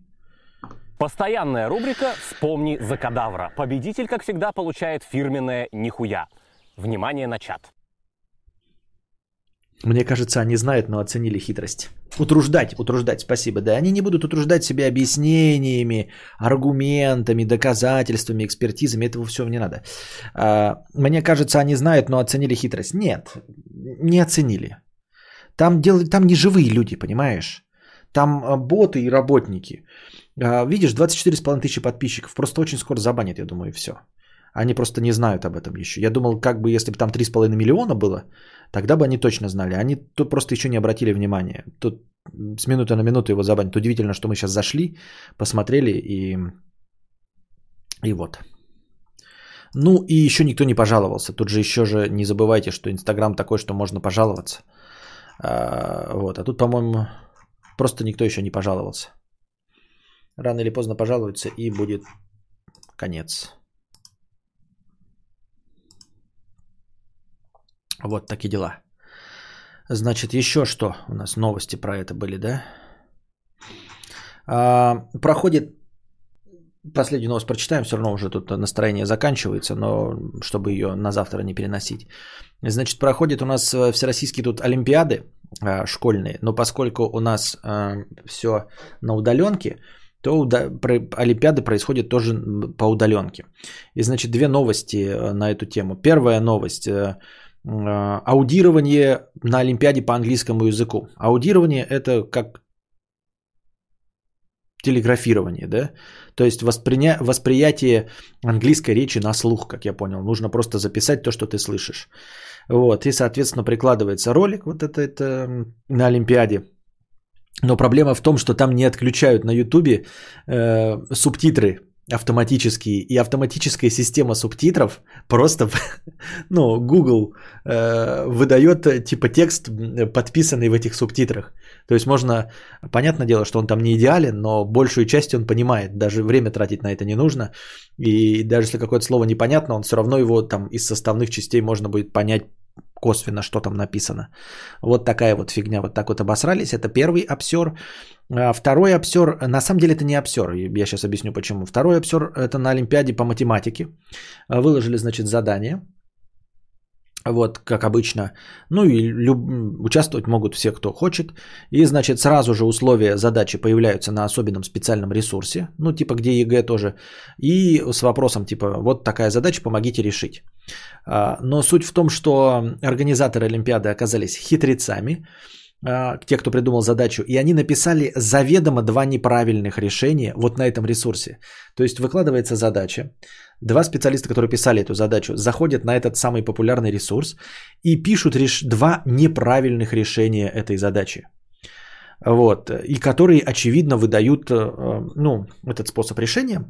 Постоянная рубрика «Вспомни за кадавра». Победитель, как всегда, получает фирменное «Нихуя». Внимание на чат. Мне кажется, они знают, но оценили хитрость. Утруждать, утруждать, спасибо. Да, они не будут утруждать себя объяснениями, аргументами, доказательствами, экспертизами. Этого всего не надо. А, Мне кажется, они знают, но оценили хитрость. Нет, не оценили. Там, дел... Там не живые люди, понимаешь? Там а, боты и работники. А, Видишь, 24,5 тысячи подписчиков. Просто очень скоро забанят, я думаю, и все. Они просто не знают об этом еще. Я думал, как бы, если бы там 3,5 миллиона было, тогда бы они точно знали. Они тут просто еще не обратили внимания. Тут с минуты на минуту его забанят. Удивительно, что мы сейчас зашли, посмотрели и... И вот. Ну и еще никто не пожаловался. Тут же еще же не забывайте, что Инстаграм такой, что можно пожаловаться. А, вот. А тут, по-моему, просто никто еще не пожаловался. Рано или поздно пожалуются и будет конец. Вот такие дела. Значит, еще что у нас новости про это были, да? А, проходит последнюю новость прочитаем, все равно уже тут настроение заканчивается, но чтобы ее на завтра не переносить. Значит, проходит у нас э, всероссийские тут олимпиады а, школьные, но поскольку у нас все на удаленке, то олимпиады происходят тоже по удаленке. И, значит, две новости э, на эту тему. Первая новость. Э, Аудирование на Олимпиаде по английскому языку. Аудирование это как телеграфирование, да? То есть восприня... восприятие английской речи на слух, как я понял. Нужно просто записать то, что ты слышишь. Вот, и, соответственно, прикладывается ролик, вот это, это на Олимпиаде. Но проблема в том, что там не отключают на Ютубе э, субтитры автоматические. И автоматическая система субтитров просто, ну, Google э, выдает э, типа текст, подписанный в этих субтитрах. То есть можно, понятное дело, что он там не идеален, но большую часть он понимает. Даже время тратить на это не нужно. И даже если какое-то слово непонятно, он все равно его там из составных частей можно будет понять косвенно, что там написано. Вот такая вот фигня, вот так вот обосрались. Это первый обсер. А Второй обсер, на самом деле это не обсер, я сейчас объясню почему. Второй обсер это на Олимпиаде по математике. А, Выложили, значит, задание. Вот, как обычно. Ну и люб... участвовать могут все, кто хочет. И, значит, сразу же условия задачи появляются на особенном специальном ресурсе. Ну, типа, где ЕГЭ тоже. И с вопросом, типа, вот такая задача, помогите решить. А, Но суть в том, что организаторы Олимпиады оказались хитрецами, а, те, кто придумал задачу, и они написали заведомо два неправильных решения вот на этом ресурсе. То есть выкладывается задача, два специалиста, которые писали эту задачу, заходят на этот самый популярный ресурс и пишут реш... два неправильных решения этой задачи. Вот, и которые, очевидно, выдают, э, ну, этот способ решения,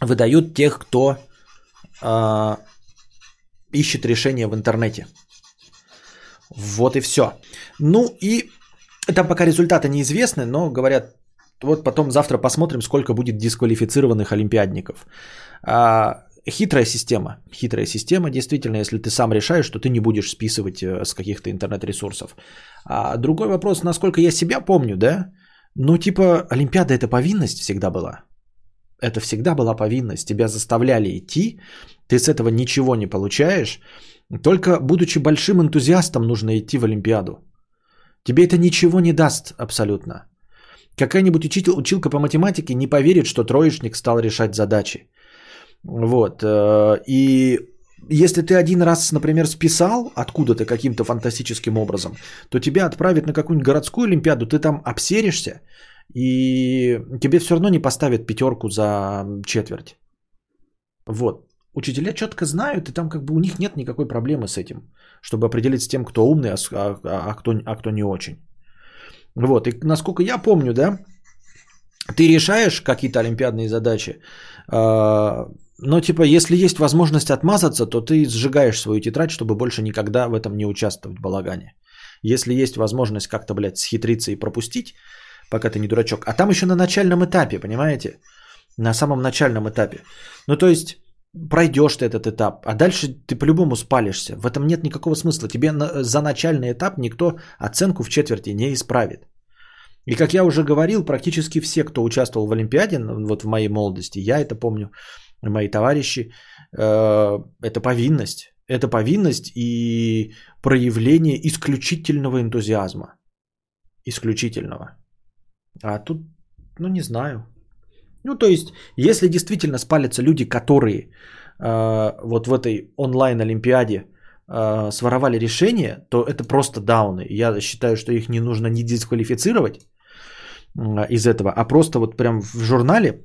выдают тех, кто э, ищет решение в интернете. Вот и все. Ну и там пока результаты неизвестны, но говорят, вот потом завтра посмотрим, сколько будет дисквалифицированных олимпиадников. А, хитрая система. Хитрая система, действительно, если ты сам решаешь, что ты не будешь списывать э, с каких-то интернет-ресурсов. А другой вопрос, насколько я себя помню, да? Ну, типа, Олимпиада это повинность всегда была. Это всегда была повинность. Тебя заставляли идти, ты с этого ничего не получаешь. Только будучи большим энтузиастом нужно идти в Олимпиаду. Тебе это ничего не даст абсолютно. Какая-нибудь учитель, училка по математике не поверит, что троечник стал решать задачи. Вот. э, И если ты один раз, например, списал откуда-то каким-то фантастическим образом, то тебя отправят на какую-нибудь городскую олимпиаду, ты там обсеришься, и тебе все равно не поставят пятерку за четверть. Вот. Учителя четко знают, и там как бы у них нет никакой проблемы с этим, чтобы определить с тем, кто умный, а, а- а кто, а кто не очень. Вот, и насколько я помню, да, ты решаешь какие-то олимпиадные задачи, а, но типа, если есть возможность отмазаться, то ты сжигаешь свою тетрадь, чтобы больше никогда в этом не участвовать в балагане. Если есть возможность как-то, блядь, схитриться и пропустить, пока ты не дурачок. А там еще на начальном этапе, понимаете? На самом начальном этапе. Ну, то есть, пройдешь ты этот этап, а дальше ты по-любому спалишься. В этом нет никакого смысла. Тебе за начальный этап никто оценку в четверти не исправит. И как я уже говорил, практически все, кто участвовал в Олимпиаде, вот в моей молодости, я это помню, мои товарищи, э, это повинность. Это повинность и проявление исключительного энтузиазма. Исключительного. А тут, ну не знаю. Ну то есть, если действительно спалятся люди, которые э, вот в этой онлайн-олимпиаде э, своровали решение, то это просто дауны. Я считаю, что их не нужно не дисквалифицировать м, из этого, а просто вот прям в журнале,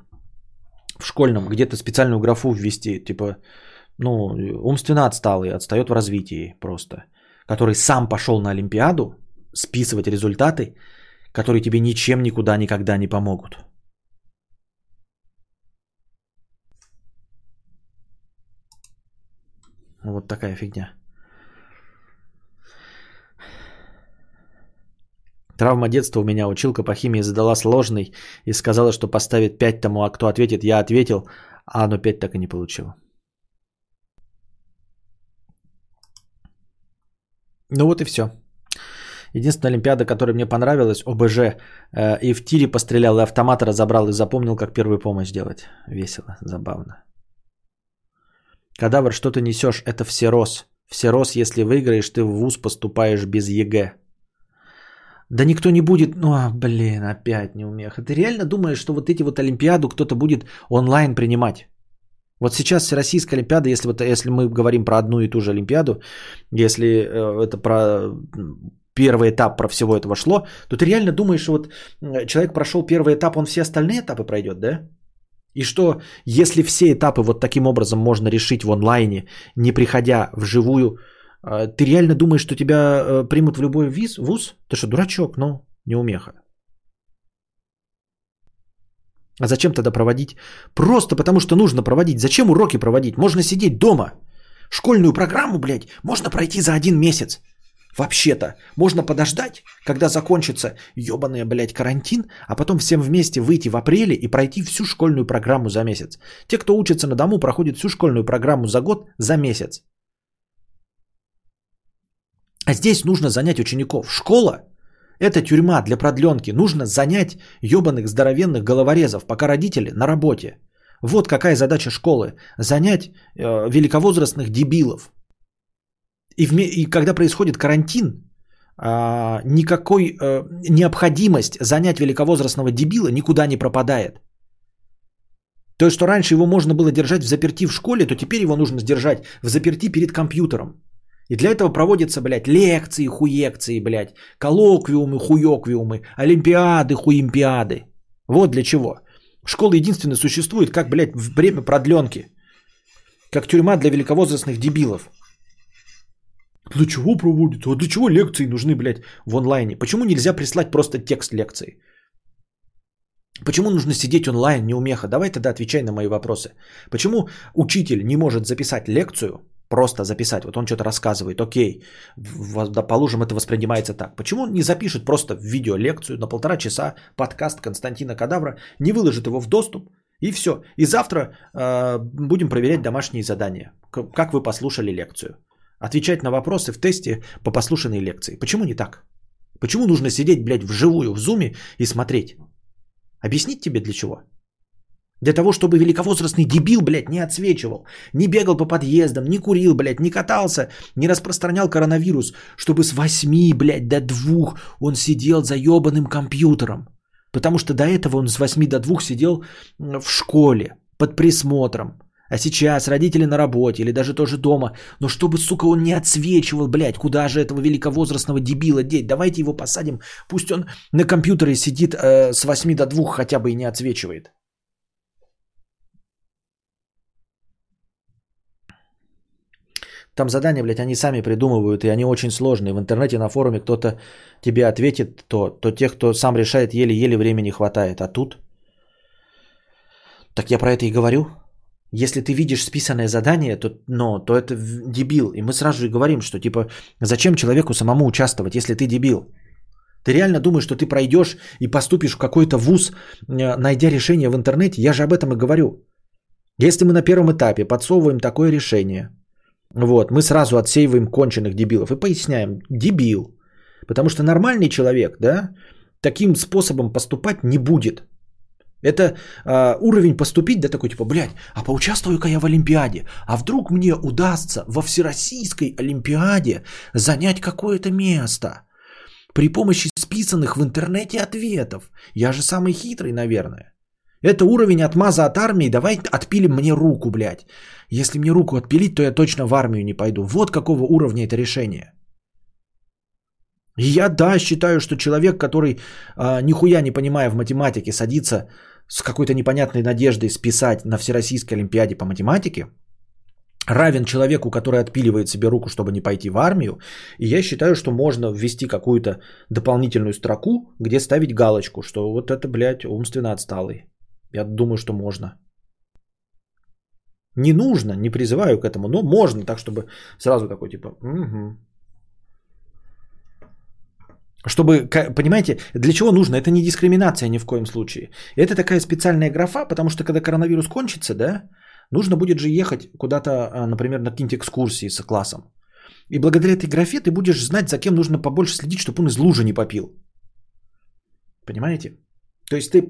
в школьном, где-то специальную графу ввести, типа, ну, умственно отсталый, отстает в развитии просто, который сам пошел на Олимпиаду списывать результаты, которые тебе ничем никуда никогда не помогут. Вот такая фигня. Травма детства у меня. Училка по химии задала сложный и сказала, что поставит 5 тому, а кто ответит, я ответил, а оно 5 так и не получило. Ну вот и все. Единственная Олимпиада, которая мне понравилась, ОБЖ, э, и в тире пострелял, и автомат разобрал, и запомнил, как первую помощь делать. Весело, забавно. Кадавр, что ты несешь? Это всерос. Всерос, если выиграешь, ты в ВУЗ поступаешь без ЕГЭ. Да никто не будет, ну, а, блин, опять неумеха. Ты реально думаешь, что вот эти вот Олимпиаду кто-то будет онлайн принимать? Вот сейчас Всероссийская Олимпиада, если, вот, если мы говорим про одну и ту же Олимпиаду, если э, это про первый этап про всего этого шло, то ты реально думаешь, что вот человек прошел первый этап, он все остальные этапы пройдет, да? И что, если все этапы вот таким образом можно решить в онлайне, не приходя вживую, э, ты реально думаешь, что тебя э, примут в любой виз, вуз? Ты что, дурачок, ну, неумеха. А зачем тогда проводить? Просто потому, что нужно проводить. Зачем уроки проводить? Можно сидеть дома. Школьную программу, блядь, можно пройти за один месяц. Вообще-то, можно подождать, когда закончится ебаный, блядь, карантин, а потом всем вместе выйти в апреле и пройти всю школьную программу за месяц. Те, кто учится на дому, проходят всю школьную программу за год за месяц. А здесь нужно занять учеников. Школа – это тюрьма для продленки. Нужно занять ебаных здоровенных головорезов, пока родители на работе. Вот какая задача школы – занять э, великовозрастных дебилов. И, вме- и когда происходит карантин, а, никакой э, необходимость занять великовозрастного дебила никуда не пропадает. То что раньше его можно было держать в заперти в школе, то теперь его нужно сдержать в заперти перед компьютером. И для этого проводятся, блядь, лекции, хуекции, блядь, коллоквиумы, хуёквиумы, олимпиады, хуимпиады. Вот для чего. Школа единственно существует как, блядь, в время продленки. Как тюрьма для великовозрастных дебилов. Для чего проводится? А для чего лекции нужны, блядь, в онлайне? Почему нельзя прислать просто текст лекции? Почему нужно сидеть онлайн, неумеха? Давай тогда отвечай на мои вопросы. Почему учитель не может записать лекцию, просто записать, вот он что-то рассказывает, окей, да, положим, это воспринимается так. Почему он не запишет просто видеолекцию на полтора часа, подкаст Константина Кадавра, не выложит его в доступ, и все. И завтра э, будем проверять домашние задания, как вы послушали лекцию. Отвечать на вопросы в тесте по послушанной лекции. Почему не так? Почему нужно сидеть, блядь, вживую в зуме и смотреть? Объяснить тебе для чего? Для того, чтобы великовозрастный дебил, блядь, не отсвечивал, не бегал по подъездам, не курил, блядь, не катался, не распространял коронавирус, чтобы с 8, блядь, до 2 он сидел за ебаным компьютером. Потому что до этого он с 8 до 2 сидел в школе под присмотром. А сейчас родители на работе или даже тоже дома. Но чтобы, сука, он не отсвечивал, блядь, куда же этого великовозрастного дебила деть? Давайте его посадим, пусть он на компьютере сидит э, с 8 до 2 хотя бы и не отсвечивает. Там задания, блядь, они сами придумывают, и они очень сложные. В интернете на форуме кто-то тебе ответит, то, то тех, кто сам решает, еле-еле времени хватает. А тут? Так я про это и говорю. Если ты видишь списанное задание, то, но, то это дебил. И мы сразу же говорим, что типа, зачем человеку самому участвовать, если ты дебил? Ты реально думаешь, что ты пройдешь и поступишь в какой-то вуз, э, найдя решение в интернете? Я же об этом и говорю. Если мы на первом этапе подсовываем такое решение, вот, мы сразу отсеиваем конченых дебилов и поясняем, дебил. Потому что нормальный человек, да, таким способом поступать не будет. Это а, уровень поступить, да, такой типа, блядь, а поучаствую-ка я в Олимпиаде, а вдруг мне удастся во Всероссийской Олимпиаде занять какое-то место при помощи списанных в интернете ответов. Я же самый хитрый, наверное. Это уровень отмаза от армии, давай отпилим мне руку, блядь. Если мне руку отпилить, то я точно в армию не пойду. Вот какого уровня это решение. Я, да, считаю, что человек, который а, нихуя не понимая в математике, садится с какой-то непонятной надеждой списать на Всероссийской Олимпиаде по математике, равен человеку, который отпиливает себе руку, чтобы не пойти в армию. И я считаю, что можно ввести какую-то дополнительную строку, где ставить галочку, что вот это, блядь, умственно отсталый. Я думаю, что можно. Не нужно, не призываю к этому, но можно, так чтобы сразу такой типа, «Мгм». Чтобы, понимаете, для чего нужно? Это не дискриминация ни в коем случае. Это такая специальная графа, потому что когда коронавирус кончится, да, нужно будет же ехать куда-то, а, например, на какие-нибудь экскурсии с классом. И благодаря этой графе ты будешь знать, за кем нужно побольше следить, чтобы он из лужи не попил. Понимаете? То есть ты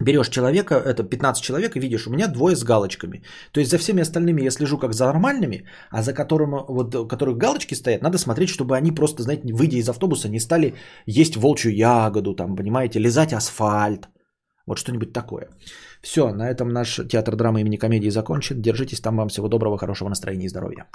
берешь человека, это 15 человек, и видишь, у меня двое с галочками. То есть за всеми остальными я слежу как за нормальными, а за которым, вот, которых галочки стоят, надо смотреть, чтобы они просто, знаете, выйдя из автобуса, не стали есть волчью ягоду, там, понимаете, лизать асфальт. Вот что-нибудь такое. Все, на этом наш театр драмы имени комедии закончен. Держитесь там, вам всего доброго, хорошего настроения и здоровья.